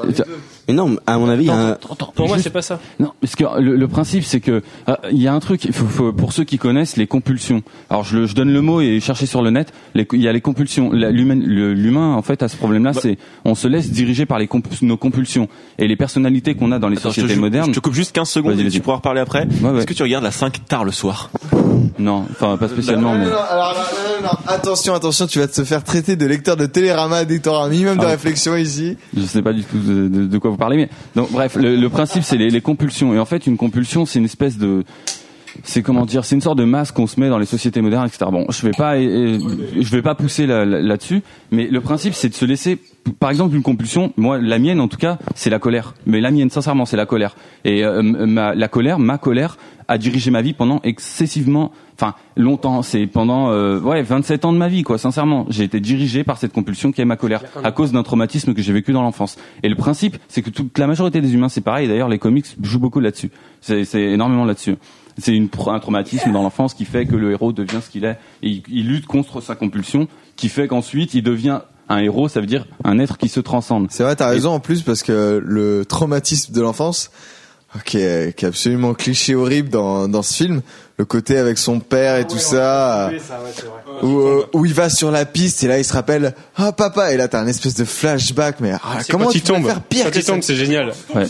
S7: Mais non, à mon avis, il y a un-
S3: Pour moi, c'est pas ça.
S9: Non, parce que le, le principe c'est que euh, il y a un truc. il faut- faut- pour ceux qui connaissent les compulsions. Alors je, le, je donne le mot et cherchez sur le net. Il y a les compulsions. L'humain, en fait a ce problème-là. C'est on se laisse diriger par les comp- nos compulsions et les personnalités qu'on a dans les
S2: Attends, je te,
S9: sociétés
S2: je-
S9: modernes.
S2: je te coupe juste 15 secondes,
S9: vas-y.
S2: tu pourras reparler après.
S9: Ouais, ouais.
S2: Est-ce que tu regardes la 5 tard le soir?
S9: Non, enfin pas spécialement.
S11: Non,
S9: mais...
S11: non, non, alors, non, non, non, attention, attention, tu vas te faire traiter de lecteur de Télérama dès que t'auras un minimum de
S9: Ah.
S11: réflexion ici.
S9: Sais pas du tout de, quoi vous parlez, mais donc bref, le, principe c'est les compulsions. Et en fait, une compulsion, c'est une espèce de, c'est comment dire, c'est une sorte de masque qu'on se met dans les sociétés modernes, etc. Bon, je vais pas, euh, je vais pas pousser là- là- là-dessus, mais le principe c'est de se laisser, par exemple, une compulsion. Moi, la mienne en tout cas, c'est la colère. Mais la mienne, sincèrement, c'est la colère. Et euh, ma, la colère, ma colère, a dirigé ma vie pendant excessivement, enfin longtemps. C'est pendant euh, ouais 27 ans de ma vie, quoi. Sincèrement, j'ai été dirigé par cette compulsion qui est ma colère, à cause d'un traumatisme que j'ai vécu dans l'enfance. Et le principe, c'est que toute la majorité des humains, c'est pareil. D'ailleurs, les comics jouent beaucoup là-dessus. C'est énormément là-dessus. C'est un traumatisme dans l'enfance qui fait que le héros devient ce qu'il est. Et il, il lutte contre sa compulsion, qui fait qu'ensuite il devient un héros. Ça veut dire un être qui se transcende.
S11: C'est vrai, t'as raison en plus parce que le traumatisme de l'enfance, qui est, qui est absolument cliché horrible dans, dans ce film, le côté avec son père et tout ça, où, euh, où il va sur la piste et là il se rappelle ah papa et là t'as un espèce de flashback mais ah, comment
S3: quand
S11: tu
S3: il tombe.
S11: faire pire
S3: Quand
S11: que
S3: il
S11: ça
S3: tombe, c'est génial.
S9: Ouais.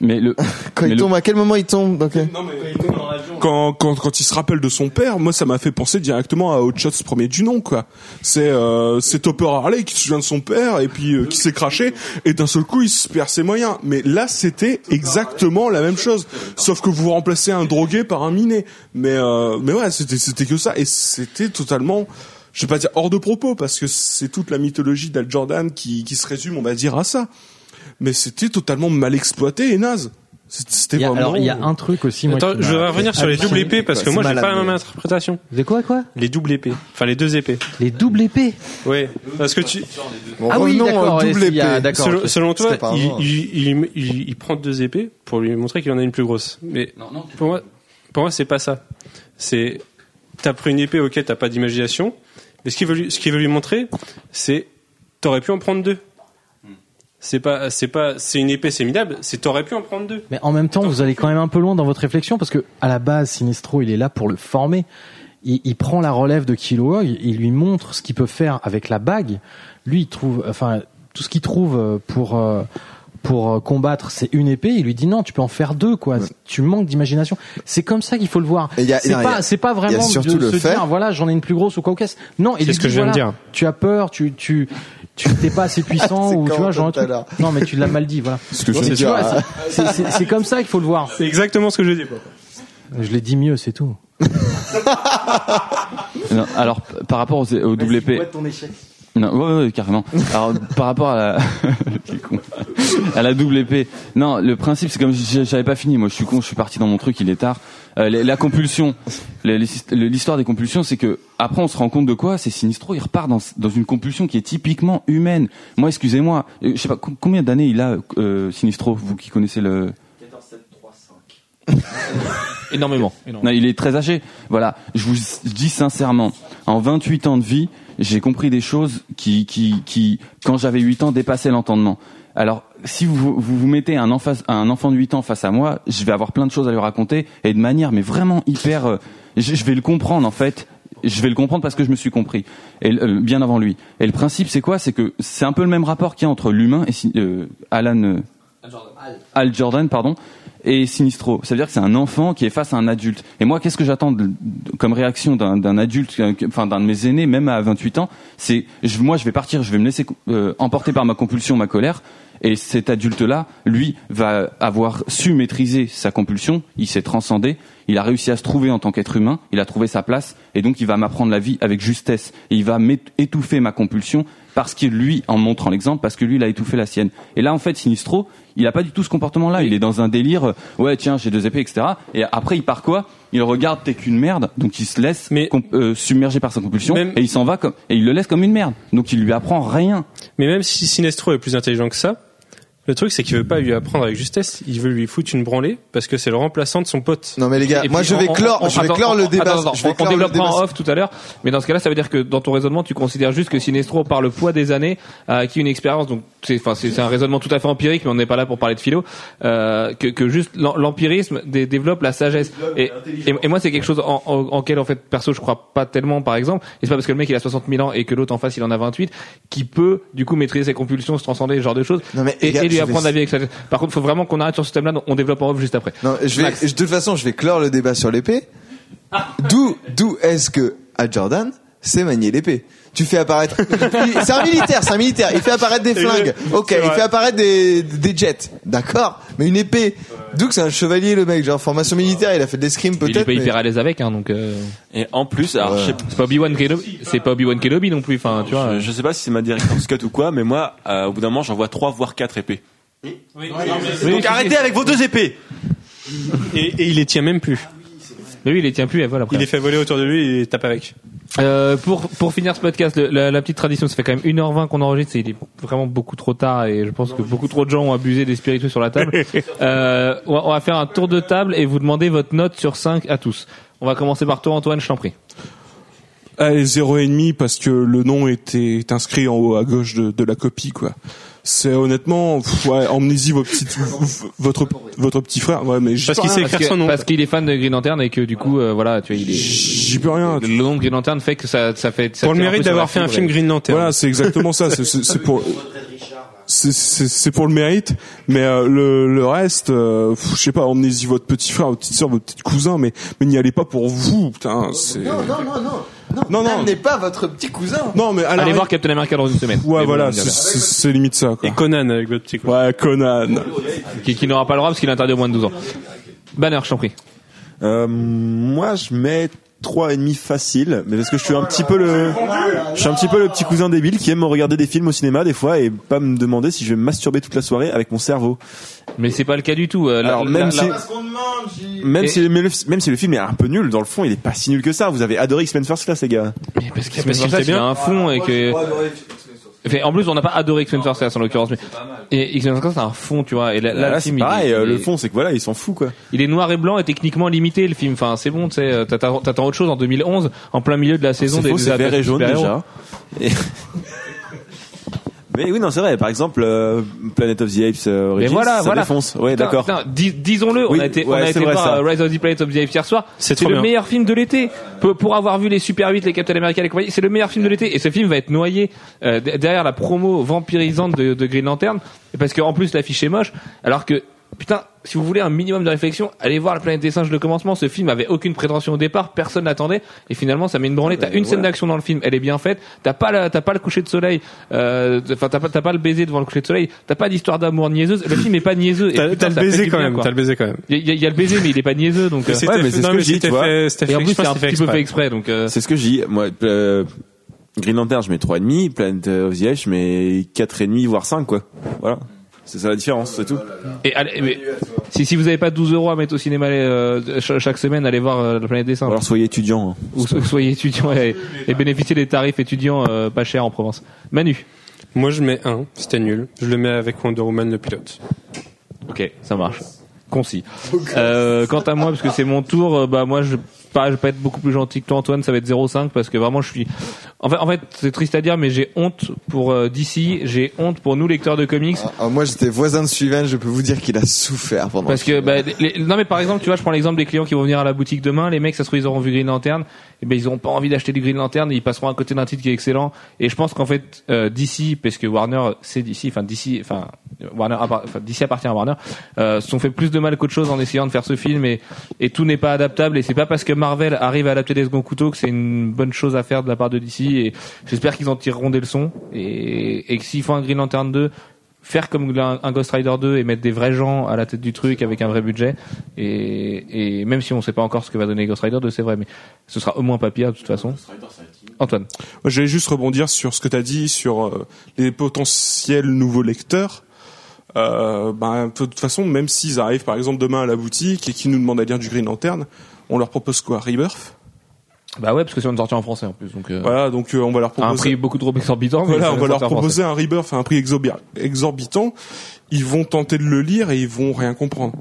S9: Mais le
S11: quand
S9: mais
S11: il
S9: le-
S11: tombe à quel moment il tombe donc
S5: quand, quand, quand il se rappelle de son père, moi ça m'a fait penser directement à Hot Shots premier du nom quoi. C'est euh, c'est Topper Harley qui se souvient de son père et puis euh, qui s'est craché et d'un seul coup il se perd ses moyens. Mais là c'était exactement la même chose, sauf que vous remplacez un drogué par un Mais euh, mais ouais c'était c'était que ça et c'était totalement je vais pas dire hors de propos parce que c'est toute la mythologie d'Al Jordan qui qui se résume on va dire à ça. Mais c'était totalement mal exploité et naze. C'était c'était
S6: Il y a-
S5: vraiment
S6: alors il y a un truc aussi. Moi,
S3: Attends, je vais revenir sur les doubles épées parce que
S11: C'est
S3: moi j'ai pas la même interprétation.
S6: De quoi quoi
S3: Les doubles épées. Enfin les deux épées.
S6: Les doubles épées.
S3: Oui. Parce que tu,
S6: Ah oui, d'accord.
S11: double
S6: il y a-
S11: épée.
S3: Selon, toi, il,
S11: avant.
S3: il, il, il- il prend deux épées pour lui montrer qu'il en a une plus grosse. Mais pour moi, pour moi c'est pas ça. C'est t'as pris une épée auquel t'as pas d'imagination. Mais ce qu'il veut lui, ce veut lui montrer, c'est t'aurais pu en prendre deux. C'est pas, c'est pas, c'est une épée, c'est minable. C'est t'aurais pu en prendre deux.
S6: Mais en même temps, vous allez quand même un peu loin dans votre réflexion parce que à la base, Sinestro, il est là pour le former. Il, il prend la relève de Kilowog, il lui montre ce qu'il peut faire avec la bague. Lui, il trouve, enfin, tout ce qu'il trouve euh, pour euh, pour euh, combattre, c'est une épée. Il lui dit non, tu peux en faire deux, quoi. Tu manques d'imagination. C'est comme ça qu'il faut le voir. C'est pas, c'est pas
S11: il y a
S6: vraiment
S11: surtout
S6: de
S11: le
S6: se
S11: fait-
S6: dire, voilà, j'en ai une plus grosse ou quoi qu'est-ce. Non,
S3: C'est ce que
S6: dit,
S3: je viens de
S6: voilà,
S3: dire.
S6: Tu as peur, tu tu tu t'es pas assez puissant ou tu vois genre truc. Non, mais tu l'as mal dit, voilà.
S11: ce que je dire,
S6: c'est- comme ça qu'il faut le voir.
S3: C'est exactement ce que je dis.
S6: Je l'ai dit mieux, c'est tout.
S9: Non, alors par rapport aux double épées. Non, ouais, ouais, carrément. Alors par rapport à la, Quel con. à la double épée. Non, le principe c'est comme je- j'avais pas fini. Moi, je suis con, je suis parti dans mon truc, il est tard. Euh, la, la compulsion, l'histoire des compulsions, c'est que après on se rend compte de quoi? C'est Sinistro, il repart dans, dans une compulsion qui est typiquement humaine. Moi, excusez-moi, euh, je sais pas com- combien d'années il a euh, Sinistro, vous qui connaissez le.
S1: Énormément.
S9: Non, il est très âgé. Voilà, je vous dis sincèrement, en 28 ans de vie, j'ai compris des choses qui, qui, qui quand j'avais 8 ans, dépassaient l'entendement. Alors, si vous, vous vous mettez un enfant, un enfant de 8 ans face à moi, je vais avoir plein de choses à lui raconter et de manière, mais vraiment hyper. euh, je, je vais le comprendre en fait. Je vais le comprendre parce que je me suis compris, et euh, bien avant lui. Et le principe, c'est quoi? C'est que c'est un peu le même rapport qu'il y a entre l'humain et euh, Alan. euh, Al Jordan, pardon, et Sinistro. Ça veut dire que c'est un enfant qui est face à un adulte. Et moi, qu'est-ce que j'attends comme réaction d'un d'un adulte, euh, enfin d'un de mes aînés, même à 28 ans C'est, je- moi, je vais partir, je vais me laisser euh, emporter par ma compulsion, ma colère. Et cet adulte-là, lui, va avoir su maîtriser sa compulsion. Il s'est transcendé. Il a réussi à se trouver en tant qu'être humain. Il a trouvé sa place. Et donc, il va m'apprendre la vie avec justesse. Et il va étouffer ma compulsion parce que lui, en montrant l'exemple, parce que lui, il a étouffé la sienne. Et là, en fait, Sinistro, il a pas du tout ce comportement-là. Il est dans un délire. euh, Ouais, tiens, j'ai deux épées, etc. Et après, il part quoi? Il regarde, t'es qu'une merde. Donc, il se laisse
S3: Mais-
S9: euh, submerger par sa compulsion. Et il s'en va comme, et il le laisse comme une merde. Donc, il lui apprend rien.
S3: Mais même si Sinestro est plus intelligent que ça, Le truc, c'est qu'il veut pas lui apprendre avec justesse. Il veut lui foutre une branlée parce que c'est le remplaçant de son pote.
S11: Non mais les gars, moi je vais clore, je vais clore le débat.
S1: on- développera
S11: débat
S1: en off tout à l'heure, mais dans ce cas-là, ça veut dire que dans ton raisonnement, tu considères juste que Sinestro, par le poids des années, a acquis une expérience. Donc, c'est, enfin, c'est un raisonnement tout à fait empirique, mais on n'est pas là pour parler de philo. Euh, que, que juste l'em- l'empirisme dé- développe la sagesse. Et, et, et moi, c'est quelque chose en, en, en fait, perso, je crois pas tellement, par exemple. Et c'est pas parce que le mec il a 60 000 ans et que l'autre en face il en a 28, qui peut du coup maîtriser ses compulsions, se transcender, ce genre de choses,
S11: Non, mais,
S1: et lui
S11: je
S1: apprendre
S11: vais-
S1: à vivre avec sa. Par contre, faut vraiment qu'on arrête sur ce thème-là. donc On développe en off juste après.
S11: Non, je vais,
S1: Max.
S11: de toute façon, je vais clore le débat sur l'épée. D'où, d'où est-ce que à Jordan sait manier l'épée? Tu fais apparaître. c'est un militaire, c'est un militaire. Il fait apparaître des flingues. Ok, il fait apparaître des, des jets. D'accord. Mais une épée. D'où que c'est un chevalier le mec, genre formation militaire. Il a fait de l'escrime
S1: Il est
S11: peut-être.
S1: pas
S11: mais-
S1: hyper à l'aise avec, hein, donc. euh,
S2: Et en plus, alors, je sais
S1: C'est pas Obi-Wan Kenobi, c'est pas Obi-Wan Kenobi non plus, enfin, tu vois.
S2: Je, je sais pas si c'est ma directrice cut ou quoi, mais moi, euh, au bout d'un moment, j'en vois trois voire quatre épées.
S1: Oui,
S2: Donc arrêtez avec vos deux épées.
S3: Et, et il les tient même plus.
S1: Mais oui, il les tient plus, et voilà. après.
S3: Il les fait voler autour de lui et tape avec.
S1: Euh, pour pour finir ce podcast, le- la, la petite tradition, ça fait quand même 1h20 qu'on enregistre, c'est- il est vraiment beaucoup trop tard et je pense que beaucoup trop de gens ont abusé des spiritueux sur la table. Euh, on, va, on va faire un tour de table et vous demander votre note sur 5 à tous. On va commencer par toi Antoine, je t'en prie.
S5: Allez, zéro et demi parce que le nom était inscrit en haut à gauche de, de la copie, quoi. C'est honnêtement, pff, ouais, emmenez-y vos petites, votre votre petit frère. Ouais, mais
S3: Parce qu'il sait écrire son nom.
S1: Parce qu'il est fan de Green Lantern et que du coup, euh, voilà, tu vois, il est.
S5: J'y peux rien.
S1: Le nom de Green Lantern fait que ça, ça fait. ça
S3: Pour le mérite d'avoir fait un film Green Lantern.
S5: Voilà, c'est exactement ça. C'est- C'est c'est pour. C'est- C'est c'est pour le mérite, mais euh, le, le reste, euh, je sais pas, emmenez-y votre petit frère, votre petite soeur, votre petit cousin, mais mais n'y allez pas pour vous, putain. C'est
S11: Non, non, non, non. Non,
S5: Non, non.
S11: n'amenez pas votre petit cousin.
S5: non, mais
S1: Allez voir Captain America dans une semaine.
S5: Ouais, voilà, c'est- limite ça. Quoi.
S3: Et Conan avec votre petit coup.
S5: Ouais, Conan.
S1: qui, qui n'aura pas le droit parce qu'il est interdit au moins de 12 ans. Banner, je t'en prie.
S2: Euh, moi, je mets trois et demi facile, mais parce que je suis un petit peu le, je suis un petit peu le petit cousin débile qui aime regarder des films au cinéma des fois et pas me demander si je vais me masturber toute la soirée avec mon cerveau.
S1: Mais c'est pas le cas du tout. euh,
S2: Alors,
S1: la-
S2: même
S1: la-
S2: si-. Même
S1: Et-
S2: si, mais le- même si le film est un peu nul, dans le fond, il est pas si nul que ça. Vous avez adoré X-Men First Class, les gars.
S1: Mais parce qu'il il a
S3: bien.
S1: un fond et que. Enfin, en plus, on n'a pas adoré X-Men First Class en l'occurrence. Mais... Et X-Men First Class, c'est un fond, tu vois. Et là, là,
S2: Là,
S1: le
S2: c'est
S1: film, il
S2: pareil.
S1: est-
S2: euh,
S1: il
S2: le fond, c'est que voilà, il s'en fout, quoi.
S1: Il est noir et blanc et techniquement limité, le film. Enfin, c'est bon, tu sais. euh, T'attends t'attends autre chose en 2011, en plein milieu de la saison
S2: C'est
S1: des
S2: faux, c'est vert et jaune déjà. Et- Mais oui, non, c'est vrai. Par exemple, euh, Planet of the Apes euh,
S1: Mais
S2: Origins,
S1: voilà,
S2: ça
S1: voilà.
S2: défonce. Ouais, d'accord.
S1: dis- Disons-le,
S2: Oui,
S1: on a été, on a été
S2: vrai,
S1: voir
S2: ça.
S1: Rise of the Planet of the Apes hier soir.
S3: C'est
S1: le
S3: bien.
S1: meilleur film de l'été. Pour, pour avoir vu les Super 8, les Captain America, les compagnies, c'est le meilleur film de l'été. Et ce film va être noyé euh, derrière la promo vampirisante de, de Green Lantern, parce qu'en plus l'affiche est moche. Alors que putain, si vous voulez un minimum de réflexion, allez voir la planète des singes le commencement. Ce film avait aucune prétention au départ, personne l'attendait, et finalement ça met une branlée. T'as une scène d'action dans le film, elle est bien faite. T'as pas la, t'as pas le coucher de soleil, euh, enfin t'as pas, t'as pas le baiser devant le coucher de soleil. T'as pas d'histoire d'amour niaiseuse. Le film est pas niaiseux. et
S3: T'as
S1: putain,
S3: t'as le baiser quand
S1: bien,
S3: même. T'as le baiser quand même.
S1: Il y, a- il y a le baiser, mais il est pas niaiseux, donc. euh,
S2: ouais, mais c'est ce que
S3: mais
S2: je dis,
S3: c'était
S2: tu vois.
S3: fait- c'était
S1: et en plus, c'est un petit
S3: fait
S1: peu fait
S3: exprès.
S1: donc. euh,
S2: C'est ce que je dis. Moi, euh, Green Lantern, je mets trois et demi. Planet of the Apes, je mets quatre et demi, voire 5 quoi. Voilà. C'est ça la différence, c'est tout.
S1: Et allez, mais, si, si vous avez pas 12 euros à mettre au cinéma euh, ch- chaque semaine, allez voir euh, la planète des singes.
S2: Alors soyez étudiant. hein.
S1: Ou so- soyez étudiant et, et bénéficiez des tarifs étudiants euh, pas chers en Provence. Manu.
S3: Moi, je mets un. C'était nul. Je le mets avec Wonder Woman le pilote.
S1: Ok, ça marche. Concis. Euh, quant à moi, parce que c'est mon tour, euh, bah moi je pas, je vais pas être beaucoup plus gentil que toi Antoine, ça va être 0,5 parce que vraiment je suis. En fait, en fait, c'est triste à dire, mais j'ai honte pour euh, DC, j'ai honte pour nous lecteurs de comics.
S11: Ah, ah, moi, j'étais voisin de Suivant, je peux vous dire qu'il a souffert pendant.
S1: Parce que bah, les- non mais par exemple tu vois je prends l'exemple des clients qui vont venir à la boutique demain les mecs ça se trouve ils auront vu Green Lantern et ben ils auront pas envie d'acheter du Green Lantern ils passeront à côté d'un titre qui est excellent et je pense qu'en fait euh, DC parce que Warner c'est DC enfin DC enfin Warner enfin, DC appartient à Warner euh, se sont fait plus de mal qu'autre chose en essayant de faire ce film et et tout n'est pas adaptable. Et c'est pas parce que Marvel arrive à adapter des seconds couteaux que c'est une bonne chose à faire de la part de DC et j'espère qu'ils en tireront des leçons. Et, et que s'ils font un Green Lantern 2 faire comme un, un Ghost Rider 2 et mettre des vrais gens à la tête du truc avec un vrai budget. Et, et même si on sait pas encore ce que va donner Ghost Rider 2 c'est vrai mais ce sera au moins pas pire de toute façon. Antoine.
S5: Moi, J'allais juste rebondir sur ce que tu as dit sur euh, les potentiels nouveaux lecteurs. Euh, ben, de toute façon, même s'ils arrivent par exemple demain à la boutique et qu'ils nous demandent à lire du Green Lantern, on leur propose quoi? Rebirth?
S1: Bah ouais, parce que c'est une sortie en français en plus, donc euh,
S5: Voilà, donc euh, on va leur
S1: à un
S5: proposer.
S1: prix beaucoup trop exorbitant.
S5: Voilà, on va leur proposer un Rebirth à un prix exorbi- exorbitant. Ils vont tenter de le lire et ils vont rien comprendre.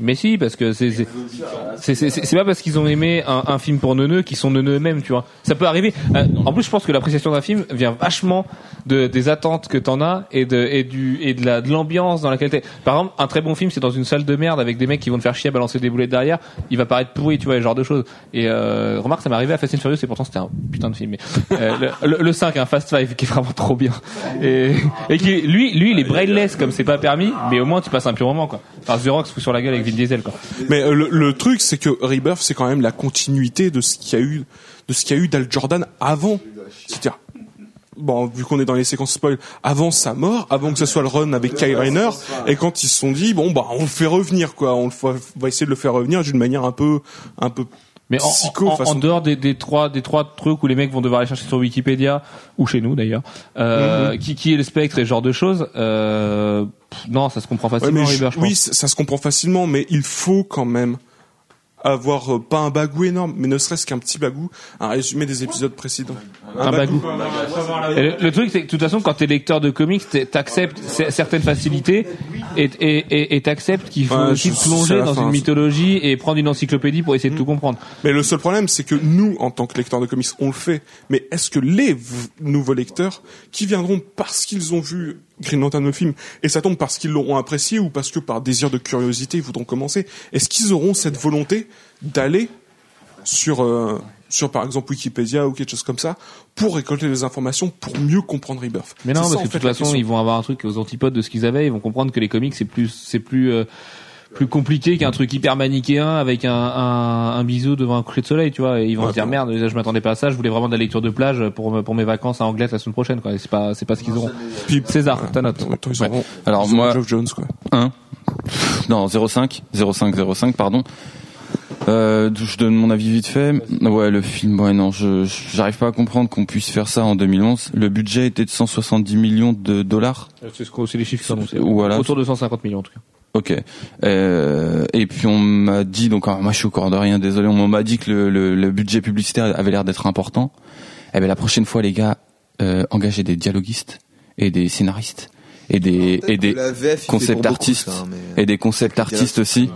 S1: Mais si, parce que c'est c'est c'est pas parce qu'ils ont aimé un, un film pour neuneux qu'ils sont neuneux eux-mêmes, tu vois. Ça peut arriver. Euh, en plus, je pense que l'appréciation d'un film vient vachement de des attentes que t'en as et de et du et de la de l'ambiance dans laquelle t'es. Par exemple, un très bon film, c'est dans une salle de merde avec des mecs qui vont te faire chier à balancer des boulettes derrière. Il va paraître pourri, tu vois, ce genre de choses. Et euh, remarque, ça m'est arrivé à Fast and Furious et pourtant c'était un putain de film. Mais euh, le, le, le 5, un Fast Five, qui est vraiment trop bien. Et, et qui lui lui il est brainless comme c'est pas permis, mais au moins tu passes un pur moment quoi. Enfin, The Rock se fout sur la gueule avec
S5: Mais euh, le, truc, c'est que Rebirth, c'est quand même la continuité de ce qu'il y a eu, de ce qu'il y a eu d'Al Jordan avant. C'est-à-dire, bon, vu qu'on est dans les séquences spoil, avant sa mort, avant que ce soit le run avec Kyle Rayner, et quand ils se sont dit, bon, bah, on le fait revenir, quoi, on, on va essayer de le faire revenir d'une manière un peu, un peu
S1: Mais en,
S5: psycho,
S1: en-
S5: façon-
S1: en dehors des, des trois des trois trucs où les mecs vont devoir aller chercher sur Wikipédia ou chez nous d'ailleurs, euh,
S5: Mhm.
S1: qui qui est le spectre et ce genre de choses, euh, pff, non, ça se comprend facilement.
S5: mais je-
S1: River, je
S5: oui,
S1: pense.
S5: ça se comprend facilement, mais il faut quand même avoir euh, pas un bagou énorme, mais ne serait-ce qu'un petit bagou, un résumé des épisodes précédents.
S1: Un bagou. Et le, le truc, c'est que de toute façon, quand t'es lecteur de comics, t'es- t'acceptes certaines facilités et t'acceptes qu'il faut
S5: Ouais,
S1: aussi te plonger dans
S5: fin,
S1: une mythologie et prendre une encyclopédie pour essayer de tout comprendre.
S5: Mais le seul problème, c'est que nous, en tant que lecteurs de comics, on le fait. Mais est-ce que les nouveaux lecteurs, qui viendront parce qu'ils ont vu Green Lantern le film, et ça tombe parce qu'ils l'auront apprécié ou parce que par désir de curiosité, ils voudront commencer, est-ce qu'ils auront cette volonté d'aller sur, euh, sur par exemple Wikipédia ou quelque chose comme ça, pour récolter des informations, pour mieux comprendre Rebirth
S1: Mais non, parce
S5: ça,
S1: que de toute façon, ils vont avoir un truc aux antipodes de ce qu'ils avaient. Ils vont comprendre que les comics c'est plus c'est plus euh, plus compliqué qu'un truc hyper manichéen avec un, un, un bisou devant un coucher de soleil, tu vois. Et ils vont
S5: Ouais,
S1: se dire
S5: bon.
S1: merde, je m'attendais pas à ça. Je voulais vraiment de la lecture de plage pour pour mes vacances à Anglet la semaine prochaine, quoi. Et C'est pas c'est pas ce qu'ils auront.
S5: Puis-
S1: César, ta note.
S9: Alors moi,
S5: Geoff Jones, quoi.
S9: 1. Non, 0,5. 0,5, 0,5, pardon. Euh, je donne mon avis vite fait. Ouais, le film, ouais, non, je, je- j'arrive pas à comprendre qu'on puisse faire ça en 2011. Le budget était de 170 millions de dollars.
S1: C'est ce qu'on- c'est les chiffres qui sont annoncés.
S9: Voilà.
S1: Autour de 150 millions en tout cas.
S9: Ok. Euh, et puis on m'a dit, donc alors, moi je suis au corps de rien, désolé, on m'a dit que le, le, le budget publicitaire avait l'air d'être important. Eh ben la prochaine fois les gars, euh, engagez des dialoguistes et des scénaristes et des et des
S11: VF,
S9: concept
S11: beaucoup,
S9: artistes
S11: ça, mais-
S9: et des concept artistes aussi.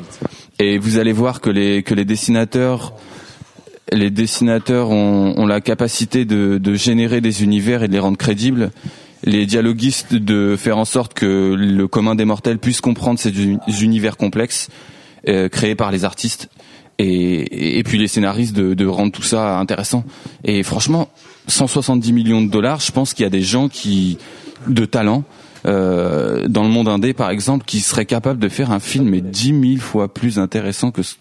S9: Et vous allez voir que les que les dessinateurs les dessinateurs ont, la capacité de, de générer des univers et de les rendre crédibles. Les dialoguistes de faire en sorte que le commun des mortels puisse comprendre ces uni- univers complexes euh, créés par les artistes. Et, et puis les scénaristes de, de rendre tout ça intéressant. Et franchement, 170 millions de dollars, je pense qu'il y a des gens qui de talent euh, dans le monde indé, par exemple, qui seraient capables de faire un film mais 10 000 fois plus intéressant que ce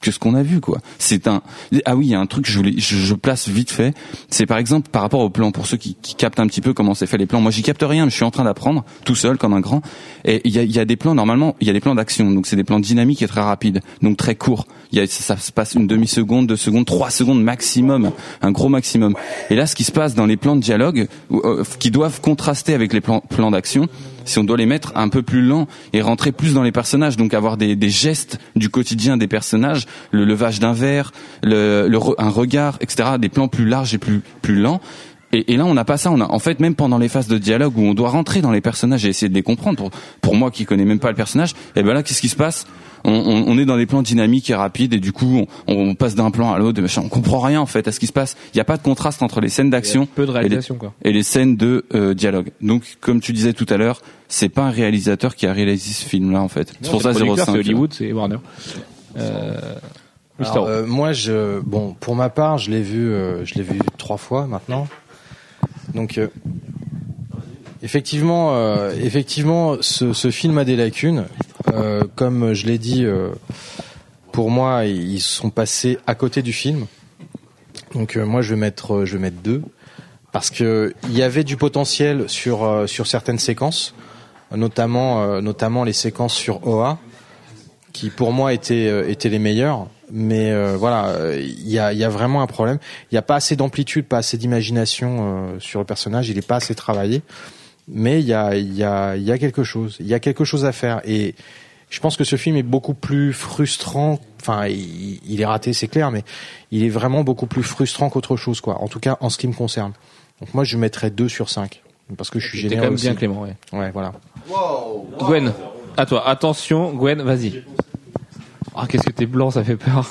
S9: que ce qu'on a vu quoi. C'est un ah oui, il y a un truc que je je, je place vite fait, c'est par exemple par rapport au plan pour ceux qui, qui captent un petit peu comment c'est fait les plans. Moi, j'y capte rien, mais je suis en train d'apprendre tout seul comme un grand et il y a, il y a des plans normalement, il y a des plans d'action. Donc c'est des plans dynamiques et très rapides, donc très courts. Il y a ça, se passe une demi-seconde, deux secondes, trois secondes maximum, un gros maximum. Et là ce qui se passe dans les plans de dialogue euh, qui doivent contraster avec les plans plans d'action, si on doit les mettre un peu plus lents et rentrer plus dans les personnages, donc avoir des, des gestes du quotidien des personnages, le levage d'un verre, le, le un regard, etc., des plans plus larges et plus plus lents. Et, et là, on n'a pas ça. On a, en fait, même pendant les phases de dialogue où on doit rentrer dans les personnages et essayer de les comprendre, pour, pour moi qui connais même pas le personnage, et ben là, qu'est-ce qui se passe? On, on, on est dans des plans dynamiques et rapides et du coup, on, on passe d'un plan à l'autre, on comprend rien en fait à ce qui se passe. Il n'y a pas de contraste entre les scènes d'action
S1: Peu de
S9: et les-
S1: réalisation quoi.
S9: et les scènes de euh, dialogue. Donc, comme tu disais tout à l'heure, c'est pas un réalisateur qui a réalisé ce film-là en fait. C'est pour ça
S1: Le producteur,
S9: 05.
S1: C'est Hollywood, c'est Warner. Euh,
S6: Alors, euh, moi, je, bon, pour ma part, je l'ai vu, euh, je l'ai vu trois fois maintenant. Donc, euh, effectivement, euh, effectivement, ce, film a des lacunes. Euh, comme je l'ai dit, euh, pour moi, ils sont passés à côté du film. Donc, moi, je vais mettre, je vais mettre deux. Parce que il y avait du potentiel sur sur certaines séquences, notamment notamment les séquences sur OA qui pour moi étaient étaient les meilleurs mais voilà il y a y a vraiment un problème. Il n'y a pas assez d'amplitude pas assez d'imagination sur le personnage. Il est pas assez travaillé mais il y a il y a il y a quelque chose il y a quelque chose à faire et Je pense que ce film est beaucoup plus frustrant. Enfin, il, il est raté, c'est clair, mais il est vraiment beaucoup plus frustrant qu'autre chose, quoi. En tout cas, en ce qui me concerne. Donc moi, je mettrais 2 sur 5 parce que je suis généreux
S1: quand même
S6: aussi.
S1: bien Clément, ouais.
S6: Ouais, voilà.
S1: Gwen, à toi. Attention, Gwen, vas-y. Ah, qu'est-ce que t'es blanc, ça fait peur.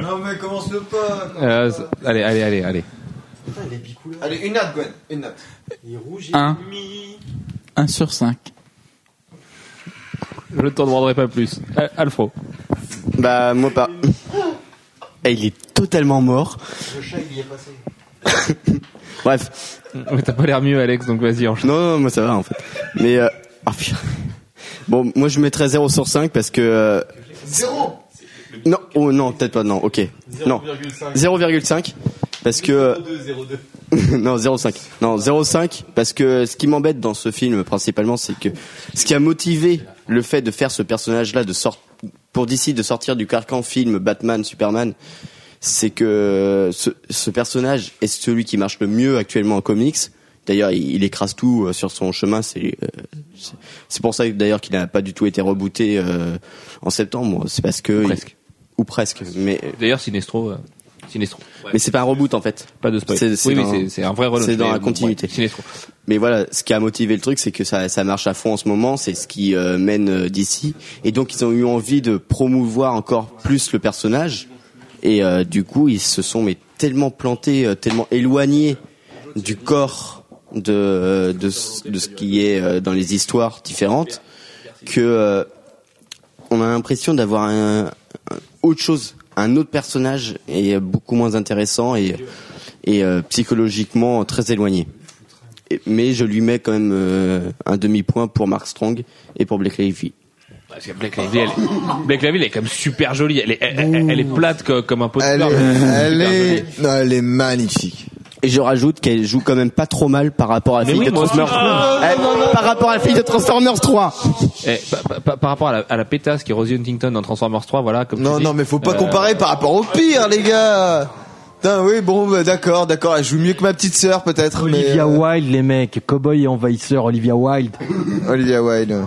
S4: Non mais commence le pas.
S1: Euh, c'est- allez, allez, allez, allez.
S4: Allez, une note, Gwen. Une note.
S8: 1. 1 sur 5.
S1: Je ne t'en demanderai pas plus. Euh, Alfro.
S7: Bah moi pas. Et il est totalement mort.
S6: Le chat, il y est passé.
S7: Bref.
S1: Mais t'as pas l'air mieux, Alex, donc vas-y, enchaîne.
S7: Non, non, moi ça va en fait. Mais euh... ah, putain. bon, moi je mettrais 0 sur 5 parce que euh,
S4: Zéro.
S7: non, oh non, peut-être pas non. OK. Non. 0,5 parce que non, 0,5. Non, 0,5 parce que ce qui m'embête dans ce film principalement, c'est que ce qui a motivé le fait de faire ce personnage-là de sort pour d'ici de sortir du carcan film Batman, Superman, c'est que ce, ce personnage est celui qui marche le mieux actuellement en comics. D'ailleurs, il, il écrase tout euh, sur son chemin. C'est euh, c'est- c'est pour ça d'ailleurs qu'il n'a pas du tout été rebooté euh, en septembre. C'est parce que
S1: Ou presque.
S7: ou presque. Mais
S1: D'ailleurs, Sinestro. euh, Sinestro.
S7: Mais c'est pas un reboot en fait.
S1: Pas de spoil.
S7: C'est- c'est
S1: oui, c'est un vrai relaunch.
S7: c'est dans la continuité.
S1: ouais, Sinestro.
S7: Mais voilà, ce qui a motivé le truc, c'est que ça, ça marche à fond en ce moment. C'est ce qui euh, mène euh, d'ici. Et donc, ils ont eu envie de promouvoir encore plus le personnage. Et euh, du coup, ils se sont mais tellement plantés, euh, tellement éloignés du corps de de, ce- de ce qui est euh, dans les histoires différentes que euh, on a l'impression d'avoir un, un- autre chose, un autre personnage et beaucoup moins intéressant et et euh, psychologiquement très éloigné. Et- mais je lui mets quand même euh, un demi-point pour Mark Strong et pour Blake Lively.
S1: Parce que Blake Lively, elle, Blake Lively, elle est quand même super jolie. Elle est, elle, elle- elle est plate co- comme un pot de
S4: Elle
S1: fleurs.
S4: est, est, non, elle est magnifique.
S7: Et je rajoute qu'elle joue quand même pas trop mal par rapport à la
S1: Mais
S7: fille
S1: oui,
S7: de Transformers. Par rapport à la fille de Transformers 3.
S1: Eh, pa- pa- pa- par rapport à la, à la pétasse qui est Rosie Huntington dans Transformers 3, voilà. Comme
S4: Non,
S1: tu dis,
S4: non, mais faut pas
S1: euh,
S4: comparer par rapport au pire, les gars. Putain, oui, bon, bah, d'accord, d'accord. Elle joue mieux que ma petite sœur, peut-être. mais,
S12: Olivia
S4: euh,
S12: Wilde, les mecs. Cowboy et envahisseur, Olivia Wilde.
S4: Olivia Wilde.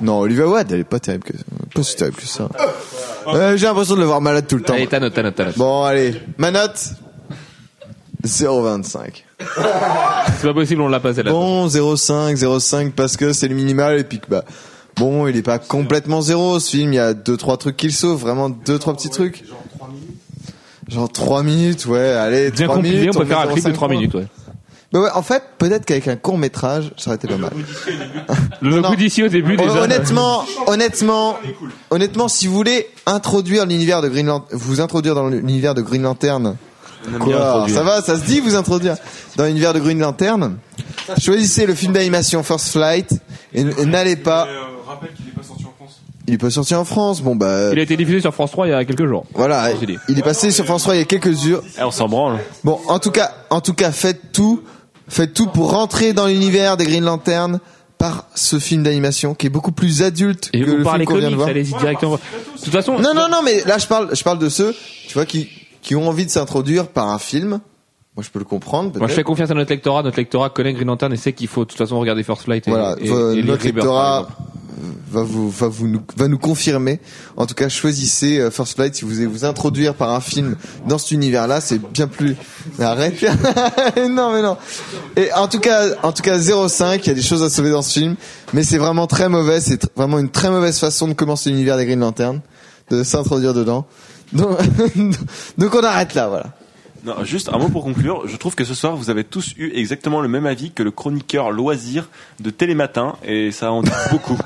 S4: Non, Olivia Wilde, elle est pas terrible que pas si terrible que ça. Euh, J'ai l'impression de le voir malade tout le temps.
S1: Allez, ta note, ta note, ta note.
S4: Bon, allez, ma note 0,25.
S1: C'est pas possible, on l'a pas celle-là.
S4: Bon, 0,5, 0,5 parce que c'est le minimal et puis que bah bon, il est pas complètement zéro ce film, il y a deux trois trucs qu'il sauve, vraiment deux trois petits trucs. Genre 3 minutes, ouais, allez,
S1: Bien
S4: 3
S1: compilé,
S4: minutes,
S1: on peut faire un clip de
S4: 0,5
S1: 3
S4: points.
S1: minutes, ouais.
S4: Bah ouais, en fait, peut-être qu'avec un court métrage, ça aurait été pas mal.
S1: Le coup d'ici au début, déjà.
S4: Honnêtement, honnêtement, honnêtement, si vous voulez introduire l'univers de Green Lantern, vous introduire dans l'univers de Green Lantern, quoi, ça va, ça se dit vous introduire dans l'univers de Green Lantern, choisissez le film d'animation First Flight et, et n'allez pas.
S5: euh, rappelle qu'il est pas sorti en France.
S4: Il est pas sorti en France, bon bah.
S1: Il a été diffusé sur France 3 il y a quelques jours.
S4: Voilà, il est passé sur France 3 il y a quelques heures.
S1: Eh, on s'en branle.
S4: Bon, en tout cas, en tout cas, faites tout, faites tout pour rentrer dans l'univers des Green Lantern par ce film d'animation qui est beaucoup plus adulte
S1: Et
S4: que
S1: vous
S4: le
S1: parlez
S4: film qu'on vient de voir.
S1: allez-y directement. De toute façon,
S4: Non, non, non, mais là, je parle, je parle de ceux, tu vois, qui, qui ont envie de s'introduire par un film. Moi, je peux le comprendre.
S1: moi je fais confiance à notre lectorat. Notre lectorat connaît Green Lantern et sait qu'il faut de toute façon regarder First Flight et,
S4: Voilà,
S1: et, et
S4: notre lectorat va vous, va vous, nous, va nous confirmer. En tout cas, choisissez euh, First Flight si vous voulez vous introduire par un film dans cet univers-là, c'est bien plus. Arrête. non, mais non. Et en tout cas, en tout cas, 0,5, il y a des choses à sauver dans ce film, mais c'est vraiment très mauvais. C'est vraiment une très mauvaise façon de commencer l'univers des Green Lantern, de s'introduire dedans. Donc, donc on arrête là, voilà.
S2: Non, juste un mot pour conclure. Je trouve que ce soir, vous avez tous eu exactement le même avis que le chroniqueur loisir de Télématin, et ça en dit beaucoup.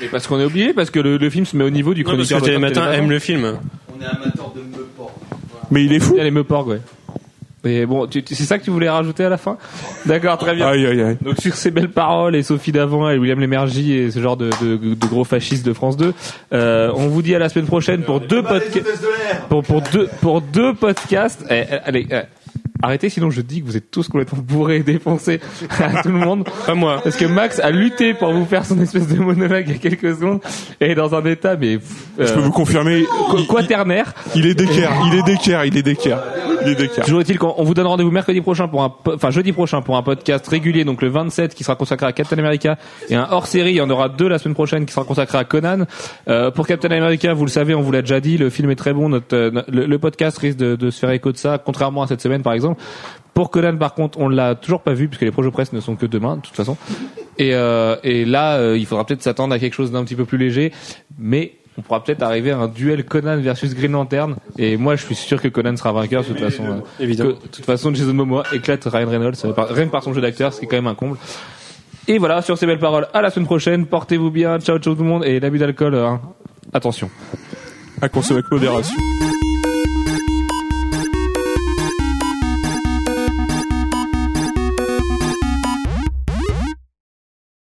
S1: Mais parce qu'on est oublié, parce que le, le film se met au niveau du
S3: Non, parce que
S1: chroniqueur.
S3: Télématin aime le film.
S5: Mais il est fou.
S1: Il y a les Meuporg, ouais. Mais bon, tu- tu- c'est ça que tu voulais rajouter à la fin? D'accord, très bien.
S5: Aïe aïe aïe.
S1: Donc sur ces belles paroles et Sophie Davant et William Lémergie et ce genre de, de, de gros fascistes de France 2, euh, on vous dit à la semaine prochaine pour deux podcasts. Pour, pour deux pour deux podcasts. Eh, eh, allez, eh, arrêtez sinon je dis que vous êtes tous complètement bourrés et défoncés à tout le monde.
S3: Pas moi.
S1: Parce que Max a lutté pour vous faire son espèce de monologue il y a quelques secondes et est dans un état mais
S5: Je peux vous confirmer,
S1: qu- quaternaire.
S5: il est d'équerre, il est d'équerre, il est d'équerre. Les deux cas.
S1: Toujours est-il qu'on on vous donne rendez-vous mercredi prochain pour un, enfin jeudi prochain pour un podcast régulier, donc le 27 qui sera consacré à Captain America et un hors-série. Il y en aura deux la semaine prochaine qui sera consacré à Conan. Euh, pour Captain America, vous le savez, on vous l'a déjà dit, le film est très bon. Notre, euh, le, le podcast risque de, de se faire écho de ça, contrairement à cette semaine par exemple. Pour Conan, par contre, on l'a toujours pas vu puisque les projets presse ne sont que demain, de toute façon. Et, euh, et là, euh, il faudra peut-être s'attendre à quelque chose d'un petit peu plus léger, mais on pourra peut-être arriver à un duel Conan versus Green Lantern. Et moi, je suis sûr que Conan sera vainqueur de toute façon. euh,
S3: Évidemment.
S1: que- de toute façon, Jason Momoa éclate Ryan Reynolds, euh, rien que par son jeu d'acteur, ce qui est quand même un comble. Et voilà, sur ces belles paroles, à la semaine prochaine. Portez-vous bien. Ciao, ciao tout le monde. Et l'abus d'alcool, hein, attention.
S5: À consommer avec modération.